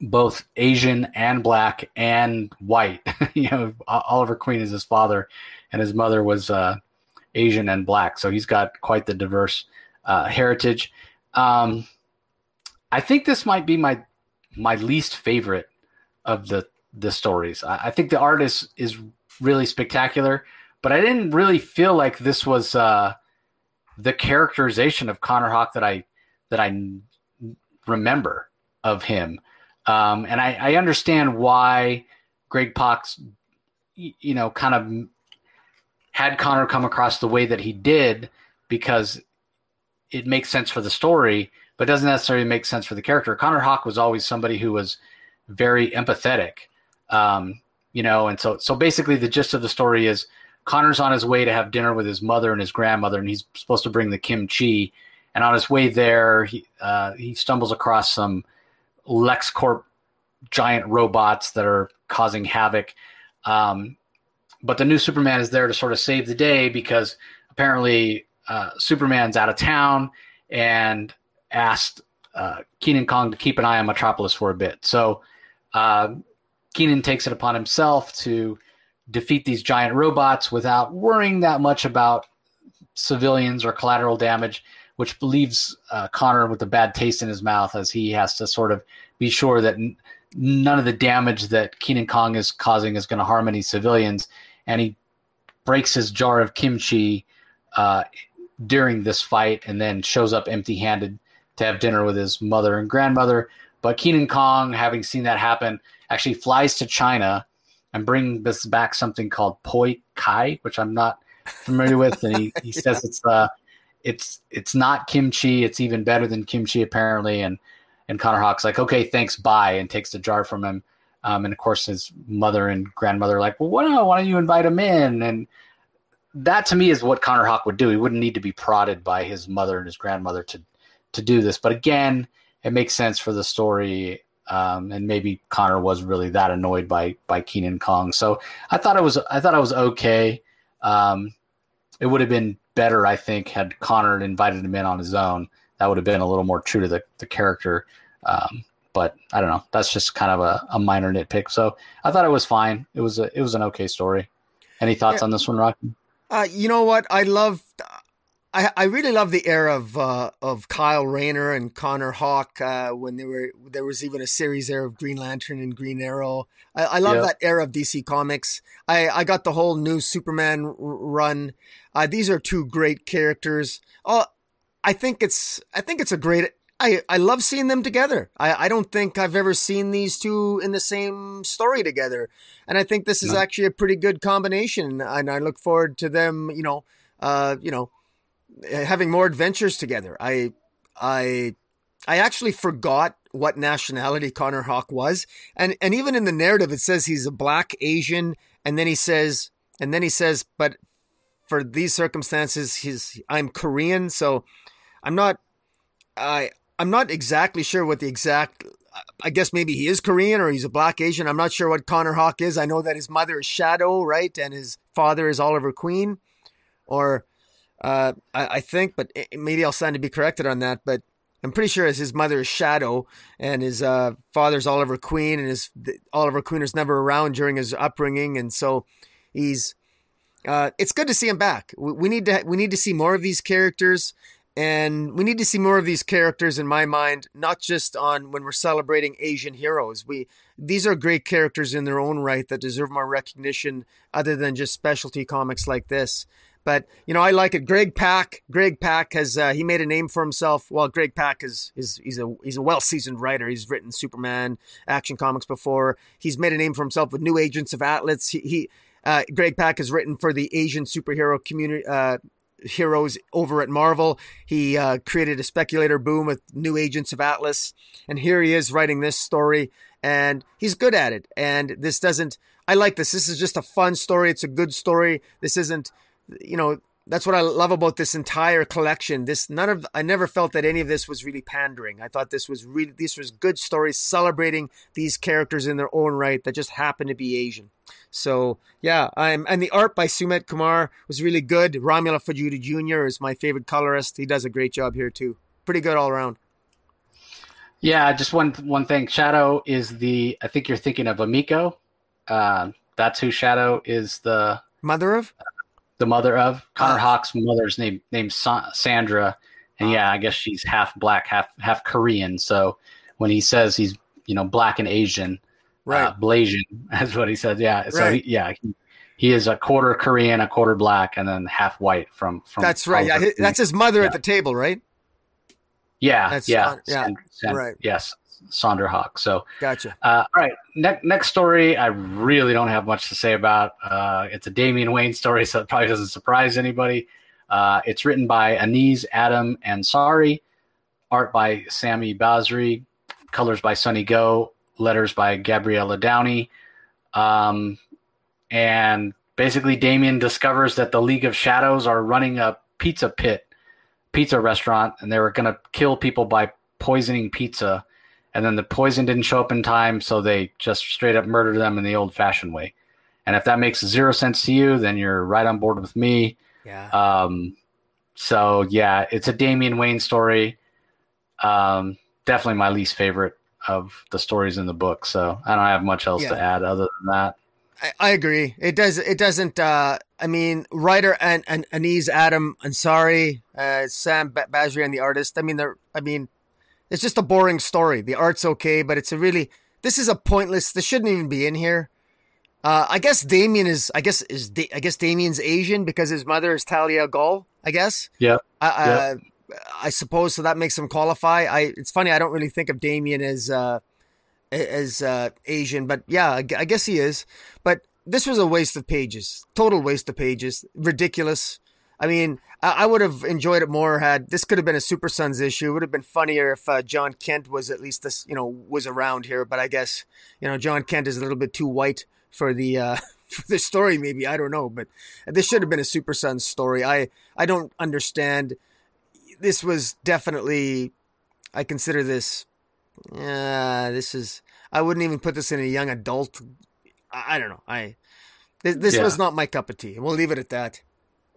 both Asian and black and white. you know, Oliver Queen is his father, and his mother was uh, Asian and black, so he's got quite the diverse uh, heritage. Um, I think this might be my my least favorite of the the stories. I, I think the art is is really spectacular but I didn't really feel like this was uh, the characterization of Connor Hawke that I that I remember of him. Um, and I, I, understand why Greg Pak, you know, kind of had Connor come across the way that he did because it makes sense for the story, but doesn't necessarily make sense for the character. Connor Hawke was always somebody who was very empathetic, um, you know, and so so basically the gist of the story is Connor's on his way to have dinner with his mother and his grandmother, and he's supposed to bring the kimchi. And on his way there, he uh, he stumbles across some LexCorp giant robots that are causing havoc. Um, but the new Superman is there to sort of save the day because apparently uh, Superman's out of town and asked uh, Kenan Kong to keep an eye on Metropolis for a bit. So uh, Kenan takes it upon himself to defeat these giant robots without worrying that much about civilians or collateral damage, which leaves uh, Connor with a bad taste in his mouth as he has to sort of be sure that n- none of the damage that Kenan Kong is causing is going to harm any civilians. And he breaks his jar of kimchi uh, during this fight and then shows up empty handed to have dinner with his mother and grandmother. but Kenan Kong, having seen that happen, actually flies to China and bring this back something called pao cai, which I'm not familiar with, and he, he yeah. says it's uh it's it's not kimchi, it's even better than kimchi apparently, and and Connor Hawke's like, okay, thanks, bye, and takes the jar from him. Um, and of course, his mother and grandmother are like, well, why don't, why don't you invite him in? And that to me is what Connor Hawke would do. He wouldn't need to be prodded by his mother and his grandmother to to do this. But again, it makes sense for the story. Um, and maybe Connor was really that annoyed by by Kenan Kong. So I thought it was I thought it was okay. Um, it would have been better, I think, had Connor invited him in on his own. That would have been a little more true to the, the character. Um, but I don't know. That's just kind of a, a minor nitpick. So I thought it was fine. It was a, it was an okay story. Any thoughts yeah. on this one, Rocky? Uh, you know what? I love I, I really love the era of uh, of Kyle Rayner and Connor Hawke uh, when there were there was even a series there of Green Lantern and Green Arrow. I, I love that era of DC Comics. I, I got the whole new Superman r- run. Uh, these are two great characters. Uh, I think it's I think it's a great. I, I love seeing them together. I, I don't think I've ever seen these two in the same story together, and I think this is no. actually a pretty good combination. And I look forward to them. You know, uh, you know having more adventures together. I I I actually forgot what nationality Connor Hawke was. And and even in the narrative it says he's a black Asian and then he says and then he says but for these circumstances he's I'm Korean so I'm not I I'm not exactly sure what the exact I guess maybe he is Korean or he's a black Asian. I'm not sure what Connor Hawke is. I know that his mother is Shadow, right? And his father is Oliver Queen or uh, I, I, think, but maybe I'll stand to be corrected on that. But I'm pretty sure as his mother is Shadow and his uh, father's Oliver Queen, and his Oliver Queen is never around during his upbringing, and so he's. Uh, it's good to see him back. We, we need to we need to see more of these characters, and we need to see more of these characters in my mind, not just on when we're celebrating Asian heroes. We these are great characters in their own right that deserve more recognition, other than just specialty comics like this. But you know, I like it. Greg Pak, Greg Pak has uh, he made a name for himself. Well, Greg Pak is is he's a he's a well seasoned writer. He's written Superman, Action Comics before. He's made a name for himself with New Agents of Atlas. He, he uh, Greg Pak has written for the Asian superhero community. Uh, heroes over at Marvel. He uh, created a speculator boom with New Agents of Atlas, and here he is writing this story, and he's good at it. And this doesn't. I like this. This is just a fun story. It's a good story. This isn't you know, that's what I love about this entire collection. This none of I never felt that any of this was really pandering. I thought this was really these was good stories celebrating these characters in their own right that just happen to be Asian. So yeah, I'm and the art by Sumit Kumar was really good. Romulo Fajardo Jr. is my favorite colorist. He does a great job here too. Pretty good all around. Yeah, just one one thing. Shadow is the I think you're thinking of Emiko. Uh, that's who Shadow is the mother of the mother of Connor Hawke's mother's name named Sandra, and yeah, I guess she's half black, half half Korean. So when he says he's you know black and Asian, uh, right, uh, Blasian, that's what he says. Yeah, so right. he, yeah, he, he, is a quarter Korean, a quarter black, and then half white from from. That's right. Yeah, that's his mother yeah. at the table, right? Yeah, that's, yeah, uh, yeah, right. Yes, Sandra Hawke. So gotcha. Uh, all right, ne- next story. I really don't have much to say about. Uh, it's a Damian Wayne story, so it probably doesn't surprise anybody. Uh, it's written by Aneez Adam Ansari, art by Sami Basri, colors by Sunny Gho, letters by Gabriela Downie, um, and basically Damian discovers that the League of Shadows are running a pizza pit, pizza restaurant, and they were going to kill people by poisoning pizza and then the poison didn't show up in time, so they just straight up murdered them in the old fashioned way. And if that makes zero sense to you, then you're right on board with me. Yeah. Um, so yeah, it's a Damian Wayne story. Um, definitely my least favorite of the stories in the book. So I don't have much else yeah. to add other than that. I, I, agree. It does. It doesn't. Uh, I mean, writer and, and Aneez Adam Ansari, uh, Sam Basri, and the artist. I mean, they're. I mean, it's just a boring story. The art's okay, but it's a really this is a pointless. This shouldn't even be in here. Uh, I guess Damian is. I guess is. I guess Damian's Asian because his mother is Talia Ghul. I guess. Yeah. Uh, uh, I suppose so that makes him qualify. I it's funny I don't really think of Damian as uh, as uh, Asian, but yeah, I, I guess he is. But this was a waste of pages, total waste of pages, ridiculous. I mean, I, I would have enjoyed it more had this could have been a Super Sons issue. It would have been funnier if uh, Jon Kent was at least this, you know, was around here. But I guess you know Jon Kent is a little bit too white for the uh, for the story. Maybe I don't know, but this should have been a Super Sons story. I I don't understand. This was definitely. I consider this. Yeah, this is. I wouldn't even put this in a young adult. I, I don't know. I this, this yeah. was not my cup of tea. We'll leave it at that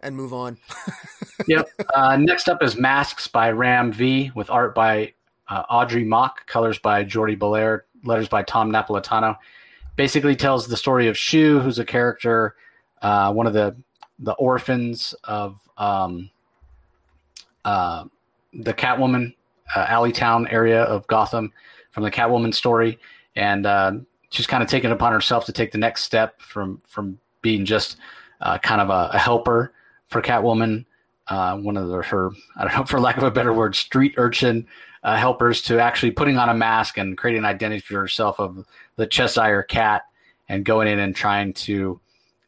and move on. yep. Uh, next up is Masks by Ram V with art by uh, Audrey Mok, colors by Jordie Bellaire, letters by Tom Napolitano. Basically tells the story of Shu, who's a character, uh, one of the the orphans of um, uh, the Catwoman uh, Alleytown area of Gotham from the Catwoman story, and uh, she's kind of taken upon herself to take the next step from from being just kind of a, a, helper for Catwoman, uh, one of the, her, I don't know, for lack of a better word, street urchin uh, helpers to actually putting on a mask and creating an identity for herself of the Cheshire Cat and going in and trying to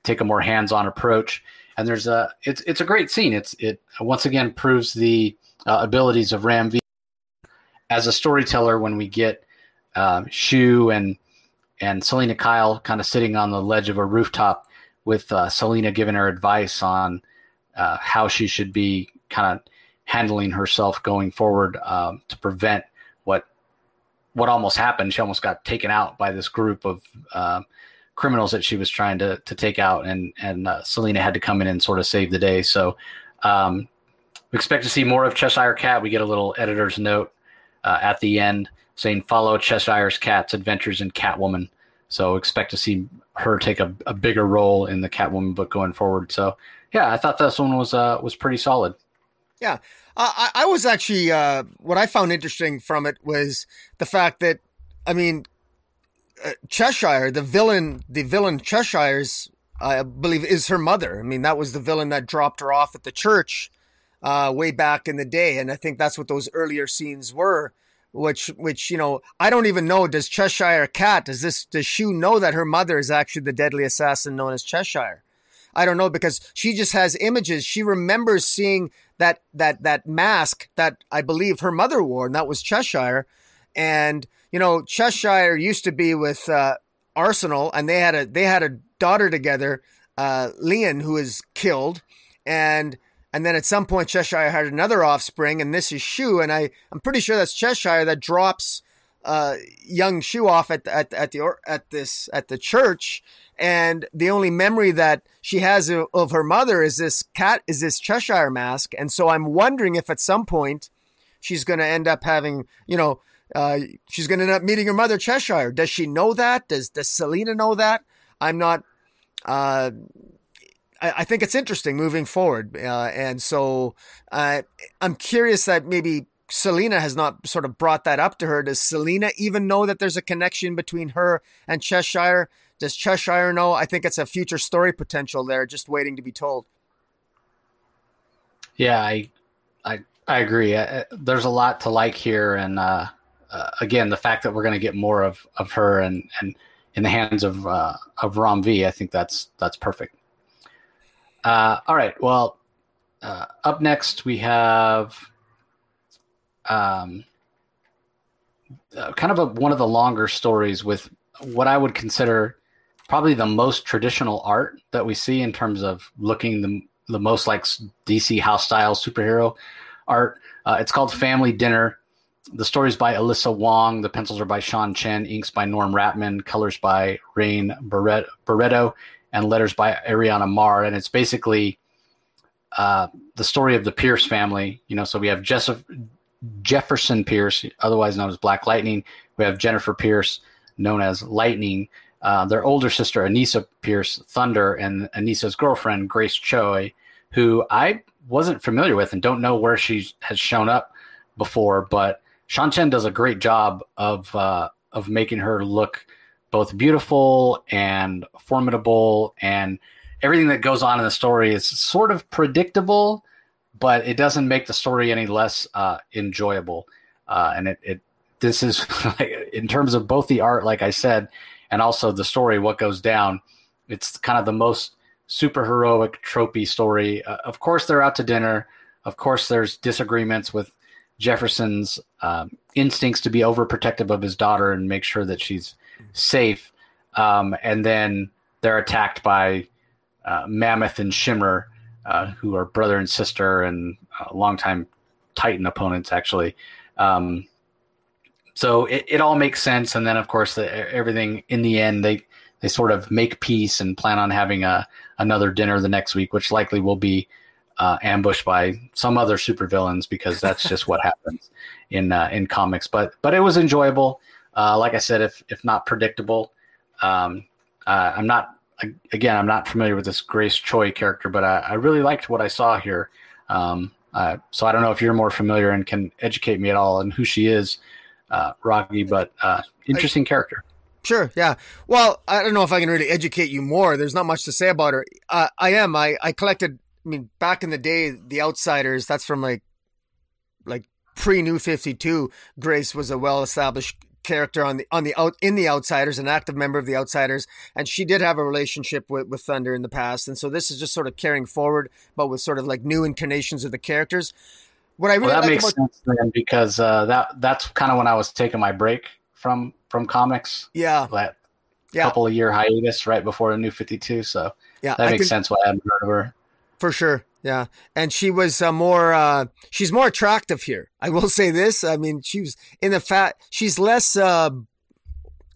take a more hands-on approach. And there's a, it's it's a great scene. It's it once again proves the uh, abilities of Ram V as a storyteller when we get uh, Shu and and Selina Kyle kind of sitting on the ledge of a rooftop with uh, Selina giving her advice on uh, how she should be kind of handling herself going forward um, to prevent what what almost happened. She almost got taken out by this group of uh, criminals that she was trying to to take out, and and uh, Selina had to come in and sort of save the day. So um, we expect to see more of Cheshire Cat. We get a little editor's note uh, at the end saying follow Cheshire's Cat's adventures in Catwoman. So expect to see her take a, a bigger role in the Catwoman book going forward. So yeah, I thought this one was uh, was pretty solid. Yeah, I, I was actually uh, what I found interesting from it was the fact that I mean uh, Cheshire, the villain, the villain Cheshire's, I believe, is her mother. I mean, that was the villain that dropped her off at the church uh, way back in the day, and I think that's what those earlier scenes were. Which, which you know, I don't even know. Does Cheshire Cat? Does this? Does Shu know that her mother is actually the deadly assassin known as Cheshire? I don't know because she just has images. She remembers seeing that that that mask that I believe her mother wore, and that was Cheshire. And you know, Cheshire used to be with uh, Arsenal, and they had a they had a daughter together, uh, Lian, who was killed, and and then at some point Cheshire had another offspring, and this is Shu, and I I'm pretty sure that's Cheshire that drops uh, young Shu off at at at the at this at the church, and the only memory that she has of her mother is this cat is this Cheshire mask, and so I'm wondering if at some point she's going to end up having you know uh, she's going to end up meeting her mother Cheshire. Does she know that? Does does Selina know that? I'm not. Uh, I, think it's interesting moving forward, uh, and so uh, I'm curious that maybe Selina has not sort of brought that up to her. Does Selina even know that there's a connection between her and Cheshire? Does Cheshire know? I think it's a future story potential there, just waiting to be told. Yeah, I, I, I agree. I, there's a lot to like here, and uh, uh, again, the fact that we're going to get more of, of her and and in the hands of uh, of Ram V, I think that's that's perfect. Uh, all right. Well, uh, up next we have um, kind of a, one of the longer stories with what I would consider probably the most traditional art that we see in terms of looking the the most like DC house style superhero art. Uh, it's called Family Dinner. The story is by Alyssa Wong. The pencils are by Sean Chen. Inks by Norm Rapmund. Colors by Rain Beredo and letters by Ariana Maher, and it's basically uh, the story of the Pierce family. You know, so we have Jess- Jefferson Pierce, otherwise known as Black Lightning. We have Jennifer Pierce, known as Lightning. Uh, their older sister Anissa Pierce, Thunder, and Anissa's girlfriend Grace Choi, who I wasn't familiar with and don't know where she has shown up before, but Sean Chen does a great job of uh, of making her look both beautiful and formidable and everything that goes on in the story is sort of predictable but it doesn't make the story any less uh, enjoyable. Uh, and it, it this is in terms of both the art, like I said, and also the story, what goes down. It's kind of the most super heroic tropey story. Uh, of course, they're out to dinner. Of course, there's disagreements with Jefferson's um, instincts to be overprotective of his daughter and make sure that she's safe. Um, and then they're attacked by uh, Mammoth and Shimmer, uh, who are brother and sister and uh, longtime Titan opponents, actually. Um, so it, it all makes sense. And then, of course, the, everything in the end, they they sort of make peace and plan on having a another dinner the next week, which likely will be uh, ambushed by some other supervillains because that's just what happens in uh, in comics. But but it was enjoyable. Uh, like I said, if if not predictable, um, uh, I'm not again. I'm not familiar with this Grace Choi character, but I, I really liked what I saw here. Um, uh, so I don't know if you're more familiar and can educate me at all on who she is, uh, Rocky. But interesting I, character. Sure. Yeah. Well, I don't know if I can really educate you more. There's not much to say about her. Uh, I am. I, I collected. I mean, back in the day, the Outsiders. That's from like, like pre New Fifty Two. Grace was a well established character on the on the out in the Outsiders, an active member of the Outsiders, and she did have a relationship with with Thunder in the past. And so this is just sort of carrying forward, but with sort of like new incarnations of the characters. What I really well, that like makes about- sense then because uh, that that's kind of when I was taking my break from from comics. Yeah. That yeah. couple of year hiatus right before the new 52. So yeah, that makes can, sense why I hadn't heard of her. For sure. Yeah. And she was uh, more, uh, she's more attractive here. I will say this. I mean, she was in the fat, she's less, uh,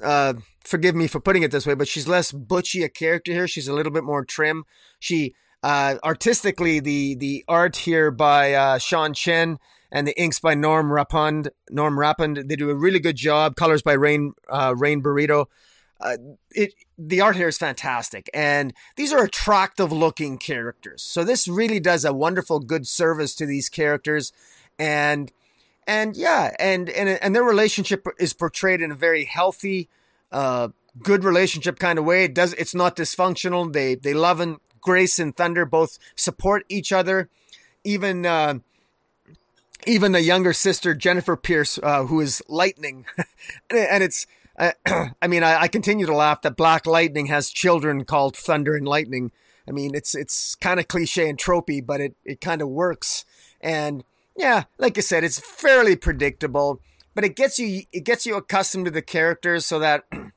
uh, forgive me for putting it this way, but she's less butchy a character here. She's a little bit more trim. She, uh, artistically, the, the art here by, uh, Sean Chen and the inks by Norm Rapmund. Norm Rapmund. They do a really good job. Colors by Rain uh, Rain Beredo. Uh, it the art here is fantastic, and these are attractive looking characters. So this really does a wonderful, good service to these characters, and and yeah, and and and their relationship is portrayed in a very healthy, uh, good relationship kind of way. It does it's not dysfunctional. They they love and Grace and Thunder both support each other. Even uh, even the younger sister Jennifer Pierce, uh, who is Lightning, and it's. Uh, I mean, I, I, continue to laugh that Black Lightning has children called Thunder and Lightning. I mean, it's it's kind of cliche and tropey, but it it kind of works. And yeah, like I said, it's fairly predictable, but it gets you it gets you accustomed to the characters, so that.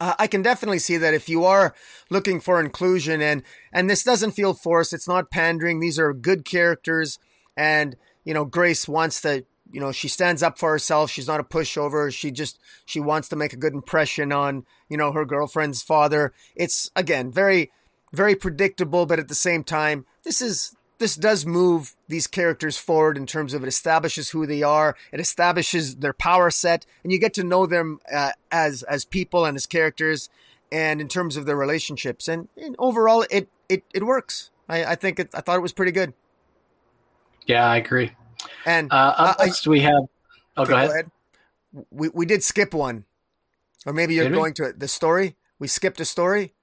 Uh, I can definitely see that if you are looking for inclusion and and this doesn't feel forced, it's not pandering. These are good characters, and you know, Grace wants to, you know, she stands up for herself. She's not a pushover. She just, she wants to make a good impression on, you know, her girlfriend's father. It's, again, very, very predictable, but at the same time, this is, this does move these characters forward in terms of it establishes who they are, it establishes their power set, and you get to know them uh, as as people and as characters, and in terms of their relationships. And, and overall, it it it works. I, I think it, I thought it was pretty good. Yeah, I agree. And uh, up next I, we have. Oh, okay, go, ahead. go, ahead. We we did skip one, or maybe you're did going we? to it. The story we skipped a story.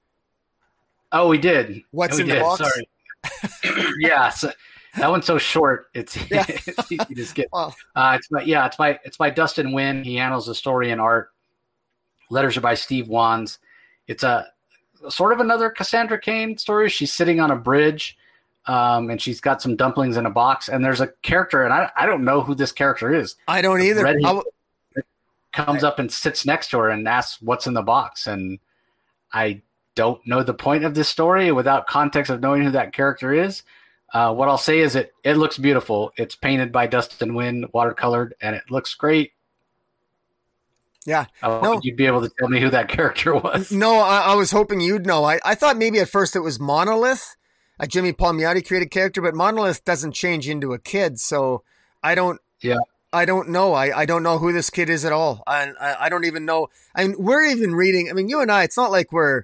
Oh, we did. What's we in did. the box? Sorry. yeah, so that one's so short. It's, yeah. it's easy to skip. Well, uh, it's by yeah, it's by it's by Dustin Nguyen. He handles the story and art. Letters are by Steve Wands. It's a sort of another Cassandra Cain story. She's sitting on a bridge um, and she's got some dumplings in a box. And there's a character, and I, I don't know who this character is. I don't either. Comes up and sits next to her and asks what's in the box, and I don't know the point of this story without context of knowing who that character is. Uh, what I'll say is it it looks beautiful. It's painted by Dustin Nguyen, watercolored, and it looks great. Yeah, no. you'd be able to tell me who that character was. No, I, I was hoping you'd know. I, I thought maybe at first it was Monolith, a Jimmy Palmiotti created character, but Monolith doesn't change into a kid, so I don't. Yeah. I don't know. I, I don't know who this kid is at all. I, I I don't even know. I mean, we're even reading. I mean, you and I. It's not like we're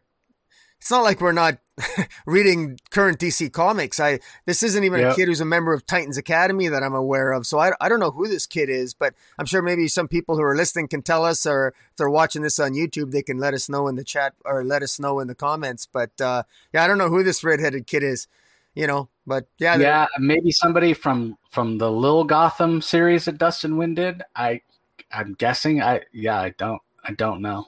it's not like we're not reading current DC comics. I this isn't even yep. a kid who's a member of Titans Academy that I'm aware of. So I, I don't know who this kid is, but I'm sure maybe some people who are listening can tell us, or if they're watching this on YouTube, they can let us know in the chat or let us know in the comments. But uh, yeah, I don't know who this redheaded kid is. you know. But yeah, yeah, maybe somebody from from the Lil Gotham series that Dustin Nguyen did. I I'm guessing. I yeah, I don't I don't know.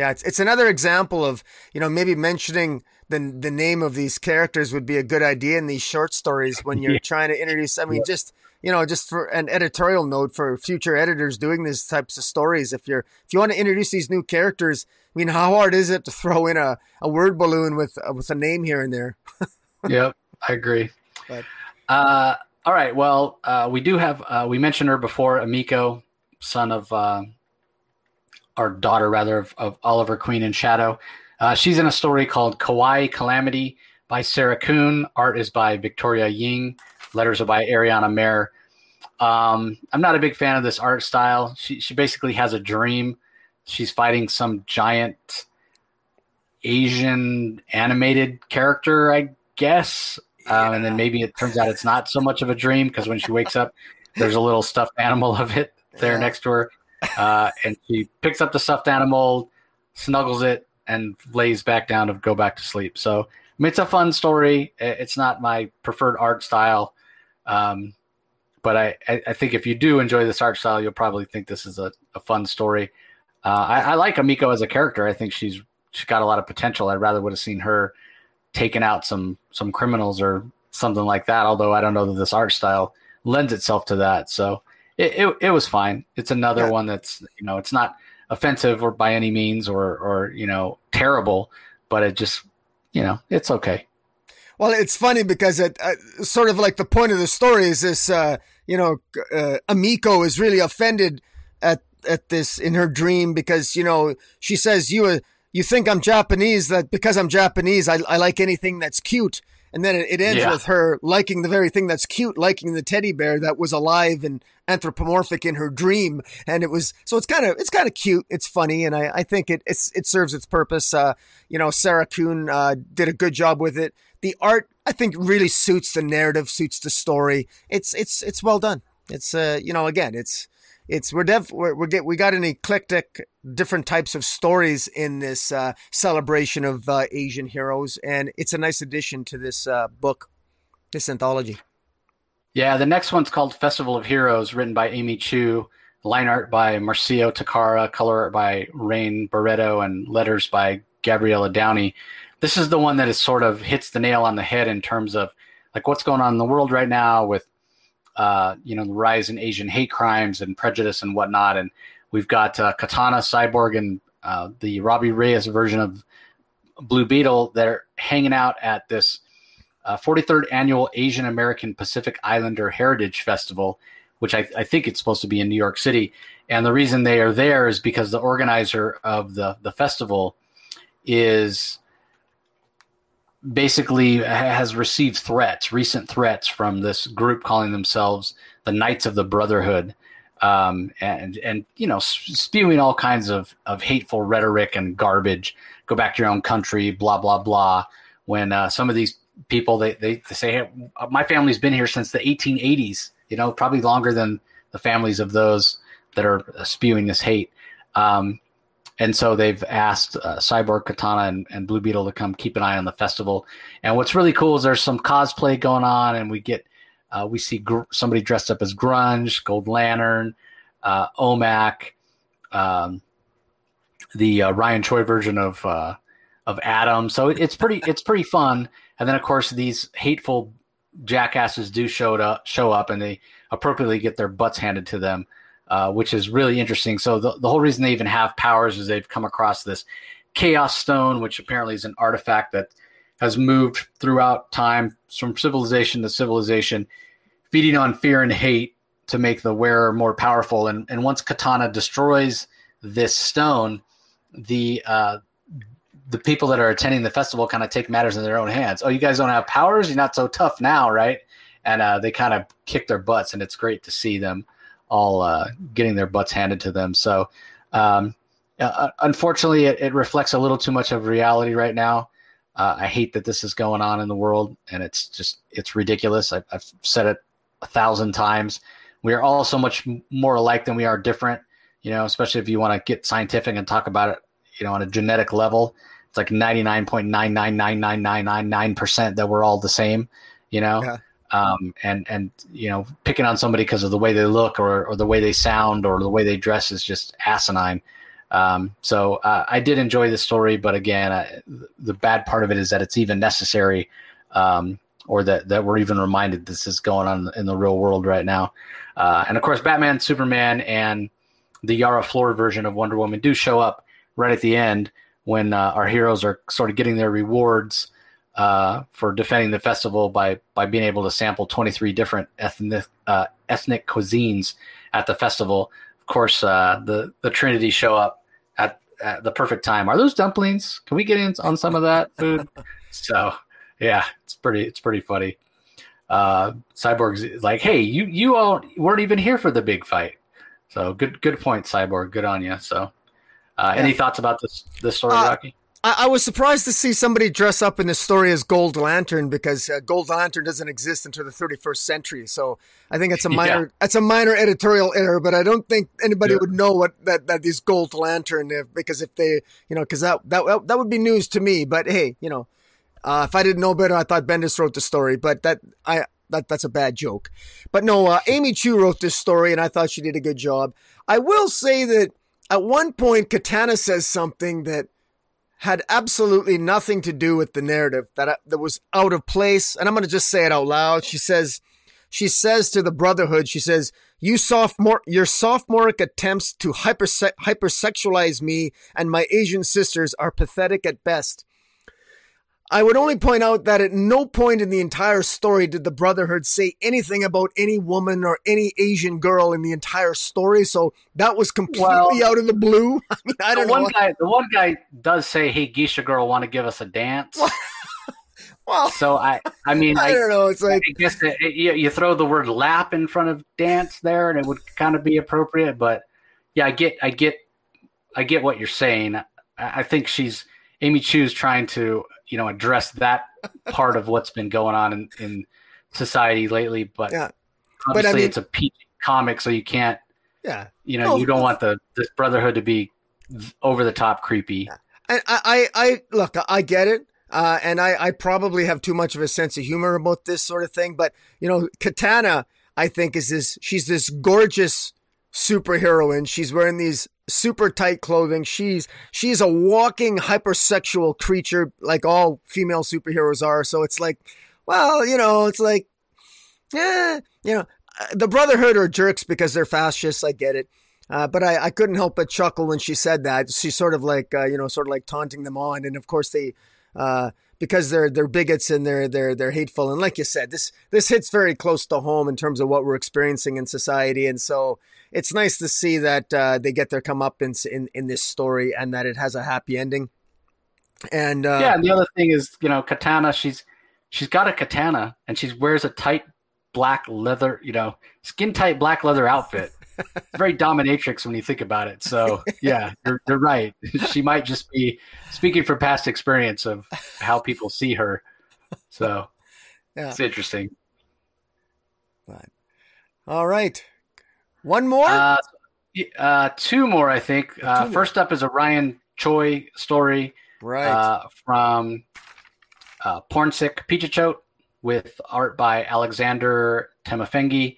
Yeah, it's it's another example of you know maybe mentioning the the name of these characters would be a good idea in these short stories when you're yeah. trying to introduce. I mean, yeah. just you know, just for an editorial note for future editors doing these types of stories. If you're if you want to introduce these new characters, I mean, how hard is it to throw in a, a word balloon with uh, with a name here and there? yep, I agree. But, uh, all right. Well, uh, we do have uh, we mentioned her before, Emiko, son of our daughter rather of, of Oliver Queen and Shadow. Uh, she's in a story called Kawaii Calamity by Sarah Kuhn. Art is by Victoria Ying. Letters are by Ariana Maher. Um, I'm not a big fan of this art style. She she basically has a dream. She's fighting some giant Asian animated character, I guess. Yeah. Um, and then maybe it turns out it's not so much of a dream because when she wakes up, there's a little stuffed animal of it there yeah. next to her. Uh, and she picks up the stuffed animal, snuggles it, and lays back down to go back to sleep. So I mean, it's a fun story. It's not my preferred art style, um, but I, I, think if you do enjoy this art style, you'll probably think this is a, a fun story. Uh, I, I, like Emiko as a character. I think she's she's got a lot of potential. I'd rather would have seen her taking out some some criminals or something like that. Although I don't know that this art style lends itself to that. So it, it, it was fine. It's another yeah. one that's you know it's not offensive or by any means or or you know terrible, but it just you know it's okay. Well, it's funny because it uh, sort of like the point of the story is this. Uh, you know, uh, Emiko is really offended at at this in her dream because you know she says you uh, you think I'm Japanese that because I'm Japanese I, I like anything that's cute and then it, it ends yeah. with her liking the very thing that's cute, liking the teddy bear that was alive and anthropomorphic in her dream. And it was, so it's kind of, it's kind of cute. It's funny. And I, I think it, it's, it serves its purpose. Uh, you know, Sarah Kuhn, uh, did a good job with it. The art, I think really suits the narrative, suits the story. It's, it's, it's well done. It's, uh, you know, again, it's, it's we're def we're, we're get we got an eclectic different types of stories in this uh, celebration of uh, Asian heroes, and it's a nice addition to this uh, book, this anthology. Yeah, the next one's called Festival of Heroes, written by Amy Chu, line art by Marcio Takara, color art by Rain Beredo, and letters by Gabriela Downie. This is the one that is sort of hits the nail on the head in terms of like what's going on in the world right now with uh, you know, the rise in Asian hate crimes and prejudice and whatnot. And we've got uh, Katana, Cyborg, and uh, the Robbie Reyes version of Blue Beetle that are hanging out at this 43rd uh, annual Asian American Pacific Islander Heritage Festival, which I, I, think it's supposed to be in New York City. And the reason they are there is because the organizer of the, the festival is basically has received threats, recent threats from this group calling themselves the Knights of the Brotherhood, um, and and you know spewing all kinds of of hateful rhetoric and garbage. Go back to your own country, blah blah blah. When uh, some of these people they, they, they say, hey, my family's been here since the 1880s. You know, probably longer than the families of those that are spewing this hate. Um, and so they've asked uh, Cyborg, Katana, and, and, Blue Beetle to come keep an eye on the festival. And what's really cool is there's some cosplay going on, and we get uh, we see gr- somebody dressed up as Grunge, Gold Lantern, uh, OMAC, um, the uh, Ryan Choi version of uh, of Atom. So it's pretty it's pretty fun. And then of course these hateful jackasses do show up show up, and they appropriately get their butts handed to them uh, which is really interesting. So the, the whole reason they even have powers is they've come across this chaos stone, which apparently is an artifact that has moved throughout time from civilization to civilization, feeding on fear and hate to make the wearer more powerful. And, and once Katana destroys this stone, the uh, the people that are attending the festival kind of take matters in their own hands. Oh, you guys don't have powers? You're not so tough now, right? And uh, they kind of kick their butts, and it's great to see them all uh, getting their butts handed to them. So, um, uh, unfortunately, it, it, reflects a little too much of reality right now. Uh, I hate that this is going on in the world, and it's just it's ridiculous. I, have said it a thousand times. We are all so much more alike than we are different. You know, especially if you want to get scientific and talk about it, you know, on a genetic level. It's like ninety nine point nine nine nine nine nine nine nine percent that we're all the same, you know. Yeah. Um, and and you know picking on somebody because of the way they look or, or the way they sound or the way they dress is just asinine. Um, so uh, I did enjoy the story, but again, I, the bad part of it is that it's even necessary, um, or that that we're even reminded this is going on in the real world right now. Uh, and of course, Batman, Superman, and the Yara Flor version of Wonder Woman do show up right at the end when uh, our heroes are sort of getting their rewards uh, for defending the festival by by being able to sample 23 different ethnic uh, ethnic cuisines at the festival. Of course, uh, the the Trinity show up at, at, the perfect time. Are those dumplings? Can we get in on some of that food? so yeah, it's pretty it's pretty funny. Uh, Cyborg's like, hey, you you all weren't even here for the big fight. So good good point, Cyborg. Good on you. So, uh, yeah. any thoughts about this this story, uh, Rocky? I, I, was surprised to see somebody dress up in the story as Gold Lantern because uh, Gold Lantern doesn't exist until the 31st century. So I think it's a minor, yeah. it's a minor editorial error, but I don't think anybody yeah. would know what that that is Gold Lantern if, because if they, you know, because that that that would be news to me. But hey, you know, uh, if I didn't know better, I thought Bendis wrote the story. But that I that that's a bad joke. But no, uh, Amy Chu wrote this story, and I thought she did a good job. I will say that at one point, Katana says something that had absolutely nothing to do with the narrative that that was out of place. And i'm going to just say it out loud. She says she says to the brotherhood she says you sophomore your sophomoric attempts to hyperse- hypersexualize me and my asian sisters are pathetic at best I would only point out that at no point in the entire story did the Brotherhood say anything about any woman or any Asian girl in the entire story. So that was completely well, out of the blue. I mean, I don't know. One guy, the one guy does say, "Hey, Geisha girl, want to give us a dance?" well, so I, I mean, I, I don't know. It's like I guess it, it, you, you throw the word "lap" in front of dance there, and it would kind of be appropriate. But yeah, I get, I get, I get what you're saying. I, I think she's Amy Chu's trying to you know address that part of what's been going on in, in society lately. But yeah. obviously, but I mean, it's a PG comic, so you can't. Yeah, you know, you don't want the this brotherhood to be over the top creepy. Yeah. And I, I, I look, I get it. Uh, and I, I probably have too much of a sense of humor about this sort of thing. But, you know, Katana, I think, is this, she's this gorgeous superheroine. She's wearing these super tight clothing. She's she's a walking hypersexual creature, like all female superheroes are. So it's like, well, you know, it's like, yeah, you know, the Brotherhood are jerks because they're fascists. I get it. Uh, but I, I couldn't help but chuckle when she said that. She's sort of like, uh, you know, sort of like taunting them on. And of course, they, uh, because they're they're bigots and they're they're they're hateful. And like you said, this this hits very close to home in terms of what we're experiencing in society. And so it's nice to see that uh, they get their comeuppance in in this story and that it has a happy ending. And uh, yeah, and the other thing is, you know, Katana. She's she's got a katana and she wears a tight black leather, you know, skin tight black leather outfit. Very dominatrix when you think about it. So yeah, you're, you're right. she might just be speaking from past experience of how people see her. So yeah. it's interesting. But, all right. One more? Uh, uh, two more, I think. Uh, first up is a Ryan Choi story right. Uh, from uh, Pornsak Pichetshote with art by Alexandre Tefenkgi,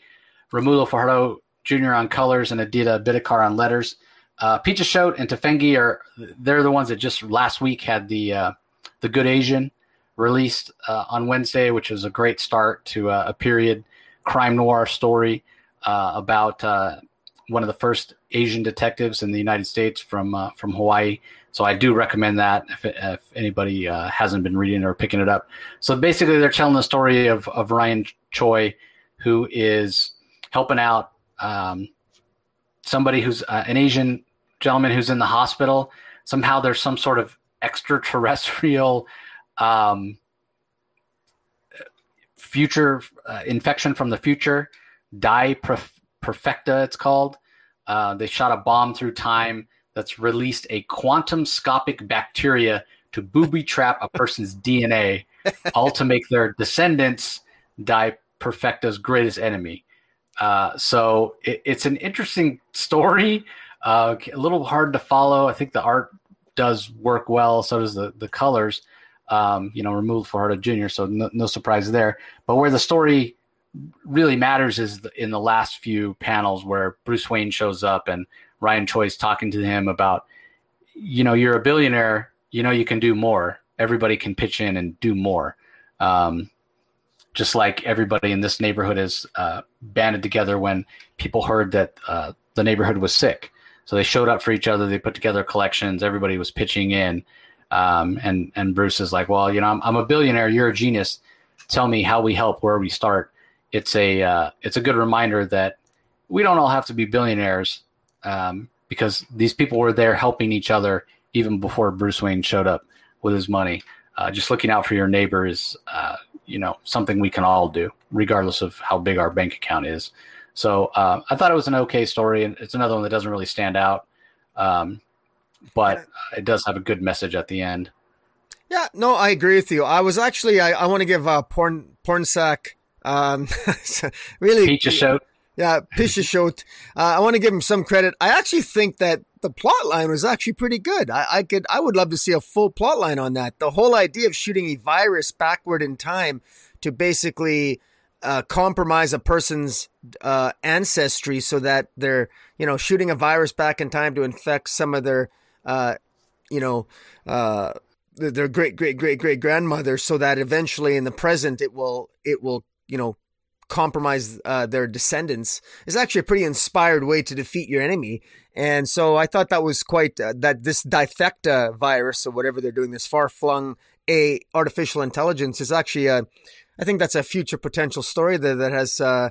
Romulo Fajardo Jr. on colors, and Aditya Bidikar on letters. Uh, Pichetshote and Tefenkgi are they're the ones that just last week had the uh, the Good Asian released uh, on Wednesday, which was a great start to uh, a period crime noir story uh, about uh, one of the first Asian detectives in the United States from from Hawaii. So I do recommend that if, if anybody hasn't been reading or picking it up. So basically, they're telling the story of of Ryan Choi, who is helping out um, somebody who's uh, an Asian gentleman who's in the hospital. Somehow there's some sort of extraterrestrial um, future uh, infection from the future Die Perfecta, it's called. Uh, they shot a bomb through time that's released a quantum scopic bacteria to booby trap a person's DNA, all to make their descendants Die Perfecta's greatest enemy. Uh, so it, it's an interesting story, uh, a little hard to follow. I think the art does work well, so does the, the colors. um, you know, Romulo Fajardo Jr., so no, no, surprise there. But where the story really matters is in the last few panels where Bruce Wayne shows up and Ryan Choi's talking to him about, you know, you're a billionaire, you know, you can do more. Everybody can pitch in and do more. Um, just like everybody in this neighborhood is uh, banded together when people heard that uh, the neighborhood was sick. So they showed up for each other. They put together collections. Everybody was pitching in. Um, and and Bruce is like, well, you know, I'm, I'm, a billionaire. You're a genius. Tell me how we help, where we start. It's a uh, it's a good reminder that we don't all have to be billionaires um, because these people were there helping each other even before Bruce Wayne showed up with his money. Uh, just looking out for your neighbor is, uh, you know, something we can all do, regardless of how big our bank account is. So uh, I thought it was an okay story, and it's another one that doesn't really stand out. Um, but it does have a good message at the end. Yeah, no, I agree with you. I was actually I, I want to give uh, Pornsak um, really Peach show. Yeah, Pisha Shot. Uh, I want to give him some credit. I actually think that the plot line was actually pretty good. I, I could I would love to see a full plot line on that. The whole idea of shooting a virus backward in time to basically uh, compromise a person's uh, ancestry so that they're you know shooting a virus back in time to infect some of their uh, you know, uh, their great great great great grandmother, so that eventually in the present it will it will you know compromise uh, their descendants is actually a pretty inspired way to defeat your enemy. And so I thought that was quite uh, that this difecta virus or whatever they're doing, this far flung a artificial intelligence is actually a, I think that's a future potential story that that has uh,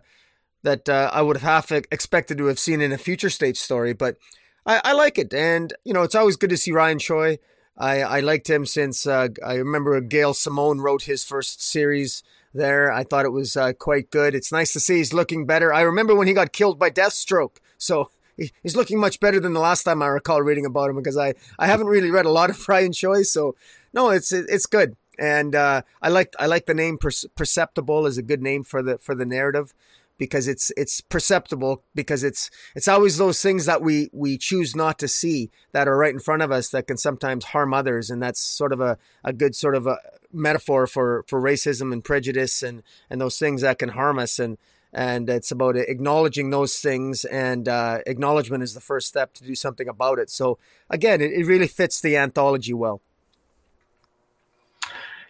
that uh, I would have half expected to have seen in a future stage story, but I, I like it, and you know, it's always good to see Ryan Choi. I, I liked him since uh, I remember Gail Simone wrote his first series there. I thought it was uh, quite good. It's nice to see he's looking better. I remember when he got killed by Deathstroke, so he's looking much better than the last time I recall reading about him because I, I haven't really read a lot of Ryan Choi. So no, it's it's good, and uh, I like I like the name Perceptible is a good name for the for the narrative because it's it's perceptible because it's it's always those things that we we choose not to see that are right in front of us that can sometimes harm others. And that's sort of a, a good sort of a metaphor for for racism and prejudice and and those things that can harm us. And and it's about acknowledging those things and uh, acknowledgement is the first step to do something about it. So again it, it really fits the anthology well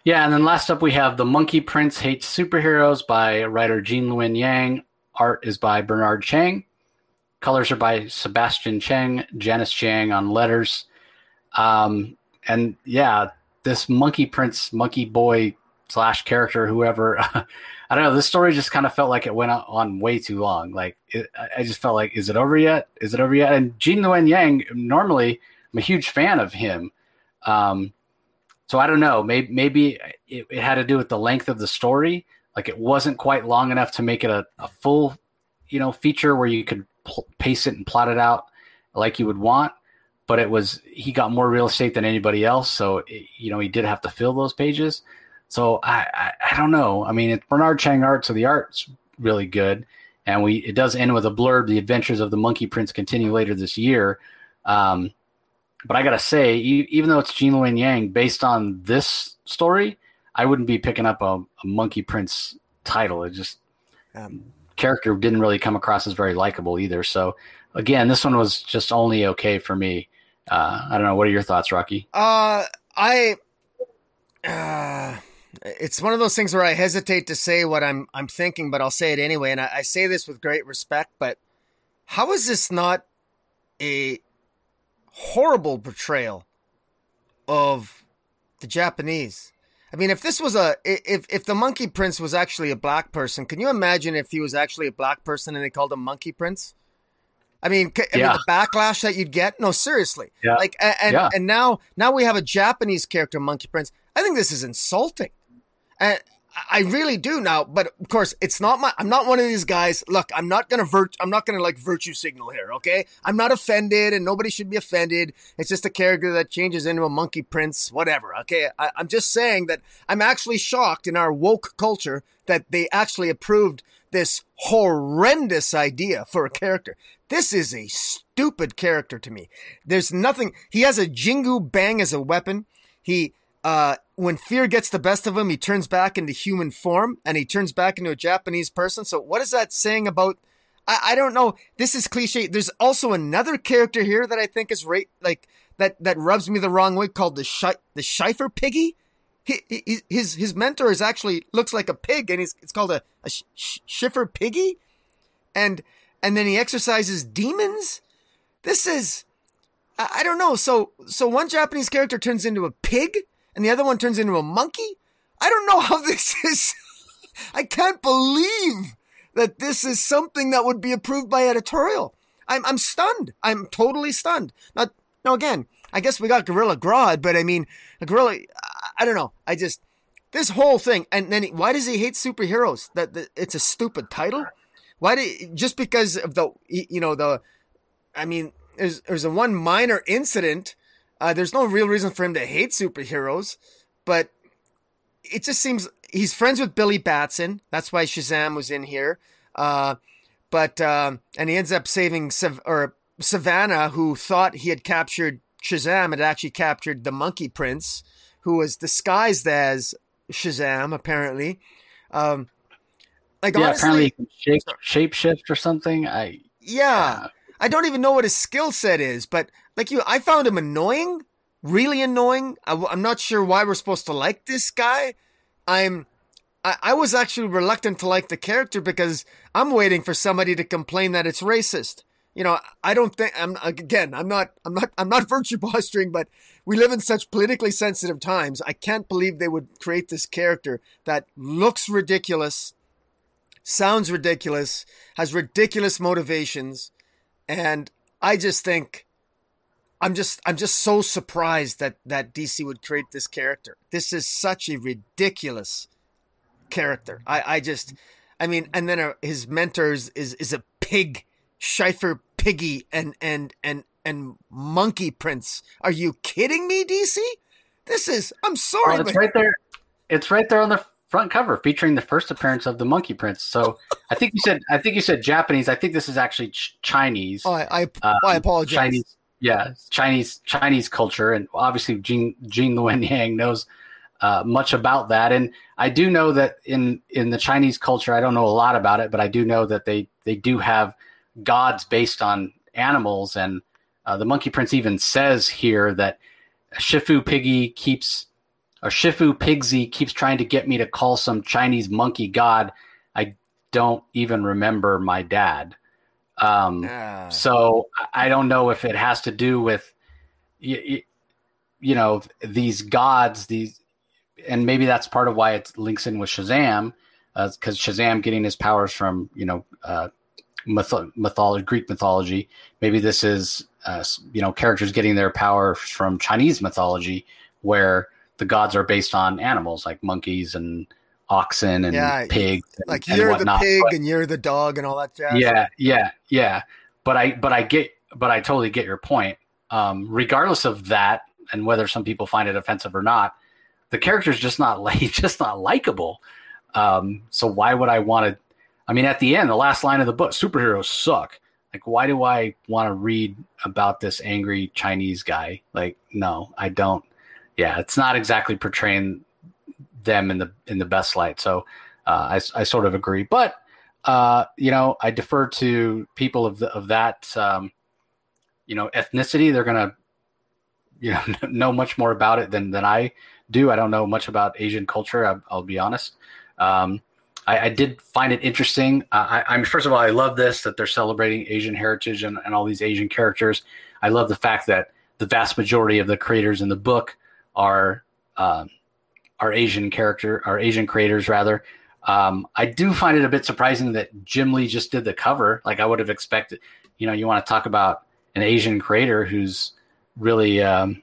yeah, and then last up we have The Monkey Prince Hates Superheroes by writer Gene Luen Yang. Art is by Bernard Chang. Colors are by Sebastian Cheng, Janice Chiang on letters. Um, and yeah, this Monkey Prince, Monkey Boy slash character, whoever, I don't know. This story just kind of felt like it went on way too long. Like it, I just felt like, is it over yet? Is it over yet? And Gene Luen Yang, normally I'm a huge fan of him. Um, so I don't know. Maybe maybe it, it, had to do with the length of the story. Like it wasn't quite long enough to make it a, a full, you know, feature where you could pl- pace it and plot it out like you would want. But it was he got more real estate than anybody else, so it, you know he did have to fill those pages. So I, I, I don't know. I mean, it's Bernard Chang art, so the art's really good, and we it does end with a blurb. The adventures of the Monkey Prince continue later this year. Um, but I gotta say, even though it's Gene Luen Yang, based on this story, I wouldn't be picking up a, a Monkey Prince title. It just um, character didn't really come across as very likable either. So again, this one was just only okay for me. Uh, I don't know. What are your thoughts, Rocky? Uh, I. Uh, it's one of those things where I hesitate to say what I'm I'm thinking, but I'll say it anyway. And I, I say this with great respect. But how is this not a horrible portrayal of the Japanese. I mean, if this was a if if the Monkey Prince was actually a black person, can you imagine if he was actually a black person and they called him Monkey Prince? I mean, I yeah. mean the backlash that you'd get. No, seriously. Yeah. Like, and yeah. and now now we have a Japanese character, Monkey Prince. I think this is insulting. And I really do now, but of course, it's not my. I'm not one of these guys. Look, I'm not gonna virt. I'm not gonna like virtue signal here. Okay, I'm not offended, and nobody should be offended. It's just a character that changes into a monkey prince, whatever. Okay, I, I'm just saying that I'm actually shocked in our woke culture that they actually approved this horrendous idea for a character. This is a stupid character to me. There's nothing. He has a Jingu Bang as a weapon. He uh, when fear gets the best of him, he turns back into human form and he turns back into a Japanese person. So, what is that saying about? I, I don't know. This is cliche. There's also another character here that I think is right, like that that rubs me the wrong way, called the Sh- the Schiffer Piggy. He, he, his his mentor is actually looks like a pig, and he's it's called a, a sh- Schiffer Piggy, and and then he exercises demons. This is I, I don't know. So so one Japanese character turns into a pig and the other one turns into a monkey. I don't know how this is. I can't believe that this is something that would be approved by editorial. I'm I'm stunned. I'm totally stunned. Now, now again, I guess we got Gorilla Grodd, but I mean, a gorilla. I don't know. I just this whole thing, and then why does he hate superheroes? That, that it's a stupid title. Why did just because of the you know the, I mean, there's there's a one minor incident uh, there's no real reason for him to hate superheroes, but it just seems he's friends with Billy Batson. That's why Shazam was in here. Uh, but uh, and he ends up saving Sav- or Sivana, who thought he had captured Shazam, had actually captured the Monkey Prince, who was disguised as Shazam, apparently. Um, like yeah, honestly, apparently shape shapeshift or something. I yeah, I don't even know what his skill set is, but like you, I found him annoying, really annoying. I, am not sure why we're supposed to like this guy. I'm, I, I was actually reluctant to like the character because I'm waiting for somebody to complain that it's racist. You know, I don't think I'm again. I'm not. I'm not. I'm not virtue posturing, but we live in such politically sensitive times. I can't believe they would create this character that looks ridiculous, sounds ridiculous, has ridiculous motivations, and I just think I'm just I'm just so surprised that that DC would create this character. This is such a ridiculous character. I I just I mean, and then uh, his mentor is, is a pig, Schiffer Piggy, and and and and Monkey Prince. Are you kidding me, DC? This is I'm sorry. Oh, it's right there. It's right there on the front cover featuring the first appearance of the Monkey Prince. So I think you said I think you said Japanese. I think this is actually ch- Chinese. Oh, I I, um, I apologize. Chinese, yeah, Chinese Chinese culture, and obviously Gene Gene Luen Yang knows uh, much about that. And I do know that in in the Chinese culture, I don't know a lot about it, but I do know that they they do have gods based on animals, and uh, the Monkey Prince even says here that Shifu Piggy keeps or Shifu Pigsy keeps trying to get me to call some Chinese monkey god. I don't even remember my dad. Um, yeah. So I don't know if it has to do with, you, you know, these gods, these, and maybe that's part of why it links in with Shazam, because uh, Shazam getting his powers from, you know, uh, myth- mythology, Greek mythology. Maybe this is, uh, you know, characters getting their power from Chinese mythology, where the gods are based on animals like monkeys and oxen and yeah, pigs. And, like you're and the pig but, and you're the dog and all that jazz. Yeah, yeah, yeah. But I, but I get, but I totally get your point. Um, regardless of that, and whether some people find it offensive or not, the character's just not like, just not likable. Um, so why would I want to? I mean, at the end, the last line of the book, superheroes suck. Like, why do I want to read about this angry Chinese guy? Like, no, I don't yeah, it's not exactly portraying them in the in the best light. So uh, I, I sort of agree, but uh, you know, I defer to people of the, of that um, you know ethnicity. They're gonna you know know much more about it than than I do. I don't know much about Asian culture. I, will be honest. Um, I, I, did find it interesting. Uh, I, am first of all, I love this that they're celebrating Asian heritage and, and all these Asian characters. I love the fact that the vast majority of the creators in the book are uh, are Asian character, our Asian creators rather. Um, I do find it a bit surprising that Jim Lee just did the cover. Like I would have expected. You know, you want to talk about an Asian creator who's really um,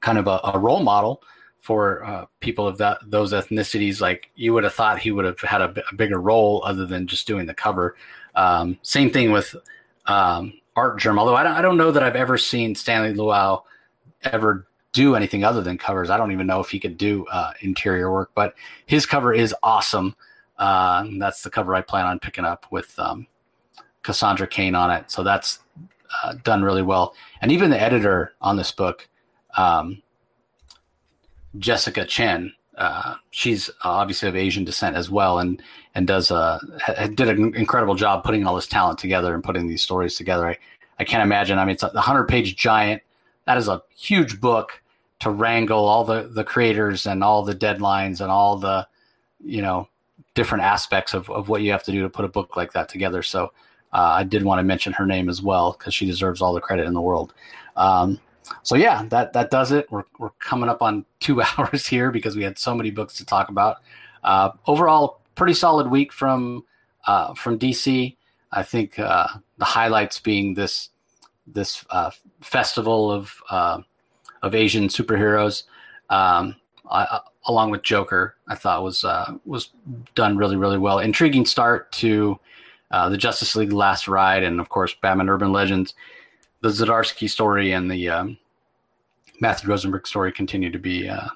kind of a, a, role model for uh, people of that those ethnicities. Like you would have thought he would have had a, a bigger role other than just doing the cover. Um, same thing with um, Artgerm. Although I don't, I don't know that I've ever seen Stanley Lau ever do anything other than covers. I don't even know if he could do uh, interior work, but his cover is awesome. Uh, that's the cover I plan on picking up with um, Cassandra Cain on it. So that's uh, done really well. And even the editor on this book, um, Jessica Chen. Uh, she's obviously of Asian descent as well, and and does a did an incredible job putting all this talent together and putting these stories together. I, I can't imagine. I mean, it's a hundred page giant. That is a huge book to wrangle all the the creators and all the deadlines and all the you know different aspects of, of what you have to do to put a book like that together. So uh, I did want to mention her name as well because she deserves all the credit in the world. Um, so yeah, that that does it. We're we're coming up on two hours here because we had so many books to talk about. Uh, overall, pretty solid week from uh, from DC. I think uh, the highlights being this this uh, festival of uh, of Asian superheroes. Um, along with Joker, I thought was uh, was done really really well. Intriguing start to uh, the Justice League Last Ride, and of course Batman Urban Legends. The Zdarsky story and the um, Matthew Rosenberg story continue to be uh,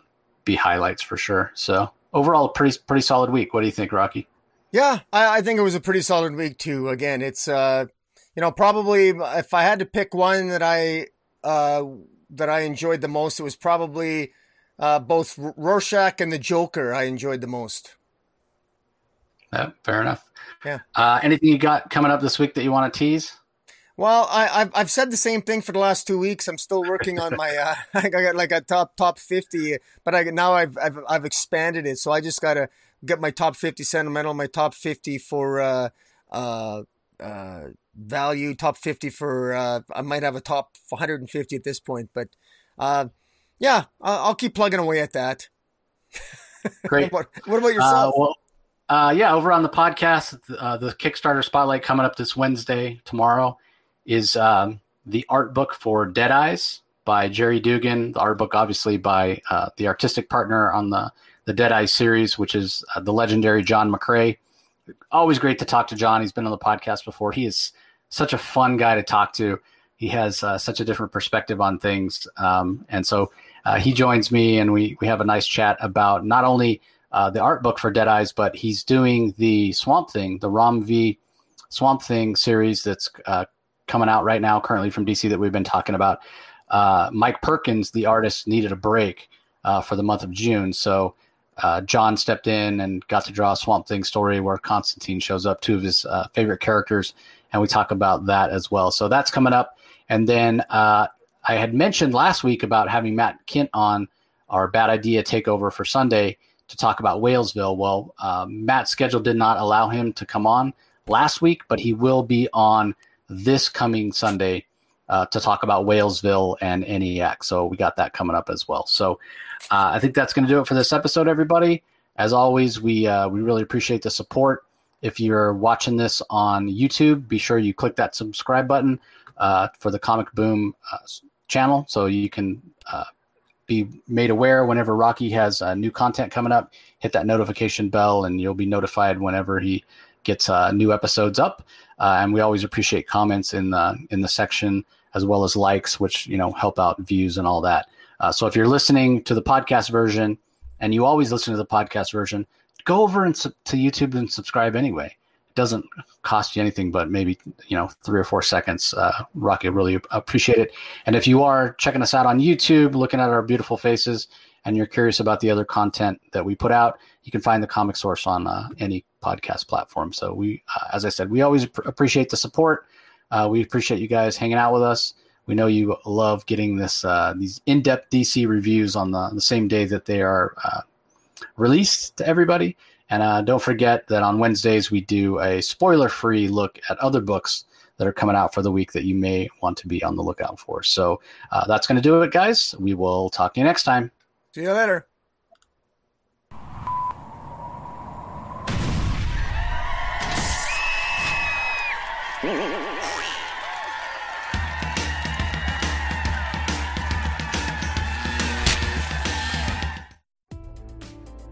be highlights for sure. So overall, pretty pretty solid week. What do you think, Rocky? Yeah, I, I think it was a pretty solid week too. Again, it's uh, you know probably if I had to pick one that I uh, that I enjoyed the most, it was probably uh, both Rorschach and the Joker. I enjoyed the most. Yeah, fair enough. Yeah. Uh, anything you got coming up this week that you want to tease? Well, I, have I've said the same thing for the last two weeks. I'm still working on my. Uh, I got like a top top fifty, but I now I've I've, I've expanded it, so I just gotta get my top fifty sentimental, my top fifty for uh, uh, uh, value, top fifty for. Uh, I might have a top 150 at this point, but uh, yeah, I'll, keep plugging away at that. Great. what, about, what about yourself? Uh, well, uh, yeah, over on the podcast, uh, the Kickstarter spotlight coming up this Wednesday, tomorrow, is um, the art book for Dead Eyes by Gerry Duggan. The art book, obviously, by uh, the artistic partner on the, the Dead Eyes series, which is uh, the legendary John McCrea. Always great to talk to John. He's been on the podcast before. He is such a fun guy to talk to. He has uh, such a different perspective on things. Um, and so uh, he joins me, and we, we have a nice chat about not only – uh, the art book for Dead Eyes, but he's doing the Swamp Thing, the Ram V Swamp Thing series that's uh, coming out right now, currently from DC that we've been talking about. Uh, Mike Perkins, the artist, needed a break uh, for the month of June, so uh, John stepped in and got to draw a Swamp Thing story where Constantine shows up, two of his uh, favorite characters, and we talk about that as well. So that's coming up, and then I had mentioned last week about having Matt Kindt on our Bad Idea takeover for Sunday to talk about Whalesville. Well, um, Matt's schedule did not allow him to come on last week, but he will be on this coming Sunday uh, to talk about Whalesville and NEX. So we got that coming up as well. So uh, I think that's going to do it for this episode, everybody. As always, we uh, we really appreciate the support. If you're watching this on YouTube, be sure you click that subscribe button uh, for the Comic Boom uh, channel, so you can be made aware whenever Rocky has new content coming up. Hit that notification bell, and you'll be notified whenever he gets new episodes up. And we always appreciate comments in the in the section as well as likes, which you know help out views and all that. Uh, so if you're listening to the podcast version, and you always listen to the podcast version, go over and su- to YouTube and subscribe anyway. It doesn't cost you anything but maybe you know three or four seconds uh, rocky really appreciate it. And if you are checking us out on youtube looking at our beautiful faces and you're curious about the other content that we put out you can find the comic source on uh, any podcast platform. So we uh, as i said we always pr- appreciate the support uh, we appreciate you guys hanging out with us we know you love getting this uh, these in-depth dc reviews on the, the same day that they are uh, released to everybody and uh, don't forget that on Wednesdays we do a spoiler free look at other books that are coming out for the week that you may want to be on the lookout for. So uh, that's going to do it, guys. We will talk to you next time. See you later.